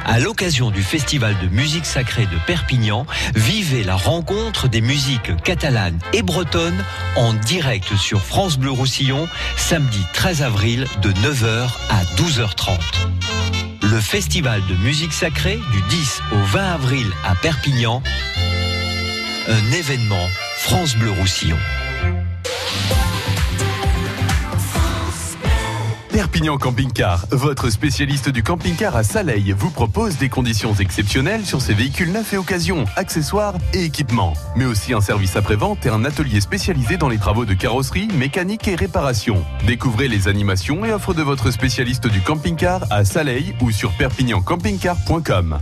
Speaker 13: À l'occasion du festival de musique sacrée de Perpignan, vivez la rencontre des musiques catalanes et bretonnes en direct sur France Bleu Roussillon, samedi 13 avril de 9h à 12h30. Le festival de musique sacrée du 10 au 20 avril à Perpignan
Speaker 19: un événement France Bleu Roussillon.
Speaker 45: Perpignan Camping Car, votre spécialiste du camping-car à Saleil, vous propose des conditions exceptionnelles sur ses véhicules neufs et occasions, accessoires et équipements. Mais aussi un service après-vente et un atelier spécialisé dans les travaux de carrosserie, mécanique et réparation. Découvrez les animations et offres de votre spécialiste du camping-car à Saleil ou sur perpignancampingcar.com.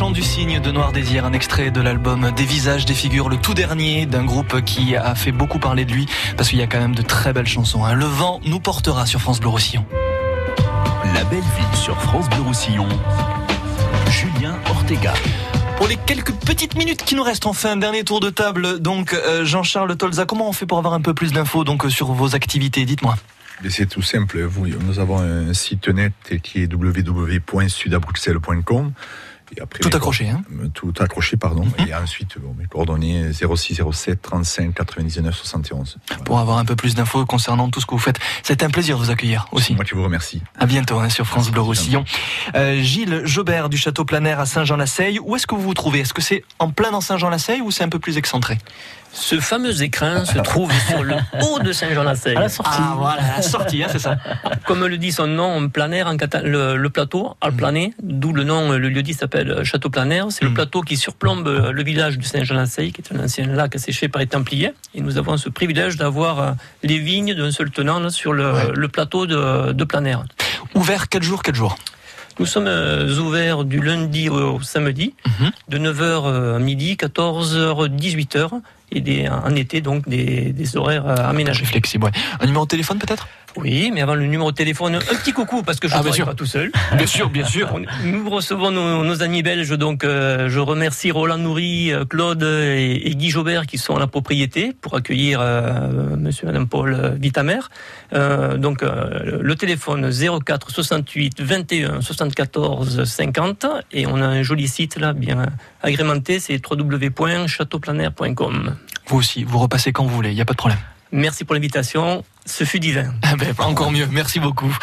Speaker 2: chant du cygne de Noir Désir, un extrait de l'album Des visages, des figures, le tout dernier d'un groupe qui a fait beaucoup parler de lui parce qu'il y a quand même de très belles chansons. hein. Le vent nous portera sur France Bleu Roussillon.
Speaker 1: La belle ville sur France Bleu Roussillon. Julien Ortega.
Speaker 2: Pour les quelques petites minutes qui nous restent, on fait un dernier tour de table. Donc, euh, Jean-Charles Tolza, comment on fait pour avoir un peu plus d'infos donc euh, sur vos activités Dites-moi.
Speaker 8: Mais C'est tout simple. Vous, nous avons un site net qui est www.sudabruxelles.com. Et après,
Speaker 2: Tout accroché, hein
Speaker 8: coord- Tout accroché, pardon. Et ensuite, bon, mes coordonnées 06 07 35 99 71.
Speaker 2: Pour avoir un peu plus d'infos concernant tout ce que vous faites. C'est un plaisir de vous accueillir aussi.
Speaker 8: Moi qui vous remercie.
Speaker 2: À bientôt hein, sur France Bleu Roussillon. Euh, Gilles Jobert du Château Planaire à Saint-Jean-la-Seille. Où est-ce que vous vous trouvez? Est-ce que c'est en plein dans Saint-Jean-la-Seille ou c'est un peu plus excentré?
Speaker 7: Ce fameux écrin se trouve sur le haut de Saint-Jean-la-Seille.
Speaker 2: À la sortie. Ah, voilà, à la sortie, hein, c'est ça.
Speaker 7: Comme le dit son nom, planaire en cata- le, le plateau, al plané, d'où le nom, le lieu dit s'appelle Château Planaire. C'est le plateau qui surplombe le village de Saint-Jean-la-Seille, qui est un ancien lac asséché par les Templiers. Et nous avons ce privilège d'avoir euh, les vignes d'un seul tenant là, sur le, le plateau de, de Planaire.
Speaker 2: Ouvert 4 jours, 4 jours
Speaker 7: Nous sommes euh, ouverts du lundi au samedi, de 9h à midi, 14h, 18h, et des, en été, donc des, des horaires euh, aménagés.
Speaker 2: Flexible. Un numéro de téléphone peut-être?
Speaker 7: Oui, mais avant le numéro de téléphone, un petit coucou parce que je
Speaker 2: Ah,
Speaker 7: ne
Speaker 2: sûr.
Speaker 7: pas tout seul.
Speaker 2: Bien sûr, bien sûr.
Speaker 7: Nous recevons nos, nos amis belges, donc euh, je remercie Roland Nourri, euh, Claude et, et Guy Jobert qui sont à la propriété pour accueillir euh, Monsieur et Madame Paul euh, Vitamer. Euh, donc le téléphone 04 68 21 74 50 et on a un joli site là bien agrémenté, c'est www.chateauplanaire.com.
Speaker 2: Vous aussi, vous repassez quand vous voulez, il n'y a pas de problème.
Speaker 7: Merci pour l'invitation, ce fut divin.
Speaker 2: Ah ben, encore mieux, merci beaucoup.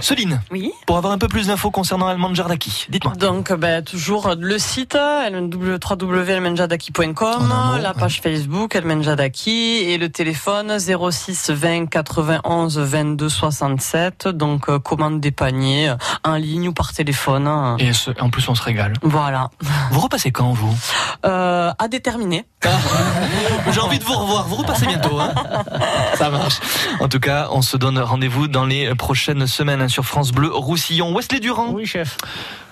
Speaker 2: Céline,
Speaker 16: Oui.
Speaker 2: pour avoir un peu plus d'infos concernant Allemande Jardaki, dites-moi.
Speaker 16: Donc, ben, toujours le site, www.elmenjadaki.com, la page Facebook, Elmenjadaki, et le téléphone 06 20 91 22 67. Donc, euh, commande des paniers, euh, en ligne ou par téléphone. hein.
Speaker 2: Et ce- en plus, on se régale.
Speaker 16: Voilà.
Speaker 2: Vous repassez quand, vous?
Speaker 16: Euh, à déterminer.
Speaker 2: J'ai envie de vous revoir. Vous repassez bientôt. Hein Ça marche. En tout cas, on se donne rendez-vous dans les prochaines semaines hein, sur France Bleu Roussillon. Wesley Durand.
Speaker 4: Oui, chef.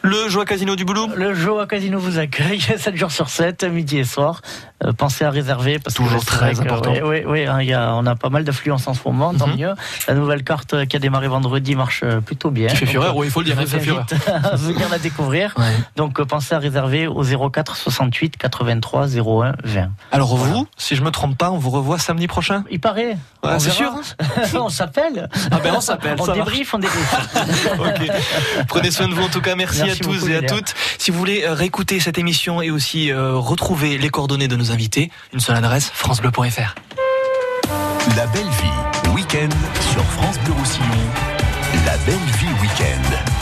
Speaker 2: Le Joie Casino du Boulot.
Speaker 4: Le Joa Casino vous accueille 7 jours sur 7, midi et soir. Euh, pensez à réserver. Parce
Speaker 2: Toujours
Speaker 4: que
Speaker 2: très important.
Speaker 4: Oui, oui, hein, il y a, on a pas mal d'affluence en ce moment, tant
Speaker 2: Mhm.
Speaker 4: mieux. La nouvelle carte euh, qui a démarré vendredi marche euh, plutôt bien.
Speaker 2: Qui fait fureur, oui, il faut le dire, elle fait fureur.
Speaker 4: venir la découvrir. Donc euh, pensez à réserver au 04 68 83 01 20.
Speaker 2: Alors vous, si je me trompe pas, on vous revoit samedi prochain?
Speaker 4: Il paraît.
Speaker 2: Ouais, c'est sûr
Speaker 4: on s'appelle.
Speaker 2: Ah ben on s'appelle,
Speaker 4: On débrief, on débrief.
Speaker 2: Prenez soin de vous en tout cas. Merci,
Speaker 4: Merci
Speaker 2: à tous
Speaker 4: beaucoup,
Speaker 2: et à toutes. Si vous voulez euh, réécouter cette émission et aussi euh, retrouver les coordonnées de nos invités, une seule adresse francebleu.fr.
Speaker 1: La belle vie, week-end sur France Bleu Roussillon. La belle vie week-end.